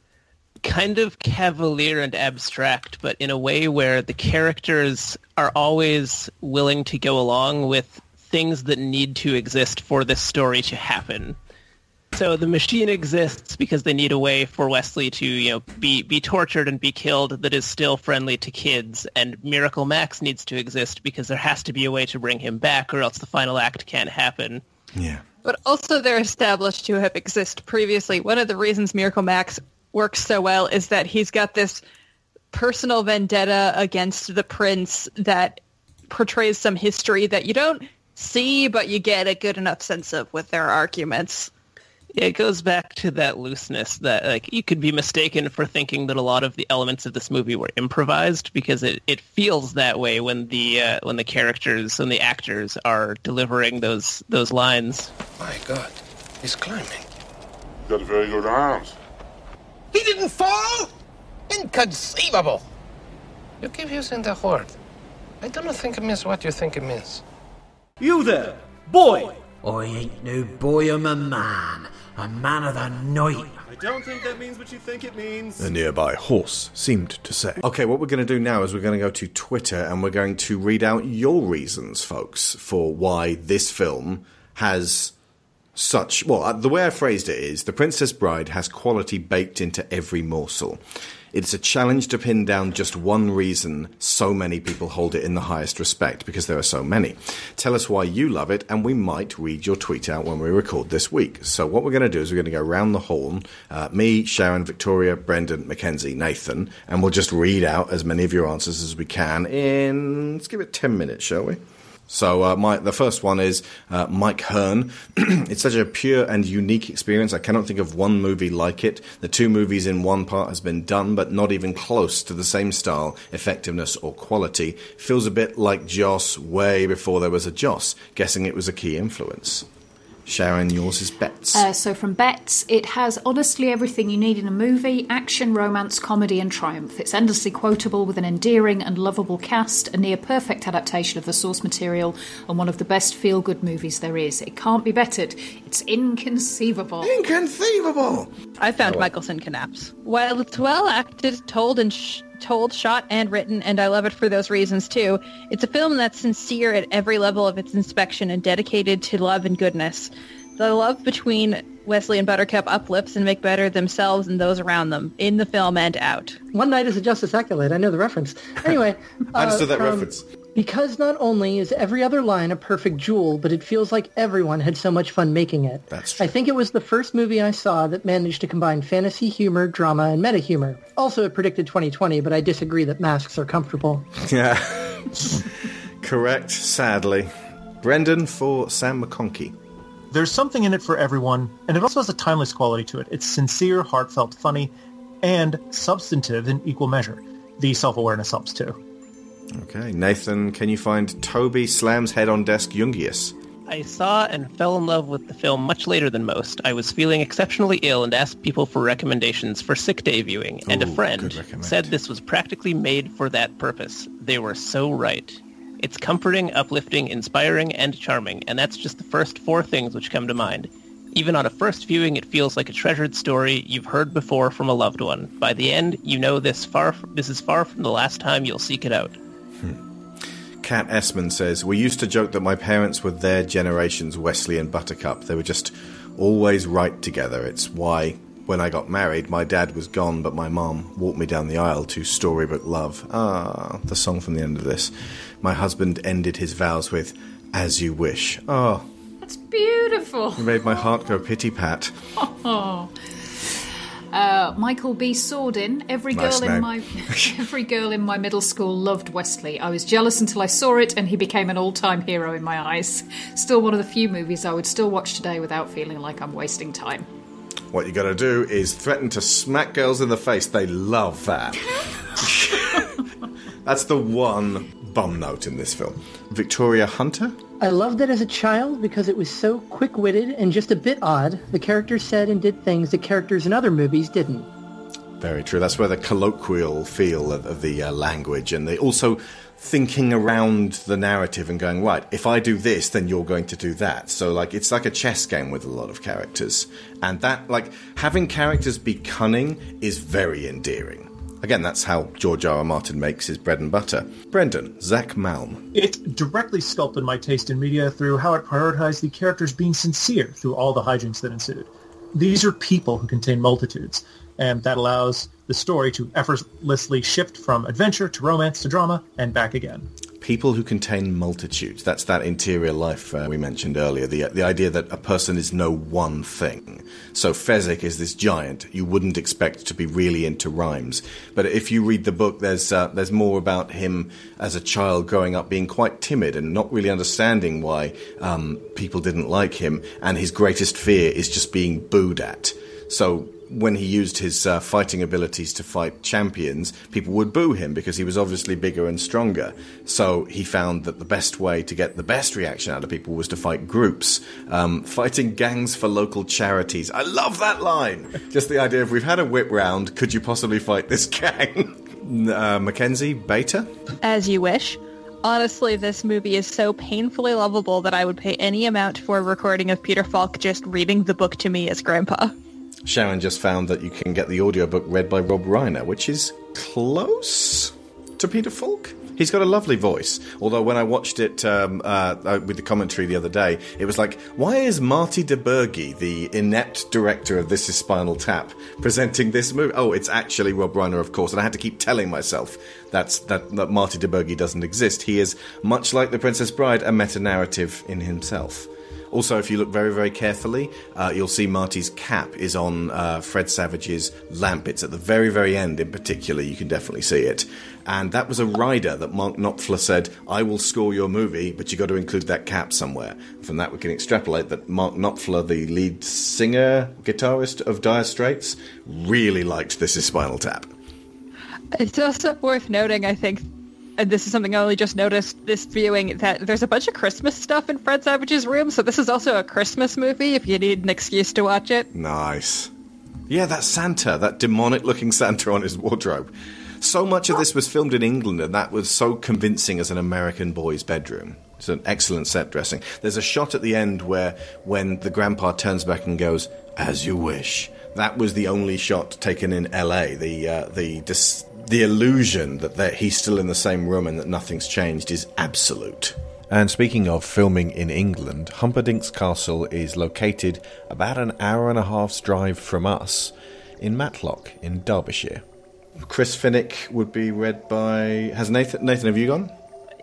kind of cavalier and abstract, but in a way where the characters are always willing to go along with things that need to exist for this story to happen. So the machine exists because they need a way for Westley to, you know, be be tortured and be killed that is still friendly to kids. And Miracle Max needs to exist because there has to be a way to bring him back, or else the final act can't happen. Yeah. But also they're established to have existed previously. One of the reasons Miracle Max works so well is that he's got this personal vendetta against the prince that portrays some history that you don't see, but you get a good enough sense of with their arguments. It goes back to that looseness that like you could be mistaken for thinking that a lot of the elements of this movie were improvised because it, it feels that way when the uh, when the characters and the actors are delivering those those lines. My God, he's climbing. He's Got very good arms. He didn't fall? Inconceivable. You keep using the word. I do not think it means what you think it means. You there, boy! I ain't no boy, I'm a man. A man of the night. I don't think that means what you think it means. A nearby horse seemed to say. Okay, what we're going to do now is we're going to go to Twitter and we're going to read out your reasons, folks, for why this film has such. Well, uh, the way I phrased it is The Princess Bride has quality baked into every morsel. It's a challenge to pin down just one reason so many people hold it in the highest respect because there are so many. Tell us why you love it, and we might read your tweet out when we record this week. So, what we're going to do is we're going to go round the horn uh, me, Sharon, Victoria, Brendan, Mackenzie, Nathan, and we'll just read out as many of your answers as we can in. Let's give it 10 minutes, shall we? So uh, my, the first one is uh, Mike Hearn. it's such a pure and unique experience. I cannot think of one movie like it. The two movies in one part has been done, but not even close to the same style, effectiveness, or quality. Feels a bit like Joss way before there was a Joss. Guessing it was a key influence. Sharon, yours is Bets. Uh, so from Bets, it has honestly everything you need in a movie action, romance, comedy, and triumph. It's endlessly quotable with an endearing and lovable cast, a near perfect adaptation of the source material, and one of the best feel good movies there is. It can't be bettered. It's inconceivable. Inconceivable! I found Michelson Knaps. While it's well acted, told and sh- told, shot, and written, and I love it for those reasons too. It's a film that's sincere at every level of its inspection and dedicated to love and goodness. The love between Westley and Buttercup uplifts and make better themselves and those around them in the film and out. One night is a Justice Accolade. I know the reference. Anyway, I understood uh, that from- reference. Because not only is every other line a perfect jewel, but it feels like everyone had so much fun making it. That's true. I think it was the first movie I saw that managed to combine fantasy humor, drama, and meta humor. Also, it predicted 2020, but I disagree that masks are comfortable. Yeah. Correct, sadly. Brendan for Sam McConkey. There's something in it for everyone, and it also has a timeless quality to it. It's sincere, heartfelt, funny, and substantive in equal measure. The self-awareness helps too. Okay, Nathan, can you find Toby slams head on desk Jungius? I saw and fell in love with the film much later than most. I was feeling exceptionally ill and asked people for recommendations for sick day viewing, and a friend said this was practically made for that purpose. They were so right. It's comforting, uplifting, inspiring, and charming, and that's just the first four things which come to mind. Even on a first viewing, it feels like a treasured story you've heard before from a loved one. By the end, you know this far this is far from the last time you'll seek it out. Kat Essman says, We used to joke that my parents were their generation's Westley and Buttercup. They were just always right together. It's why, when I got married, my dad was gone, but my mom walked me down the aisle to Storybook Love. Ah, the song from the end of this. My husband ended his vows with, As You Wish. Oh, That's beautiful. you made my heart go pity pat. Oh. Uh, Michael B. Sordin. Every girl Nice in my every girl in my middle school loved Westley. I was jealous until I saw it, and he became an all-time hero in my eyes. Still one of the few movies I would still watch today without feeling like I'm wasting time. What you gotta do is threaten to smack girls in the face. They love that. That's the one bum note in this film. Victoria Hunter? I loved it as a child because it was so quick-witted and just a bit odd. The characters said and did things that characters in other movies didn't. Very true. That's where the colloquial feel of, of the uh, language and the also thinking around the narrative and going, right, if I do this, then you're going to do that. So, like, it's like a chess game with a lot of characters. And that, like, having characters be cunning is very endearing. Again, that's how George R. R. Martin makes his bread and butter. Brendan, Zach Malm. It directly sculpted my taste in media through how it prioritized the characters being sincere through all the hijinks that ensued. These are people who contain multitudes, and that allows the story to effortlessly shift from adventure to romance to drama and back again. People who contain multitudes. That's that interior life uh, we mentioned earlier. The the idea that a person is no one thing. So Fezzik is this giant. You wouldn't expect to be really into rhymes, but if you read the book, there's uh, there's more about him as a child growing up being quite timid and not really understanding why um, people didn't like him, and his greatest fear is just being booed at. So when he used his uh, fighting abilities to fight champions, people would boo him because he was obviously bigger and stronger. So he found that the best way to get the best reaction out of people was to fight groups, um, fighting gangs for local charities. I love that line. Just the idea of we've had a whip round, could you possibly fight this gang? uh, Mackenzie, Beta? As you wish. Honestly, this movie is so painfully lovable that I would pay any amount for a recording of Peter Falk just reading the book to me as Grandpa. Sharon just found that you can get the audiobook read by Rob Reiner, which is close to Peter Falk. He's got a lovely voice. Although when I watched it um, uh, uh, with the commentary the other day, it was like, why is Marty DiBergi, the inept director of This Is Spinal Tap, presenting this movie? Oh, it's actually Rob Reiner, of course. And I had to keep telling myself that's that, that Marty DiBergi doesn't exist. He is much like The Princess Bride, a meta narrative in himself. Also, if you look very, very carefully, uh, you'll see Marty's cap is on uh, Fred Savage's lamp. It's at the very, very end, in particular. You can definitely see it. And that was a rider that Mark Knopfler said, I will score your movie, but you've got to include that cap somewhere. From that, we can extrapolate that Mark Knopfler, the lead singer, guitarist of Dire Straits, really liked This Is Spinal Tap. It's also worth noting, I think, and this is something I only just noticed this viewing, that there's a bunch of Christmas stuff in Fred Savage's room, so this is also a Christmas movie if you need an excuse to watch it. Nice. Yeah, that Santa, that demonic looking Santa on his wardrobe. So much of this was filmed in England, and that was so convincing as an American boy's bedroom. It's an excellent set dressing. There's a shot at the end where, when the grandpa turns back and goes, "As you wish," that was the only shot taken in L.A. The uh, the dis- the illusion that he's still in the same room and that nothing's changed is absolute. And speaking of filming in England, Humperdinck's Castle is located about an hour and a half's drive from us in Matlock in Derbyshire. Chris Finnick would be read by. Has Nathan? Nathan, have you gone?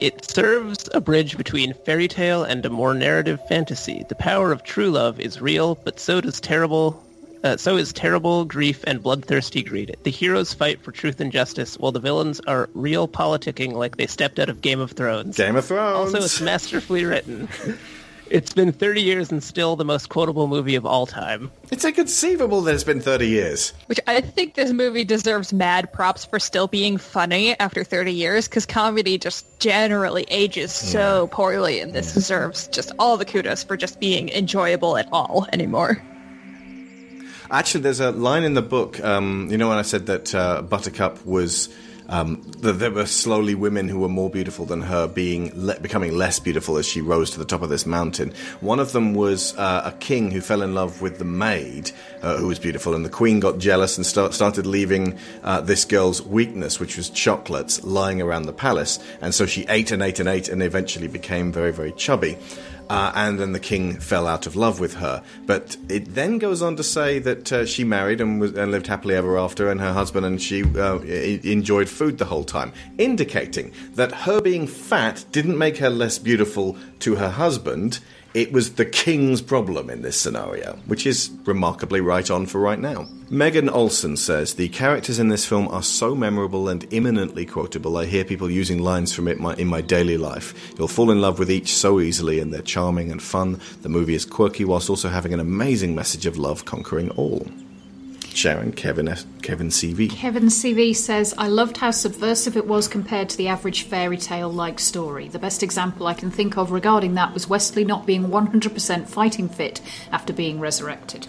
It serves a bridge between fairy tale and a more narrative fantasy. The power of true love is real, but so does terrible. Uh, so is terrible grief and bloodthirsty greed. The heroes fight for truth and justice, while the villains are real politicking like they stepped out of Game of Thrones. Game of Thrones. Also, it's masterfully written. It's been 30 years and still the most quotable movie of all time. It's inconceivable that it's been 30 years. Which I think this movie deserves mad props for still being funny after 30 years, because comedy just generally ages so poorly, and this deserves just all the kudos for just being enjoyable at all anymore. Actually, there's a line in the book. Um, you know, when I said that uh, Buttercup was. Um, that there were slowly women who were more beautiful than her being le- becoming less beautiful as she rose to the top of this mountain. One of them was uh, a king who fell in love with the maid uh, who was beautiful, and the queen got jealous and start- started leaving uh, this girl's weakness, which was chocolates, lying around the palace. And so she ate and ate and ate, and eventually became very, very chubby. Uh, and then the king fell out of love with her. But it then goes on to say that uh, she married and, was, and lived happily ever after, and her husband and she uh, enjoyed food the whole time, indicating that her being fat didn't make her less beautiful to her husband. It was the king's problem in this scenario, which is remarkably right on for right now. Megan Olson says the characters in this film are so memorable and imminently quotable. I hear people using lines from it in my daily life. You'll fall in love with each so easily, and they're charming and fun. The movie is quirky whilst also having an amazing message of love conquering all. Sharon, Kevin, Kevin CV. Kevin CV says, I loved how subversive it was compared to the average fairy tale like story. The best example I can think of regarding that was Westley not being 100% fighting fit after being resurrected.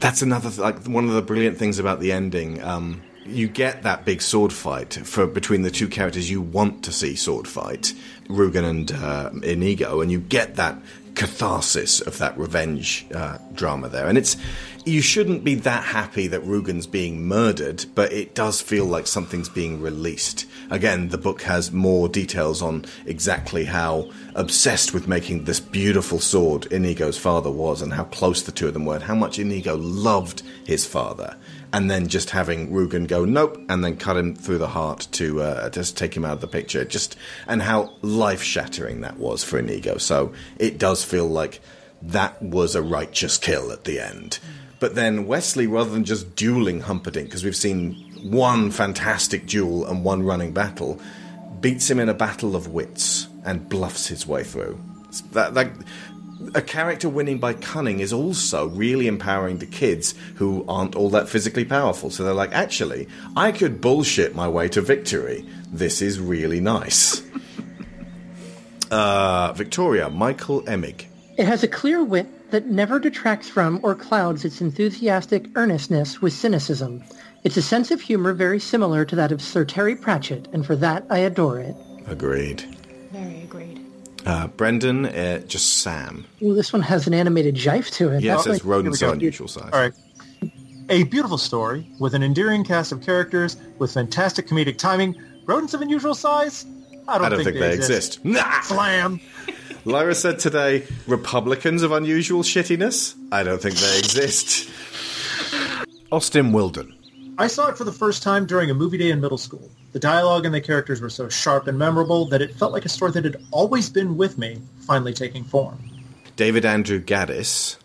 That's another th- like one of the brilliant things about the ending. Um, you get that big sword fight for between the two characters you want to see sword fight, Rugen and uh, Inigo, and you get that catharsis of that revenge uh, drama there. And it's you shouldn't be that happy that Rugen's being murdered, but it does feel like something's being released. Again, the book has more details on exactly how obsessed with making this beautiful sword Inigo's father was and how close the two of them were and how much Inigo loved his father. And then just having Rugen go nope, and then cut him through the heart to uh, just take him out of the picture. Just and how life shattering that was for Inigo. So it does feel like that was a righteous kill at the end. But then Westley, rather than just dueling Humperdinck, because we've seen one fantastic duel and one running battle, beats him in a battle of wits and bluffs his way through. That, that a character winning by cunning is also really empowering the kids who aren't all that physically powerful. So they're like, actually, I could bullshit my way to victory. This is really nice. uh, Victoria, Michael Emig. It has a clear wit that never detracts from or clouds its enthusiastic earnestness with cynicism. It's a sense of humor very similar to that of Sir Terry Pratchett, and for that I adore it. Agreed. Very agreed. Uh, Brendan, uh, just Sam. Ooh, this one has an animated jive to it. Yeah, it says like- rodents Here are unusual size. All right. A beautiful story with an endearing cast of characters with fantastic comedic timing. Rodents of unusual size? I don't, I don't think, they exist. Nah. Slam. Lyra said today, Republicans of unusual shittiness? I don't think they exist. Austin Wilden. I saw it for the first time during a movie day in middle school. The dialogue and the characters were so sharp and memorable that it felt like a story that had always been with me, finally taking form. David Andrew Gaddis.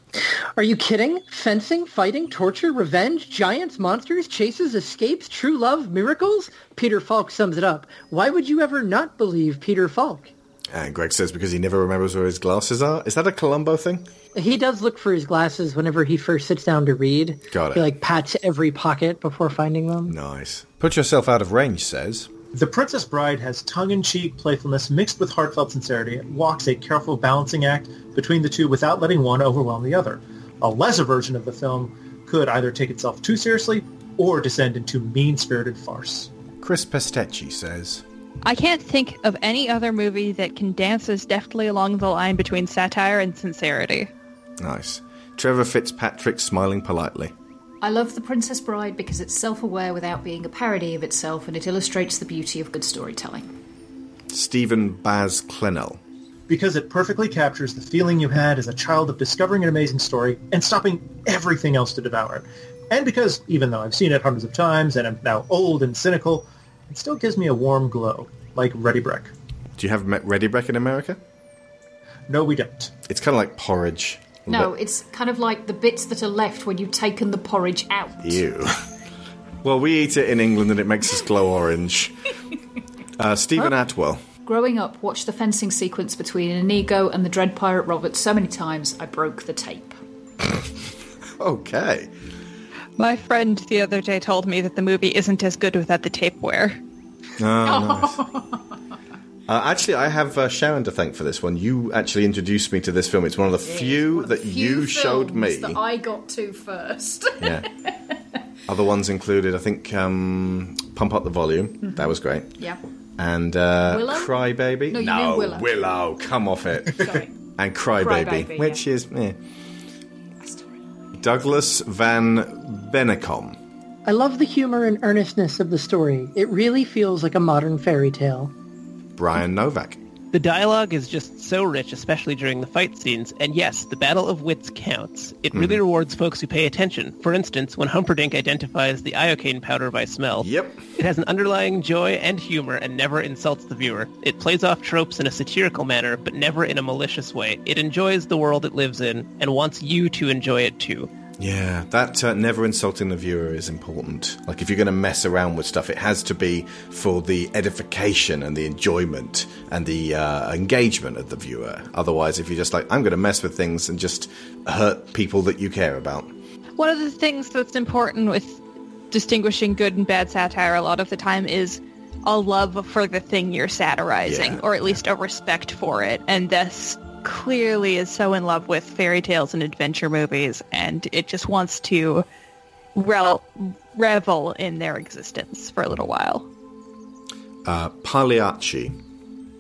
Are you kidding? Fencing, fighting, torture, revenge, giants, monsters, chases, escapes, true love, miracles? Peter Falk sums it up. Why would you ever not believe Peter Falk? And Greg says because he never remembers where his glasses are. Is that a Columbo thing? He does look for his glasses whenever he first sits down to read. Got it. He like pats every pocket before finding them. Nice. Put yourself out of range, says. The Princess Bride has tongue-in-cheek playfulness mixed with heartfelt sincerity and walks a careful balancing act between the two without letting one overwhelm the other. A lesser version of the film could either take itself too seriously or descend into mean-spirited farce. Chris Pestecchi says. I can't think of any other movie that can dance as deftly along the line between satire and sincerity. Nice. Trevor Fitzpatrick smiling politely. I love The Princess Bride because it's self-aware without being a parody of itself and it illustrates the beauty of good storytelling. Stephen Baz Clennell. Because it perfectly captures the feeling you had as a child of discovering an amazing story and stopping everything else to devour it. And because, even though I've seen it hundreds of times and I'm now old and cynical, it still gives me a warm glow, like Ready Brek. Do you have me- Ready Brek in America? No, we don't. It's kind of like porridge. A No, bit- it's kind of like the bits that are left when you've taken the porridge out. Ew. well, we eat it in England and it makes us glow orange. Uh, Stephen Atwell. Growing up, watched the fencing sequence between Inigo and the Dread Pirate Roberts so many times I broke the tape. Okay. My friend the other day told me that the movie isn't as good without the tapeware. Oh, nice. Uh, actually, I have uh, Sharon to thank for this one. You actually introduced me to this film. It's one of the few that you showed me. that I got to first. Yeah. Other ones included, I think, um, Pump Up the Volume. Mhm. That was great. yeah. And uh, Willow? Cry Baby. No, you no mean Willow. Come off it. Sorry. and Cry, Cry Baby, Baby, which is eh. Douglas Van Bennekom. I love the humor and earnestness of the story. It really feels like a modern fairy tale. Brian Novak. The dialogue is just so rich, especially during the fight scenes, and yes, the Battle of Wits counts. It really Mhm. rewards folks who pay attention. For instance, when Humperdinck identifies the iocane powder by smell. Yep. It has an underlying joy and humor and never insults the viewer. It plays off tropes in a satirical manner, but never in a malicious way. It enjoys the world it lives in and wants you to enjoy it too. Yeah, that uh, never insulting the viewer is important. Like, if you're going to mess around with stuff, it has to be for the edification and the enjoyment and the uh, engagement of the viewer. Otherwise, if you're just like, I'm going to mess with things and just hurt people that you care about. One of the things that's important with distinguishing good and bad satire a lot of the time is a love for the thing you're satirizing, Yeah. or at least a respect for it. And this clearly is so in love with fairy tales and adventure movies, and it just wants to rel- revel in their existence for a little while. Uh, Pagliacci.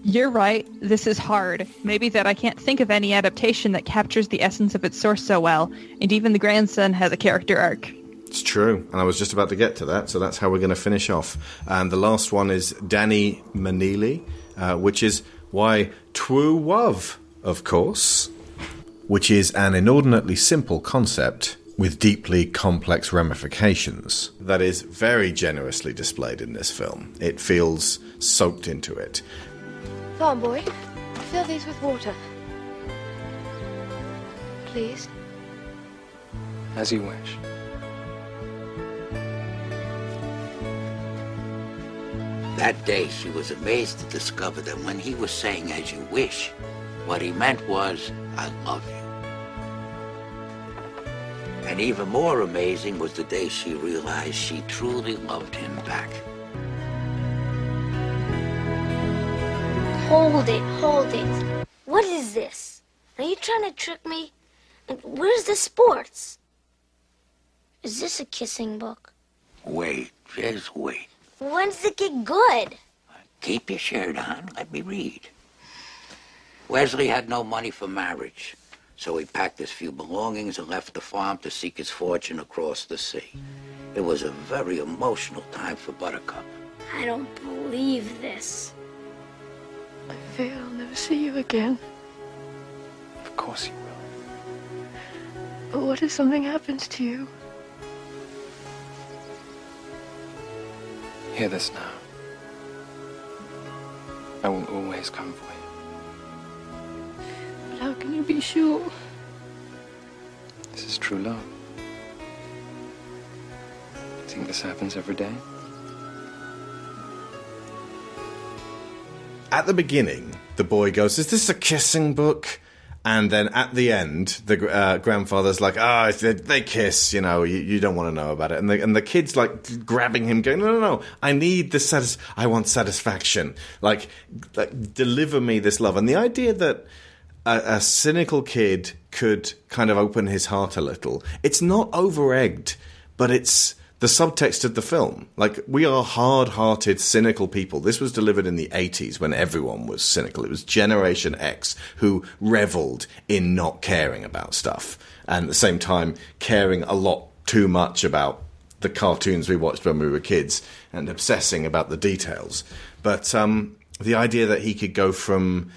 You're right. This is hard. Maybe that I can't think of any adaptation that captures the essence of its source so well, and even the grandson has a character arc. It's true, and I was just about to get to that, so that's how we're going to finish off. And the last one is Danny Manili, uh, which is why Twu Love, of course, which is an inordinately simple concept with deeply complex ramifications that is very generously displayed in this film. It feels soaked into it. Farm boy, fill these with water. Please. As you wish. That day, she was amazed to discover that when he was saying, as you wish, what he meant was, I love you. And even more amazing was the day she realized she truly loved him back. Hold it, hold it. What is this? Are you trying to trick me? And Where's the sports? Is this a kissing book? Wait, just wait. When's it get good? Keep your shirt on. Let me read. Westley had no money for marriage, so he packed his few belongings and left the farm to seek his fortune across the sea. It was a very emotional time for Buttercup. I don't believe this. I fear I'll never see you again. Of course you will. But what if something happens to you? Hear this now. I will always come for you. But how can you be sure? This is true love. You Think this happens every day? At the beginning, the boy goes, Is this a kissing book? And then at the end, the uh, grandfather's like, "Ah, they, they kiss, you know. You, you don't want to know about it." And the and the kid's like grabbing him, going, "No, no, no! I need the satis- I want satisfaction. Like, like deliver me this love." And the idea that a, a cynical kid could kind of open his heart a little, it's not over egged, but it's the subtext of the film. Like, we are hard hearted, cynical people. This was delivered in the 80s when everyone was cynical. It was Generation X who reveled in not caring about stuff. And at the same time, caring a lot too much about the cartoons we watched when we were kids and obsessing about the details. But um, the idea that he could go from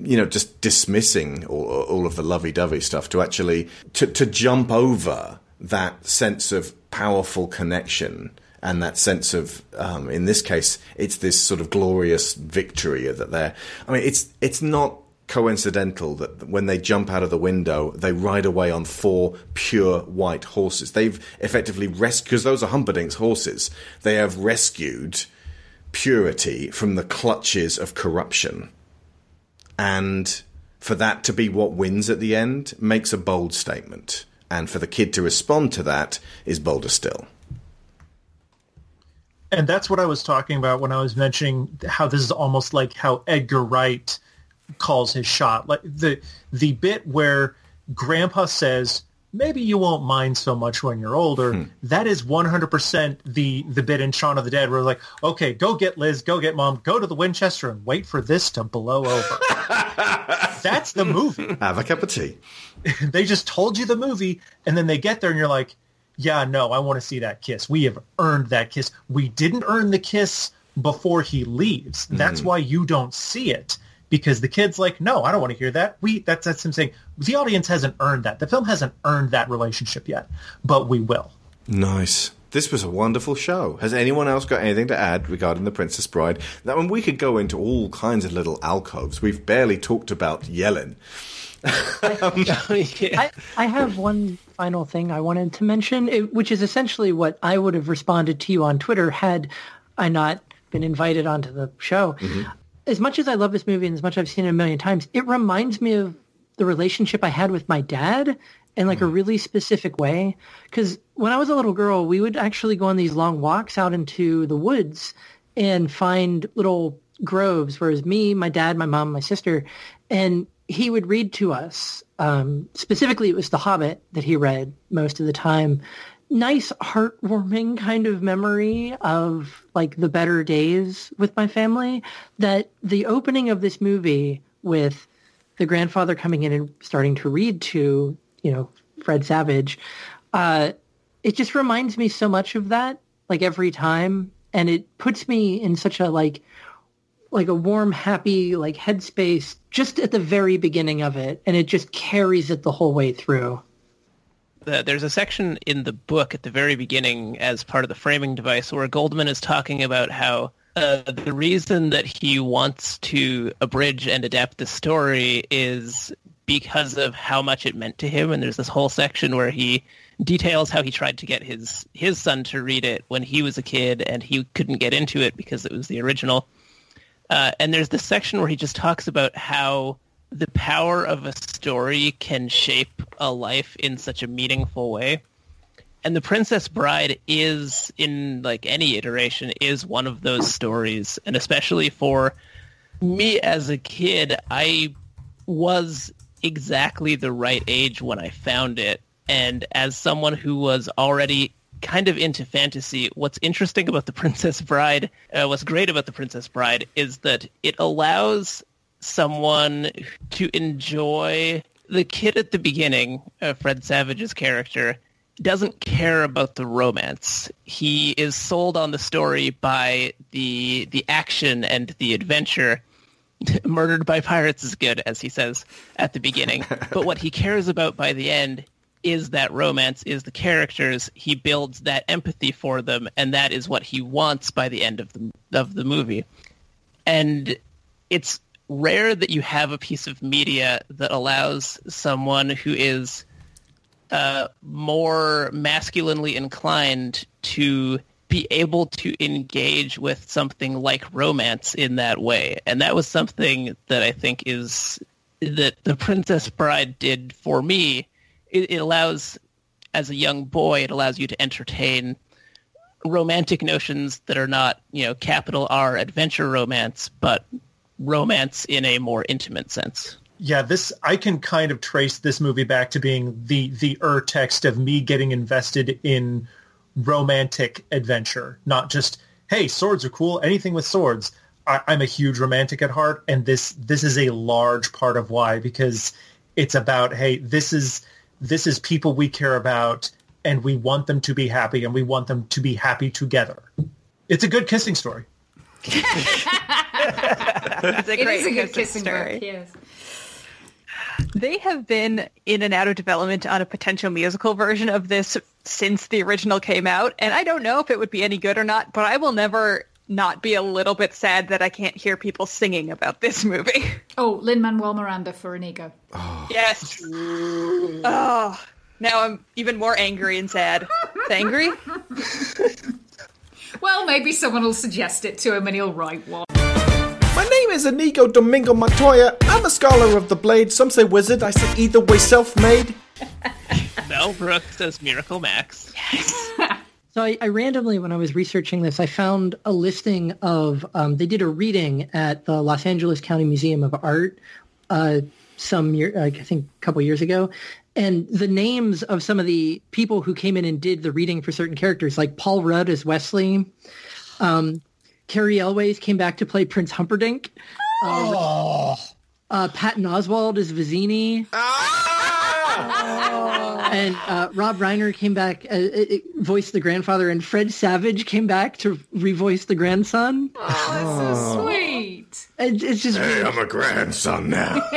you know, just dismissing all, all of the lovey-dovey stuff to actually to, to jump over that sense of powerful connection and that sense of, um, in this case, it's this sort of glorious victory that they're. I mean, it's it's not coincidental that when they jump out of the window, they ride away on four pure white horses. They've effectively rescued because those are Humperdinck's horses. They have rescued purity from the clutches of corruption, and for that to be what wins at the end makes a bold statement and for the kid to respond to that is bolder still. And that's what I was talking about when I was mentioning how this is almost like how Edgar Wright calls his shot. Like the the bit where Grandpa says, "Maybe you won't mind so much when you're older." Hmm. That is 100% the the bit in Shaun of the Dead where like, "Okay, go get Liz, go get Mom, go to the Winchester and wait for this to blow over." that's the movie. Have a cup of tea. they just told you the movie, and then they get there, and you're like, "Yeah, no, I want to see that kiss. We have earned that kiss. We didn't earn the kiss before he leaves. That's Mhm. why you don't see it." Because the kid's like, no, I don't want to hear that. We that's that's him saying the audience hasn't earned that. The film hasn't earned that relationship yet, but we will. Nice. This was a wonderful show. Has anyone else got anything to add regarding The Princess Bride? Now, when we could go into all kinds of little alcoves. We've barely talked about Yellin. Um, I, I have one final thing I wanted to mention, which is essentially what I would have responded to you on Twitter had I not been invited onto the show. Mm-hmm. As much as I love this movie and as much as I've seen it a million times, it reminds me of the relationship I had with my dad in like a really specific way. Because when I was a little girl, we would actually go on these long walks out into the woods and find little groves, whereas me, my dad, my mom, my sister, and he would read to us. Um, specifically, it was The Hobbit that he read most of the time. nice, heartwarming kind of memory of like the better days with my family that the opening of this movie with the grandfather coming in and starting to read to, you know, Fred Savage, uh, it just reminds me so much of that, like every time. And it puts me in such a like like a warm, happy like headspace just at the very beginning of it, and it just carries it the whole way through. The, there's a section in the book at the very beginning as part of the framing device where Goldman is talking about how uh, the reason that he wants to abridge and adapt the story is because of how much it meant to him. And there's this whole section where he details how he tried to get his his son to read it when he was a kid and he couldn't get into it because it was the original. Uh, and there's this section where he just talks about how the power of a story can shape a life in such a meaningful way. And The Princess Bride is, in like any iteration, is one of those stories. And especially for me as a kid, I was exactly the right age when I found it. And as someone who was already kind of into fantasy, what's interesting about The Princess Bride, uh, what's great about The Princess Bride is that it allows someone to enjoy the kid at the beginning, uh, Fred Savage's character, doesn't care about the romance. He is sold on the story by the the action and the adventure. Murdered by pirates is good, as he says at the beginning. but what he cares about by the end is that romance, is the characters. He builds that empathy for them, and that is what he wants by the end of the of the movie. And it's rare that you have a piece of media that allows someone who is uh, more masculinely inclined to be able to engage with something like romance in that way. And that was something that I think is that The Princess Bride did for me. It, it allows, as a young boy, it allows you to entertain romantic notions that are not, you know, capital R adventure romance, but romance in a more intimate sense. Yeah, this I can kind of trace this movie back to being the the ur text of me getting invested in romantic adventure, not just hey, swords are cool, anything with swords. I, I'm a huge romantic at heart, and this this is a large part of why because it's about hey, this is this is people we care about, and we want them to be happy, and we want them to be happy together. It's a good kissing story. it's a great is a good kissing kissing story. book, yes. They have been in and out of development on a potential musical version of this since the original came out, and I don't know if it would be any good or not, but I will never not be a little bit sad that I can't hear people singing about this movie. Oh, Lin Manuel Miranda for Inigo. Oh. Yes. Oh, now I'm even more angry and sad. Angry? Well, maybe someone will suggest it to him and he'll write one. My name is Inigo Domingo Montoya. I'm a scholar of the blade. Some say wizard. I say either way, self-made. Mel Brooks says Miracle Max. Yes. So I, I randomly, when I was researching this, I found a listing of, um, they did a reading at the Los Angeles County Museum of Art uh, some year, like, I think a couple years ago. And the names of some of the people who came in and did the reading for certain characters, like Paul Rudd as Westley, um, Cary Elwes came back to play Prince Humperdinck. Um, uh, Patton Oswalt as Vizzini. And uh, Rob Reiner came back, uh, uh, voiced the grandfather, and Fred Savage came back to revoice the grandson. Oh, that's so sweet. And it's just Hey, I'm a grandson now.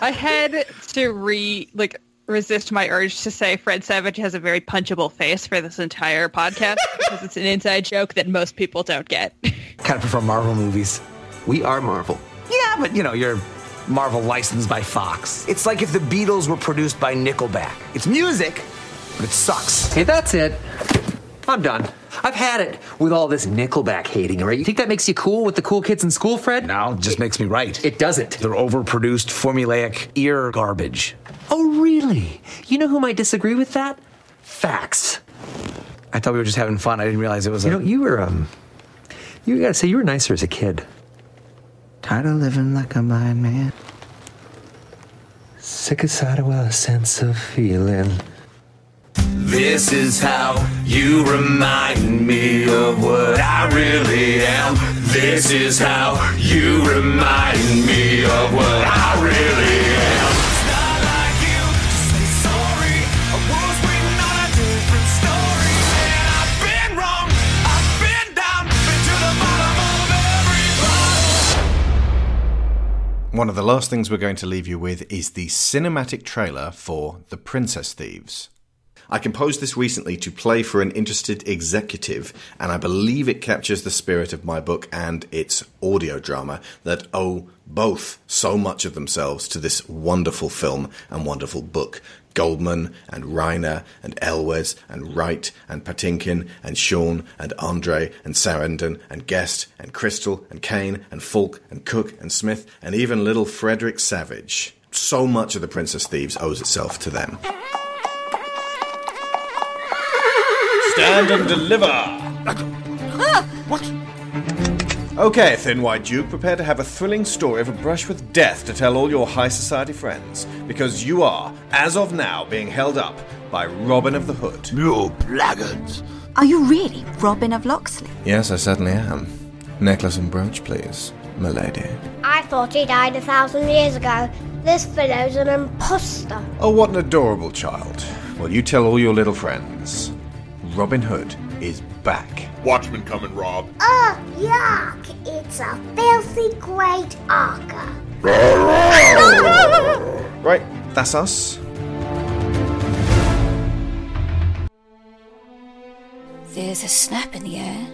I had to re like resist my urge to say Fred Savage has a very punchable face for this entire podcast because it's an inside joke that most people don't get. kind of prefer Marvel movies. We are Marvel. Yeah, but you know, you're Marvel licensed by Fox. It's like if the Beatles were produced by Nickelback. It's music, but it sucks. Hey, that's it. I'm done. I've had it with all this Nickelback hating, right? You think that makes you cool with the cool kids in school, Fred? No, it just makes me right. It doesn't. They're overproduced, formulaic ear garbage. Oh, really? You know who might disagree with that? Facts. I thought we were just having fun. I didn't realize it was You a. know, you were, um, you gotta say, you were nicer as a kid. Tired of living like a blind man. Sick of a sense of feeling. This is how you remind me of what I really am. This is how you remind me of what I really am. One of the last things we're going to leave you with is the cinematic trailer for The Princess Thieves. I composed this recently to play for an interested executive, and I believe it captures the spirit of my book and its audio drama that owe both so much of themselves to this wonderful film and wonderful book. Goldman and Reiner and Elwes and Wright and Patinkin and Shawn and Andre and Sarandon and Guest and Crystal and Kahn and Falk and Cook and Smith and even little Frederick Savage. So much of The Princess Thieves owes itself to them. Stand and deliver! What? Okay, Thin White Duke, prepare to have a thrilling story of a brush with death to tell all your high society friends, because you are, as of now, being held up by Robin of the Hood. You blackguards! Are you really Robin of Locksley? Yes, I certainly am. Necklace and brooch, please, milady. I thought he died a thousand years ago. This fellow's an imposter. Oh, what an adorable child. Well, you tell all your little friends. Robin Hood is back. Watchman coming, Rob. Oh, yuck! It's a filthy great arca. Right, that's us. There's a snap in the air.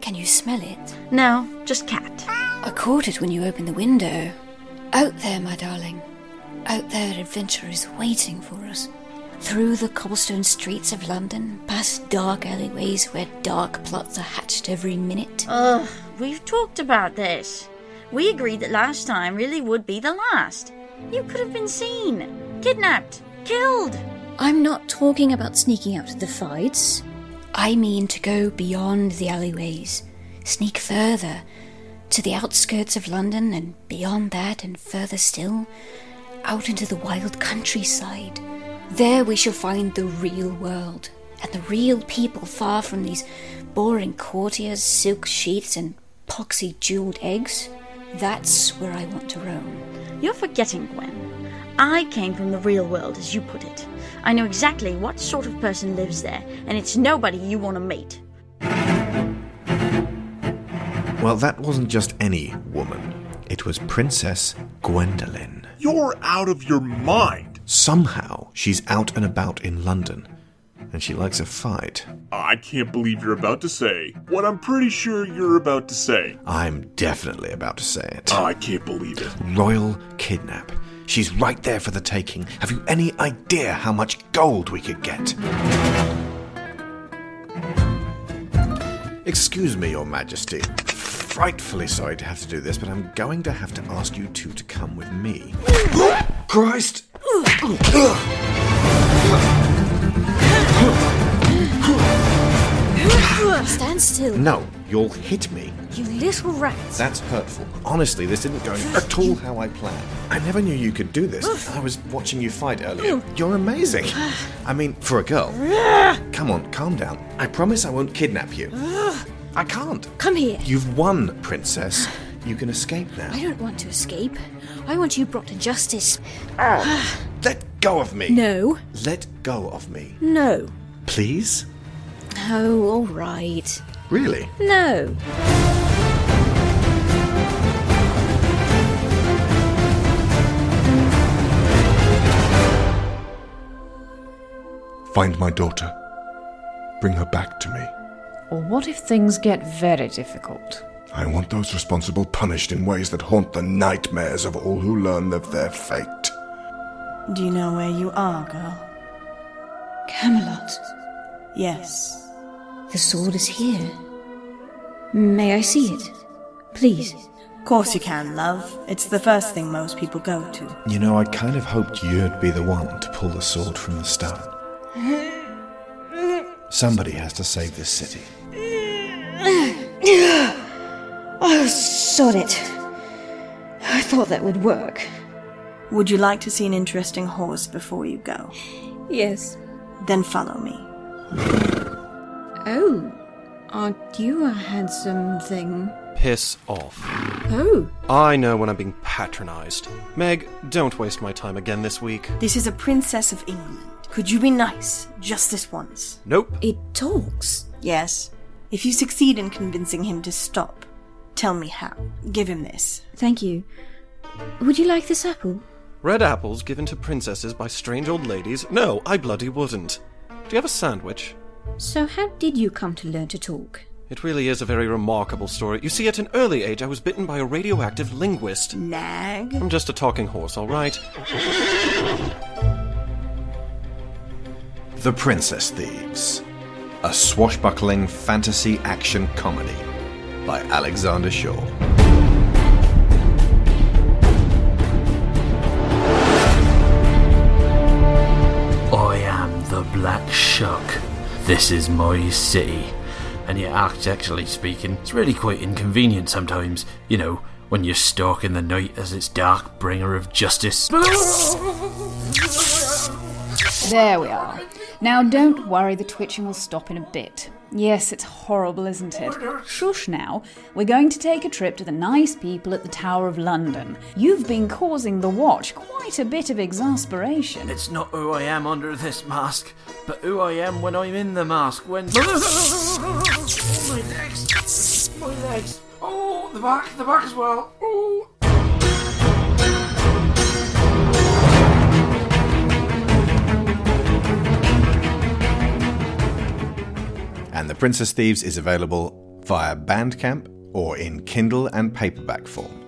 Can you smell it? No, just cat. I caught it when you opened the window. Out there, my darling. Out there, adventure is waiting for us. Through the cobblestone streets of London, past dark alleyways where dark plots are hatched every minute. Ugh, we've talked about this. We agreed that last time really would be the last. You could have been seen, kidnapped, killed. I'm not talking about sneaking out to the fights. I mean to go beyond the alleyways, sneak further, to the outskirts of London, and beyond that, and further still, out into the wild countryside. There we shall find the real world, and the real people far from these boring courtiers, silk sheaths, and poxy jeweled eggs. That's where I want to roam. You're forgetting, Gwen. I came from the real world, as you put it. I know exactly what sort of person lives there, and it's nobody you want to meet. Well, that wasn't just any woman. It was Princess Gwendolen. You're out of your mind. Somehow, she's out and about in London, and she likes a fight. I can't believe you're about to say what I'm pretty sure you're about to say. I'm definitely about to say it. I can't believe it. Royal kidnap. She's right there for the taking. Have you any idea how much gold we could get? Excuse me, Your Majesty. Frightfully sorry to have to do this, but I'm going to have to ask you two to come with me. Christ! Stand still. No, you'll hit me. You little rat. That's hurtful. Honestly, this didn't go at all how I planned. I never knew you could do this. I was watching you fight earlier. You're amazing. I mean, for a girl. Come on, calm down. I promise I won't kidnap you. I can't. Come here. You've won, princess. You can escape now. I don't want to escape. I want you brought to justice. Ah. Let go of me. No. Let go of me. No. Please? Oh, all right. Really? No. Find my daughter. Bring her back to me. Or what if things get very difficult? I want those responsible punished in ways that haunt the nightmares of all who learn of their fate. Do you know where you are, girl? Camelot. Yes. The sword is here. May I see it? Please. Of course you can, love. It's the first thing most people go to. You know, I kind of hoped you'd be the one to pull the sword from the stone. Somebody has to save this city. Oh, sod it. I thought that would work. Would you like to see an interesting horse before you go? Yes. Then follow me. Oh, aren't you a handsome thing? Piss off. Oh, I know when I'm being patronized. Meg, don't waste my time again this week. This is a princess of England. Could you be nice, just this once? Nope. it talks. Yes. If you succeed in convincing him to stop, tell me how. Give him this. Thank you. Would you like this apple? Red apples given to princesses by strange old ladies? No, I bloody wouldn't. Do you have a sandwich? So, how did you come to learn to talk? It really is a very remarkable story. You see, at an early age, I was bitten by a radioactive linguist. Nag? I'm just a talking horse, all right? The Princess Thieves, a swashbuckling fantasy action comedy by Alexander Shaw. Black Shuck. This is my city. And yet, architecturally speaking, it's really quite inconvenient sometimes. You know, when you're stalking the night as its dark bringer of justice. There we are. Now don't worry, the twitching will stop in a bit. Yes, it's horrible, isn't it? Shush now. We're going to take a trip to the nice people at the Tower of London. You've been causing the watch quite a bit of exasperation. It's not who I am under this mask, but who I am when I'm in the mask. When. my legs! My legs! Oh, the back, the back as well. Oh. And The Princess Thieves is available via Bandcamp or in Kindle and paperback form.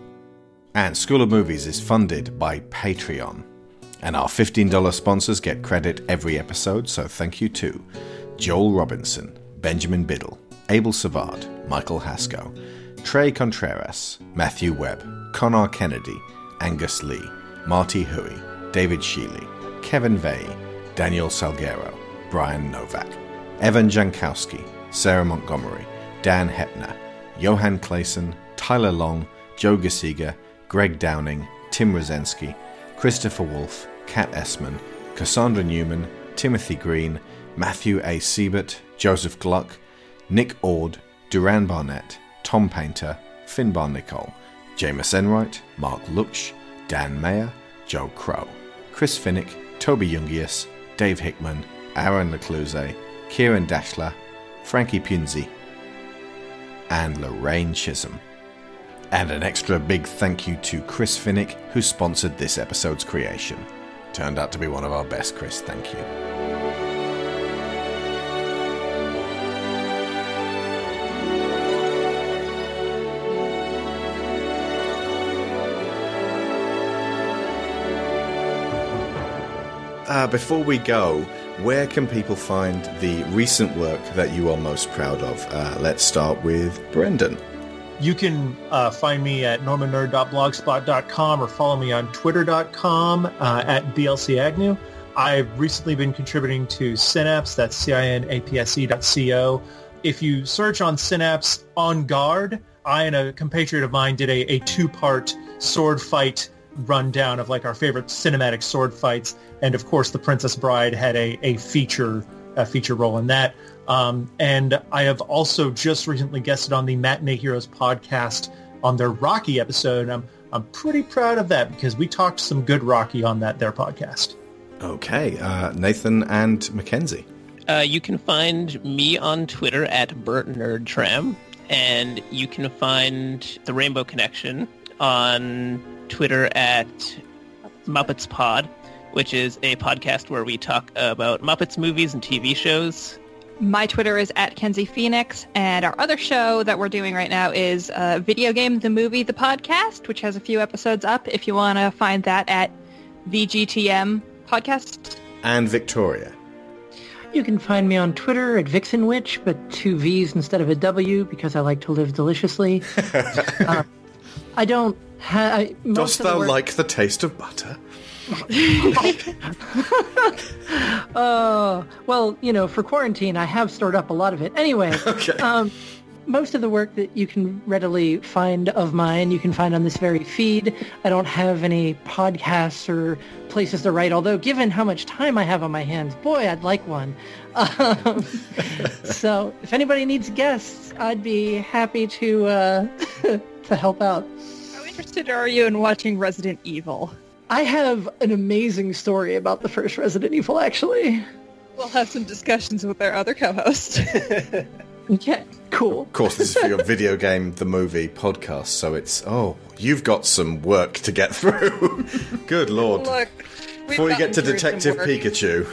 And School of Movies is funded by Patreon. And our $15 sponsors get credit every episode, so thank you to Joel Robinson, Benjamin Biddle, Abel Savard, Michael Hasco, Trey Contreras, Matthew Webb, Connor Kennedy, Angus Lee, Marty Huey, David Sheely, Kevin Vey, Daniel Salguero, Brian Novak, Evan Jankowski, Sarah Montgomery, Dan Hepner, Johan Clayson, Tyler Long, Joe Gasiga, Greg Downing, Tim Rosensky, Christopher Wolfe, Kat Essman, Cassandra Newman, Timothy Green, Matthew A. Siebert, Joseph Gluck, Nick Ord, Duran Barnett, Tom Painter, Finbar Nicole, Jameis Enright, Mark Luksch, Dan Mayer, Joe Crow, Chris Finnick, Toby Jungius, Dave Hickman, Aaron Lecluse, Kieran Dashler, Frankie Punzi, and Lorraine Chisholm. And an extra big thank you to Chris Finnick, who sponsored this episode's creation. Turned out to be one of our best, Chris. Thank you. Uh, before we go, where can people find the recent work that you are most proud of? Uh, let's start with Brendan. You can uh, find me at normannerd.blogspot.com or follow me on twitter.com uh, at BLC Agnew. I've recently been contributing to Cinapse, that's C-I-N-A-P-S-E dot C-O. If you search on Cinapse On Guard, I and a compatriot of mine did a, a two-part sword fight rundown of like our favorite cinematic sword fights. And of course, The Princess Bride had a, a feature a feature role in that. Um, and I have also just recently guested on the Matinee Heroes podcast on their Rocky episode. And I'm I'm pretty proud of that because we talked some good Rocky on that their podcast. Okay, uh, Nathan and Mackenzie. Uh, you can find me on Twitter at Bert Nerdtram, and you can find the Rainbow Connection on Twitter at Muppets Pod, which is a podcast where we talk about Muppets movies and TV shows. My Twitter is at Kenzie Phoenix, and our other show that we're doing right now is uh, Video Game, the Movie, the Podcast, which has a few episodes up. If you want to find that at VGTM Podcast. And Victoria. You can find me on Twitter at Vixen Witch, but two V's instead of a W because I like to live deliciously. uh, I don't Dost thou like the taste of butter? uh, well, you know, for quarantine, I have stored up a lot of it. Anyway, Okay. um, most of the work that you can readily find of mine, you can find on this very feed. I don't have any podcasts or places to write, although given how much time I have on my hands, boy, I'd like one. Um, so if anybody needs guests, I'd be happy to uh, to help out. How interested are you in watching Resident Evil? I have an amazing story about the first Resident Evil, actually. We'll have some discussions with our other co-host. yeah, cool. Of course, this is for your video game, the movie podcast, so it's oh, you've got some work to get through. Good lord! Look, we've Before you get to gotten through Detective work. Pikachu.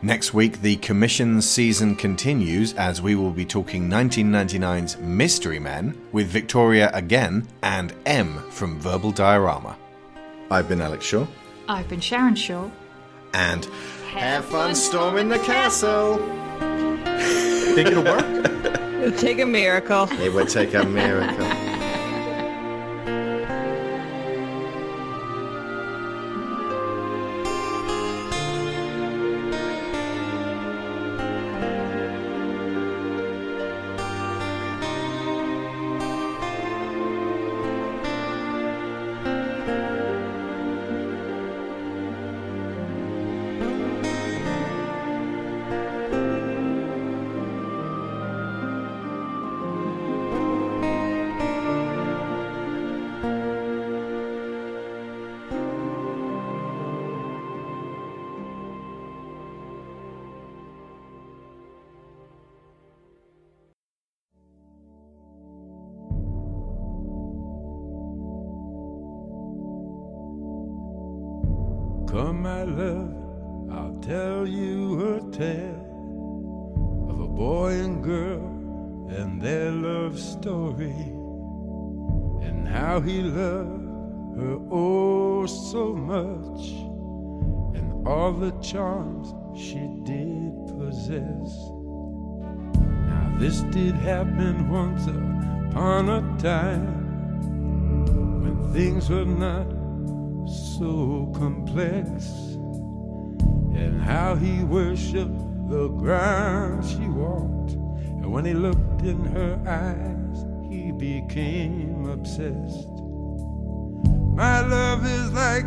Next week, the commission season continues as we will be talking 1999's Mystery Men with Victoria again and M from Verbal Diorama. I've been Alex Shaw, I've been Sharon Shaw. and have fun storming the castle. Think it'll work? It'll take a miracle. It would take a miracle. The charms she did possess. Now, this did happen once upon a time when things were not so complex and how he worshiped the ground she walked and when he looked in her eyes he became obsessed my love is like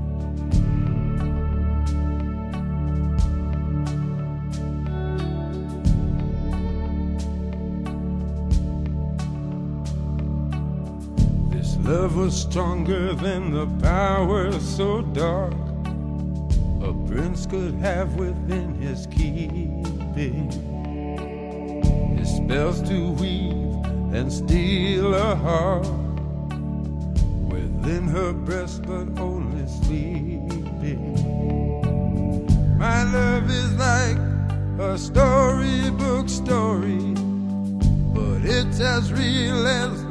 Love was stronger than the power so dark a prince could have within his keeping. His spells to weave and steal a heart within her breast, but only sleeping. My love is like a storybook story, but it's as real as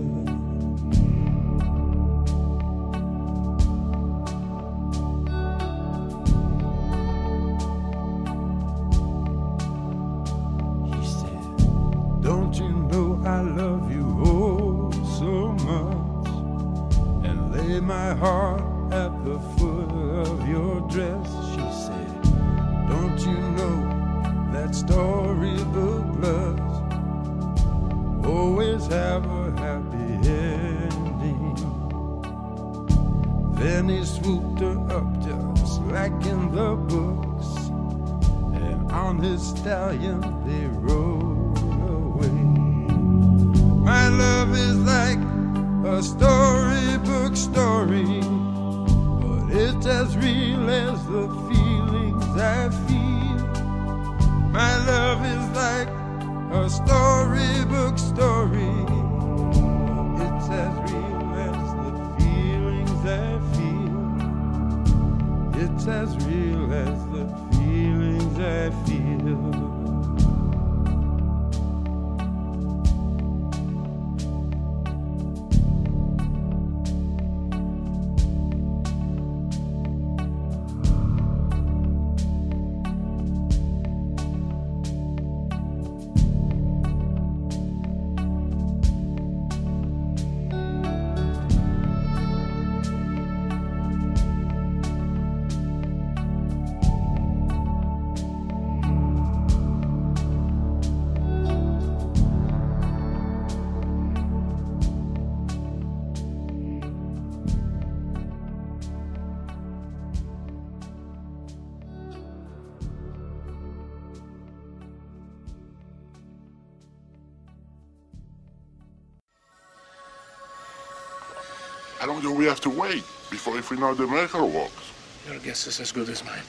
Have to wait before if we know the miracle works? Your guess is as good as mine.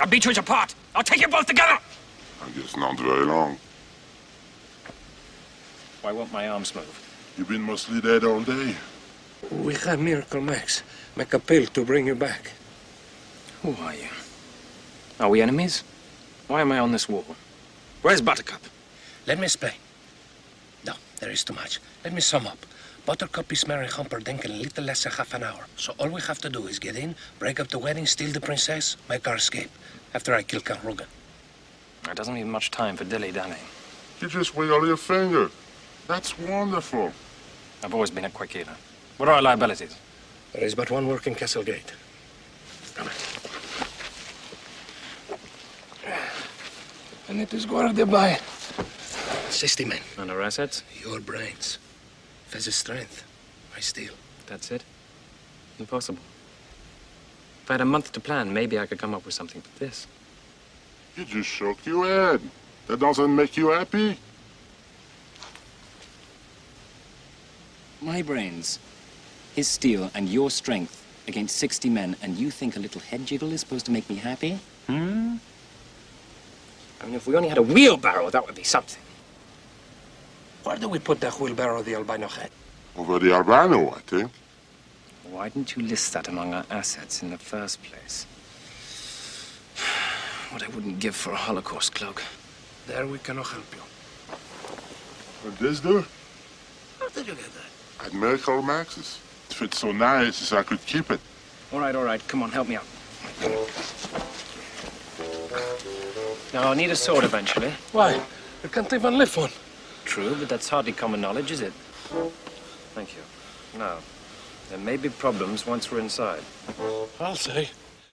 I'll beat you apart. I'll take you both together. I guess not very long. Why won't my arms move? You've been mostly dead all day. We have Miracle Max make a pill to bring you back. Who are you? Are we enemies? Why am I on this wall? Where's Buttercup? Let me explain. No, there is too much. Let me sum up. Buttercup is marrying Humperdinck in a little less than half an hour. So all we have to do is get in, break up the wedding, steal the princess, make our escape. After I kill Count Rugen. There doesn't leave much time for dilly-dallying. You just wiggle your finger. That's wonderful. I've always been a quick eater. What are our liabilities? There is but one working Castle Gate. Come on. And it is guarded by 60 men. And our assets? Your brains. Fezzik's strength. I steal. That's it? Impossible. If I had a month to plan, maybe I could come up with something but this. You just shook your head. That doesn't make you happy? My brains, his steel, and your strength against 60 men, and you think a little head jiggle is supposed to make me happy? Hmm? I mean, if we only had a wheelbarrow, that would be something. Where do we put that wheelbarrow of the albino head? Over the albino, I think. Why didn't you list that among our assets in the first place? What I wouldn't give for a Holocaust cloak. There we cannot help you. What this do? How did you get that? At Miracle Max's. It fits so nice as I could keep it. All right, all right. Come on, help me out. Now, I'll need a sword eventually. Why? You can't even lift one. True, but that's hardly common knowledge, is it? Thank you. Now, there may be problems once we're inside. I'll say.